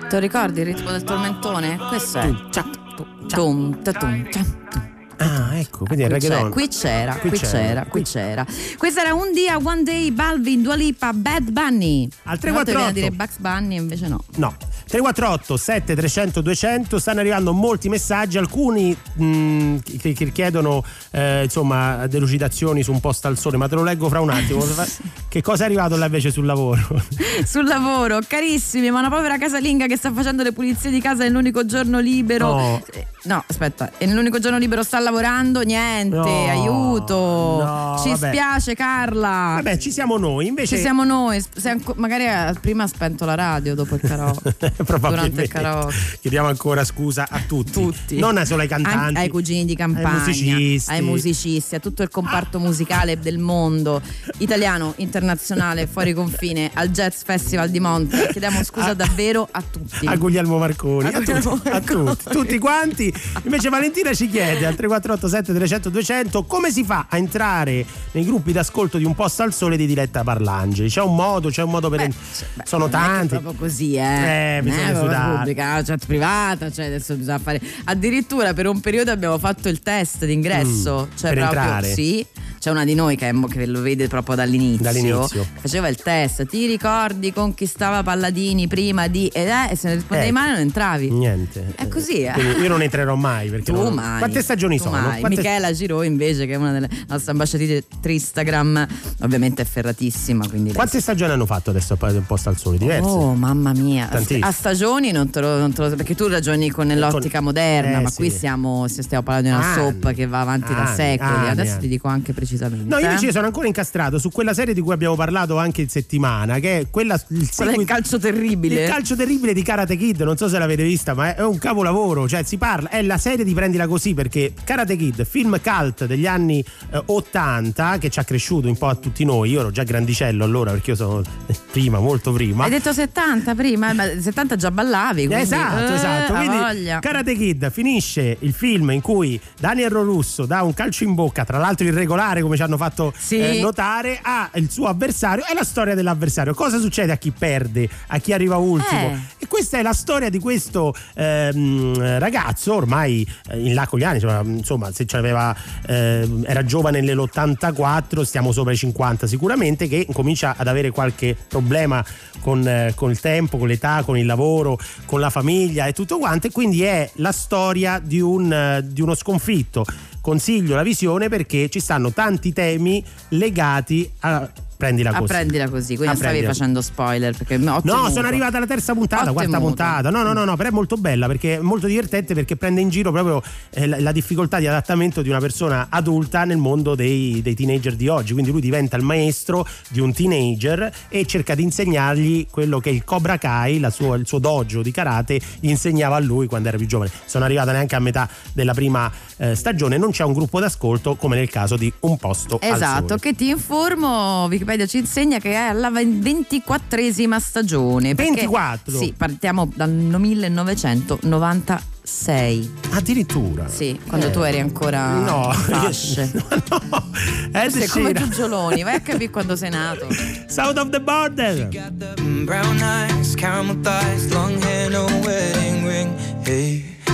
Te lo ricordi il ritmo del tormentone? Questo è. Tum, ta, tum, ta, tum. Ah, ecco, quindi è Qui, c'è- qui c'era, Qui qui, c'era, c'era, qui c'era. Questa era un dia, one day, Balvin, Dua Lipa, Bad Bunny. Al Una volta 348. viene a dire Bugs Bunny, invece no. No. 348 7300 200 stanno arrivando molti messaggi alcuni mh, che, che chiedono eh, insomma delucidazioni su un posto al sole ma te lo leggo fra un attimo che cosa è arrivato là invece sul lavoro Sul lavoro, carissimi, ma una povera casalinga che sta facendo le pulizie di casa nell'unico giorno libero. No. Eh, No, aspetta, e nell'unico giorno libero sta lavorando? Niente, No, aiuto. no, Ci vabbè. spiace, Carla. vabbè ci siamo noi invece Ci siamo noi. Se magari eh, prima ha spento la radio dopo il karaoke. Probabilmente. il karaoke. Chiediamo ancora scusa a tutti. Non solo ai cantanti. Anche ai cugini di campagna, ai musicisti. ai musicisti, a tutto il comparto musicale del mondo, italiano, internazionale, fuori confine, al Jazz Festival di Monte. Chiediamo scusa davvero a tutti. A Guglielmo Marconi, A a, Guglielmo tutti, a tutti, tutti quanti. Invece Valentina ci chiede al 3487 300 200 come si fa a entrare nei gruppi d'ascolto di un posto al sole di Diletta Parlangeli. C'è un modo, c'è un modo per... Sono Non è che tanti. proprio così, eh. Eh, proprio sudare. pubblica, la chat privata, cioè adesso bisogna fare. Addirittura per un periodo abbiamo fatto il test d'ingresso. Mm, cioè per proprio entrare? sì. C'è una di noi che, è che lo vede proprio dall'inizio. Dall'inizio. Faceva il test. Ti ricordi con chi stava Palladini prima di. ed eh, e se ne rispondevi Ecco. male non entravi. Niente. È così, eh. Quindi io non entrerò mai perché Tu non- mai. Quante stagioni Tu sono? mai. Quante- Michela Giro invece che è una delle nostre ambasciatrici Instagram ovviamente è ferratissima quindi lei Quante stagioni hanno fatto adesso del posto al sole? Diverse? Oh mamma mia, Tantissime. a stagioni non te, lo, non te lo- perché tu ragioni con l'ottica moderna, eh, ma sì. qui siamo, stiamo parlando di una soap che va avanti da anni, secoli. anni, Adesso anni. ti dico anche precisamente. No, io invece sono ancora incastrato su quella serie di cui abbiamo parlato anche in settimana, che è quella il, Quella del calcio terribile. Il calcio terribile di Karate Kid, non so se l'avete vista, ma è, è un capolavoro, cioè si parla, è la serie di prendila così perché Karate Kid, film cult degli anni eh, 80 che ci ha cresciuto un po' a tutti noi, io ero già grandicello allora perché io sono eh, prima, molto prima. Hai detto 70 prima, ma 70 già ballavi. Quindi, Esatto, eh, esatto. Quindi voglia. Karate Kid finisce il film in cui Daniel Russo dà un calcio in bocca, tra l'altro irregolare come ci hanno fatto Sì. eh, notare, a il suo avversario. È la storia dell'avversario. Cosa succede a chi perde, a chi arriva ultimo? Eh. E questa è la storia di questo ehm, ragazzo, ormai eh, in là con gli anni, insomma, insomma, se c'aveva, ehm, era giovane nell'84, stiamo sopra i 50 sicuramente, che comincia ad avere qualche problema con, eh, con il tempo, con l'età, con il lavoro, con la famiglia e tutto quanto. E quindi è la storia di, un, eh, di uno sconfitto. Consiglio la visione perché ci stanno tanti temi legati a prendila Ah, così. prendila così, quindi Ah, non stavi prendila facendo spoiler perché No, temuto. sono arrivata alla terza puntata, quarta puntata. No, no, no, no, però è molto bella perché è molto divertente perché prende in giro proprio eh, la, la difficoltà di adattamento di una persona adulta nel mondo dei, dei teenager di oggi. Quindi lui diventa il maestro di un teenager e cerca di insegnargli quello che il Cobra Kai, la sua- il suo dojo di karate, gli insegnava a lui quando era più giovane. Sono arrivata neanche a metà della prima eh, stagione, non c'è un gruppo d'ascolto come nel caso di Un posto Esatto, che ti informo, Wikipedia ci insegna che è alla 24esima stagione. perché- 24? Sì, partiamo dal 1996. Addirittura? Sì, quando Eh. tu eri ancora No. fasce. Ed Sei come. Giugioloni, vai a capire quando sei nato. South of the border. Brown eyes, caramel thighs, long hair, no wedding ring. Hey,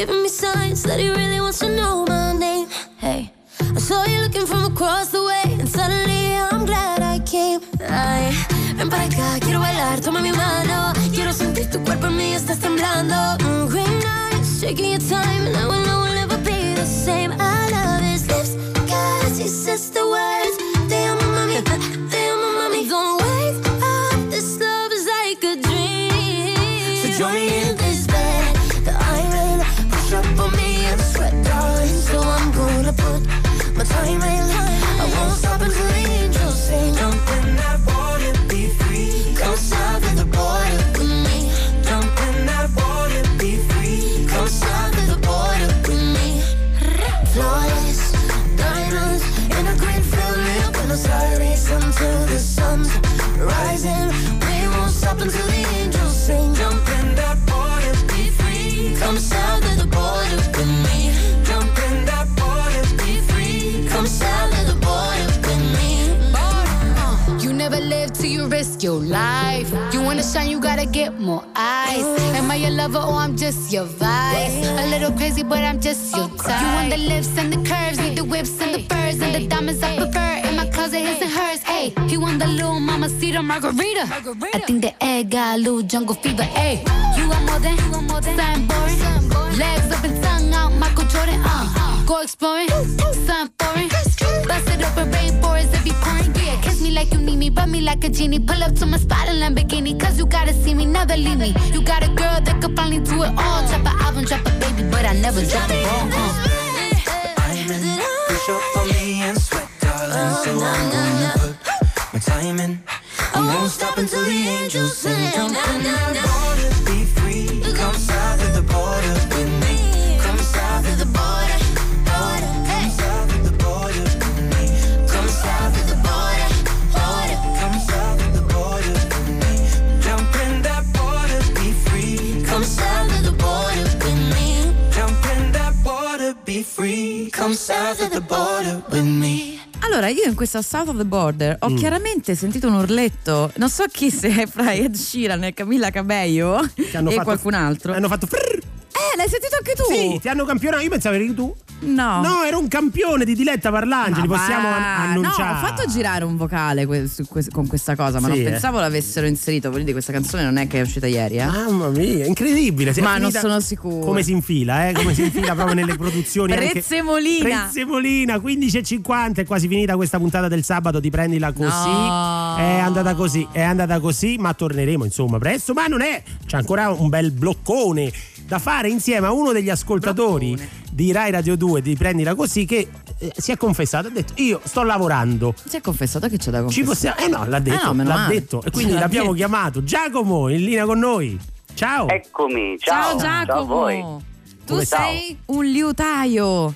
Giving me signs that he really wants to know my name. Hey, I saw you looking from across the way, and suddenly I'm glad I came. Ay, ven para acá, quiero bailar, toma mi mano. Quiero sentir tu cuerpo en mí, estás temblando. Mm, green eyes, taking your time, and I will lover or I'm just your vice? A little crazy, but I'm just your type. You want the lips and the curves, need the whips and the furs and the diamonds I prefer. In my closet, his and hers. Hey, he want the little mama cedar margarita. I think the egg got a little jungle fever. Hey, you want more than, something boring. Legs up and tongue out, Michael Jordan. Uh, go exploring, something foreign. Bust it open, rainforest, be pouring. Yeah, kiss me like you need me, rub me like a genie. Pull up to my spot in Lamborghini, cause you gotta see me, never leave me. You got a girl that could finally do it all. Drop an album, drop a baby, but I never drop a ball. Uh. Push up on me and sweat, darling. So I'm gonna put my time in. I won't stop until the angels sing. Jump in the be free. Come south of the border Come south of the border with me. Allora, io in questa South of the Border ho Mm. chiaramente sentito un urletto. Non so chi se è fra Ed Sheeran e Camilla Cabello e fatto- qualcun altro. Hanno fatto Eh, l'hai sentito anche tu? Sì, ti hanno campionato. Io pensavo eri tu. No. No, era un campione di Diletta Parlangeli, Ma possiamo an- annunciare. No, ho fatto girare un vocale que- su que- con questa cosa, ma Sì, non eh. pensavo l'avessero inserito. Vuol dire questa canzone non è che è uscita ieri, eh? Mamma mia, incredibile. è Ma non sono sicura. Come si infila, eh? Come si infila proprio nelle produzioni. Prezzemolina. Prezzemolina, 15.50, è quasi finita questa puntata del sabato, ti prendila così. No. È andata così, è andata così, ma torneremo insomma presto. Ma non è, c'è ancora un bel bloccone da fare insieme a uno degli ascoltatori di Rai Radio 2 di Prendila Così che eh, si è confessato, ha detto io sto lavorando. Si è confessato che c'è da Ci confessare. possiamo, eh no, l'ha detto, Ah, no, l'ha male. detto. E quindi l'abbiamo chiamato Giacomo in linea con noi. Ciao. Eccomi, Ciao, ciao. Giacomo. Ciao a voi. Tu Come sei un liutaio.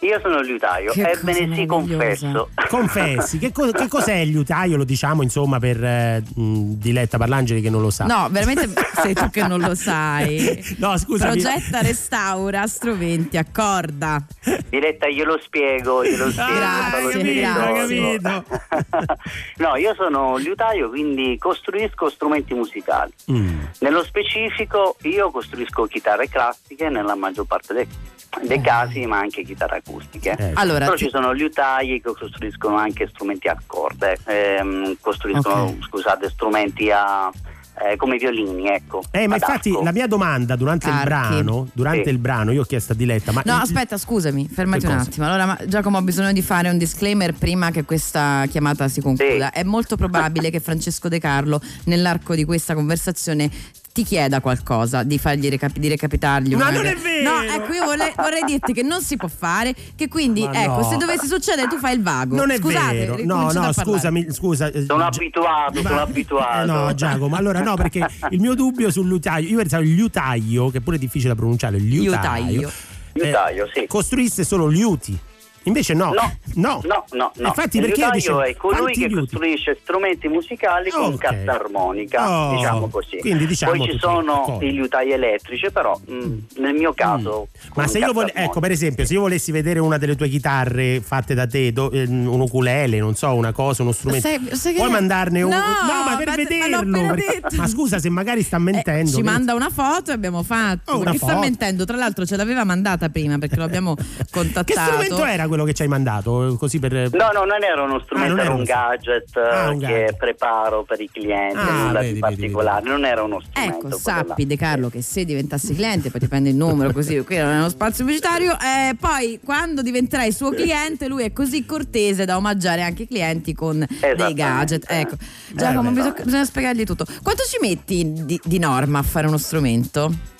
Io sono il liutaio, Che ebbene sì, confesso. Confessi, che, co- che cos'è il liutaio? Lo diciamo insomma per eh, mh, Diletta Parlangeli che non lo sa. No, veramente sei tu che non lo sai. No, scusami. Progetta, restaura, strumenti, accorda. Diletta, glielo spiego, glielo spiego. Grazie, stavo grazie. dicendo. no, io sono liutaio, quindi costruisco strumenti musicali. Mm. Nello specifico io costruisco chitarre classiche nella maggior parte dei, dei casi, ma anche chitarre acustiche. Eh. Allora, Però ci sono liutai che costruiscono anche strumenti a corde, ehm, costruiscono, Ok. scusate, strumenti a, eh, come violini, ecco. Eh, ma infatti arco. la mia domanda durante il Archi. brano, durante Sì. il brano, io ho chiesto a Diletta, ma No, il- aspetta, scusami, fermati un cosa? attimo. Allora, ma Giacomo, ho bisogno di fare un disclaimer prima che questa chiamata si concluda. È molto probabile che Francesco De Carlo, nell'arco di questa conversazione, ti chieda qualcosa, di fargli recapi- di recapitargli Ma non è vero! No, ecco, io vorrei, vorrei dirti che non si può fare, che quindi, Ma ecco, no. se dovesse succedere tu fai il vago. non è Scusate, vero. No, no, scusami, scusa. eh, Sono Gi- abituato, sono abituato. Eh, no, Giacomo, allora no, perché il mio dubbio sul liutaio, io pensavo il liutaio, che pure è difficile da pronunciare, liutaio. Liutaio. Liutaio, sì. Costruisse solo liuti. Invece no. No, no. no, no, no. Infatti il perché dicevo, è colui che liuti? costruisce strumenti musicali con Ok. carta armonica, Oh, diciamo così. quindi diciamo Poi ci sono i liutai elettrici, però mm, nel mio caso Ma con se io armonica. ecco, per esempio, se io volessi vedere una delle tue chitarre fatte da te, do- eh, un ukulele, non so, una cosa, uno strumento, sai che- puoi mandarne un. No, ma per ma ma vederlo. appena perché- detto. ma scusa, se magari sta mentendo. Ci che- manda una foto e abbiamo fatto. Oh, perché sta mentendo? Tra l'altro ce l'aveva mandata prima perché lo abbiamo contattato. Che strumento era quello che ci hai mandato? Così per. No, no, non era uno strumento, Ah, era era un gadget Ah, eh, un che gadget. preparo per i clienti, Ah, nulla vedi, di vedi, particolare, non era uno strumento. Ecco, sappi De Carlo che se diventassi cliente, poi ti prendi il numero così, qui non è uno spazio pubblicitario, eh, poi quando diventerai suo cliente lui è così cortese da omaggiare anche i clienti con dei gadget. Ecco, Giacomo, Eh, bisogna, bisogna spiegargli tutto. Quanto ci metti di, di norma a fare uno strumento?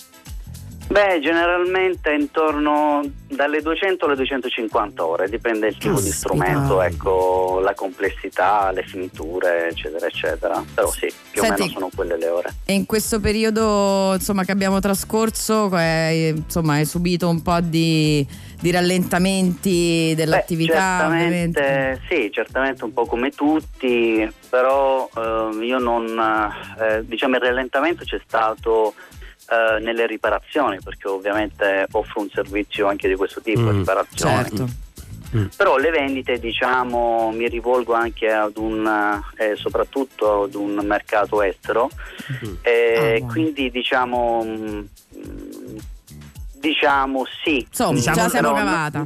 Beh, generalmente intorno dalle 200 alle 250 ore, dipende dal tipo di Caspita. strumento, ecco, la complessità, le finiture, eccetera, eccetera. Però sì, più Senti- o meno sono quelle le ore. E in questo periodo insomma, che abbiamo trascorso, eh, insomma, hai subito un po' di, di rallentamenti dell'attività, Beh, certamente, sì, certamente un po' come tutti, però ehm, io non, eh, diciamo il rallentamento c'è stato eh, nelle riparazioni, perché ovviamente offro un servizio anche di questo tipo, Mm, riparazioni. certo. Mm. Però le vendite, diciamo, mi rivolgo anche ad un, eh, soprattutto ad un mercato estero, eh, Ah, buono. quindi diciamo, mm, diciamo sì. Insomma, ce la siamo cavata.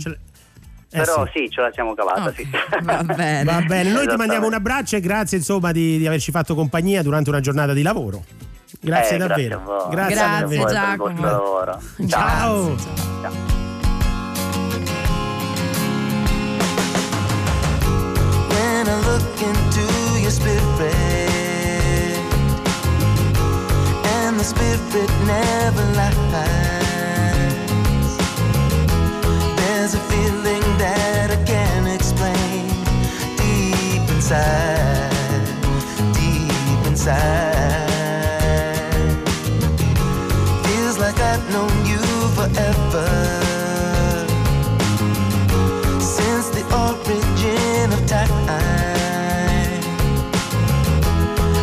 Però Eh sì. ce la siamo cavata, sì. Va bene. Va bene, noi ti mandiamo un abbraccio e grazie insomma di, di averci fatto compagnia durante una giornata di lavoro. Grazie Eh, davvero. Grazie, a voi. Grazie, Grazie a davvero. voi per il lavoro. Ciao. when I look into your spirit, and the spirit never lies. There's a feeling that I can't explain deep inside, deep inside. Known you forever since the origin of time.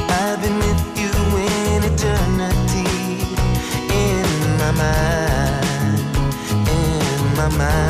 I've been with you in eternity, in my mind, in my mind.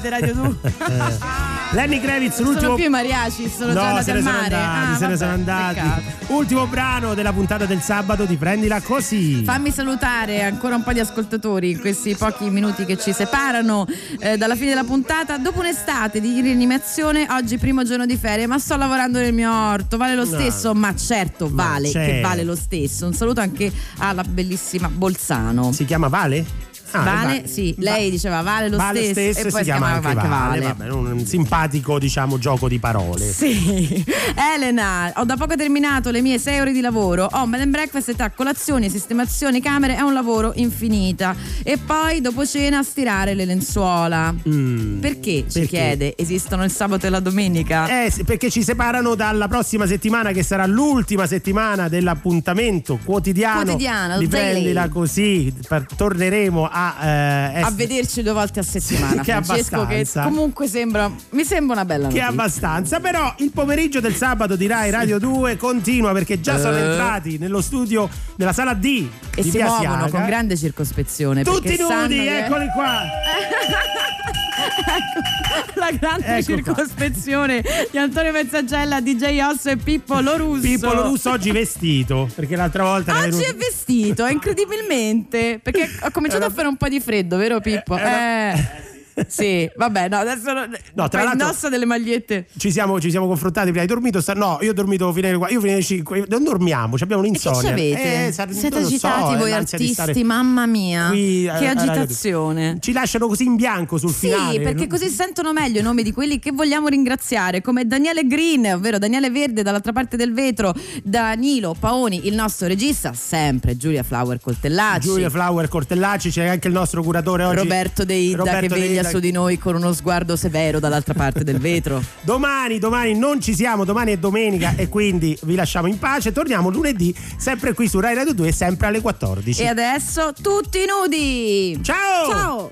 Ride Radio 2. Lenny Kravitz, Sono l'ultimo più i sono già No, andati se al ne sono mare. andati, Ah, se ne vabbè, sono andati. peccato. Ultimo brano della puntata del sabato di Prendila così. Fammi salutare ancora un po' di ascoltatori in questi pochi minuti che ci separano eh, dalla fine della puntata. Dopo un'estate di rianimazione, oggi primo giorno di ferie, ma sto lavorando nel mio orto. Vale lo No. stesso? Ma certo, Ma vale, che certo. vale lo stesso. Un saluto anche alla bellissima Bolzano. Si chiama Vale? Ah, vale, va- sì, lei diceva vale lo Vale stesso, stesso e poi si chiama anche Vale. vale. Vabbè, un, simpatico, diciamo, gioco di parole. Sì, Elena, ho da poco terminato le mie sei ore di lavoro. Ho bed and breakfast tra colazioni, sistemazioni, camere, è un lavoro infinita. E poi dopo cena stirare le lenzuola. Mm. Perché ci Perché? chiede? Esistono il sabato e la domenica? Eh, perché ci separano dalla prossima settimana, che sarà l'ultima settimana dell'appuntamento quotidiano. Quotidiano, prendila così. Torneremo a. eh, A essere- vederci due volte a settimana, che Francesco, che abbastanza. comunque sembra. Mi sembra una bella Che notizia. abbastanza, però il pomeriggio del sabato di Rai Radio 2 continua perché già sono Eh. entrati nello studio della sala D E di si muovono Siaga. con grande circospezione. Tutti nudi, che- eccoli qua. La grande Ecco qua. circospezione di Antonio Mezzaggella, DJ Osso e Pippo Lorusso. Pippo Lorusso oggi vestito, perché l'altra volta era Oggi venuto- è vestito, incredibilmente. Perché ho cominciato a fare un po' di freddo, vero Pippo? Eh. Sì, vabbè, no, adesso no, tra l'altro- indossa delle magliette. Ci siamo, ci siamo confrontati prima. Hai dormito? sta- no, io ho dormito fino alle qua- Io fino alle 5. Non dormiamo, abbiamo Che l'insonnia. c'avete? Eh, sa- Siete lo so, agitati è voi artisti, stare mamma mia. qui, eh, che a agitazione. Ci lasciano così in bianco sul Sì, finale. perché così sentono meglio i nomi di quelli che vogliamo ringraziare, come Daniele Green, ovvero Daniele Verde dall'altra parte del vetro, Danilo Paoni, il nostro regista, sempre Giulia Flower Coltellacci. Giulia Flower Cortellacci, c'è anche il nostro curatore oggi. Roberto De Ida Roberto che veglia. Su di noi con uno sguardo severo dall'altra parte del vetro. Domani, domani non ci siamo, domani è domenica e quindi vi lasciamo in pace. Torniamo lunedì, sempre qui su Rai Radio 2, sempre alle 14. e adesso tutti nudi. Ciao! Ciao!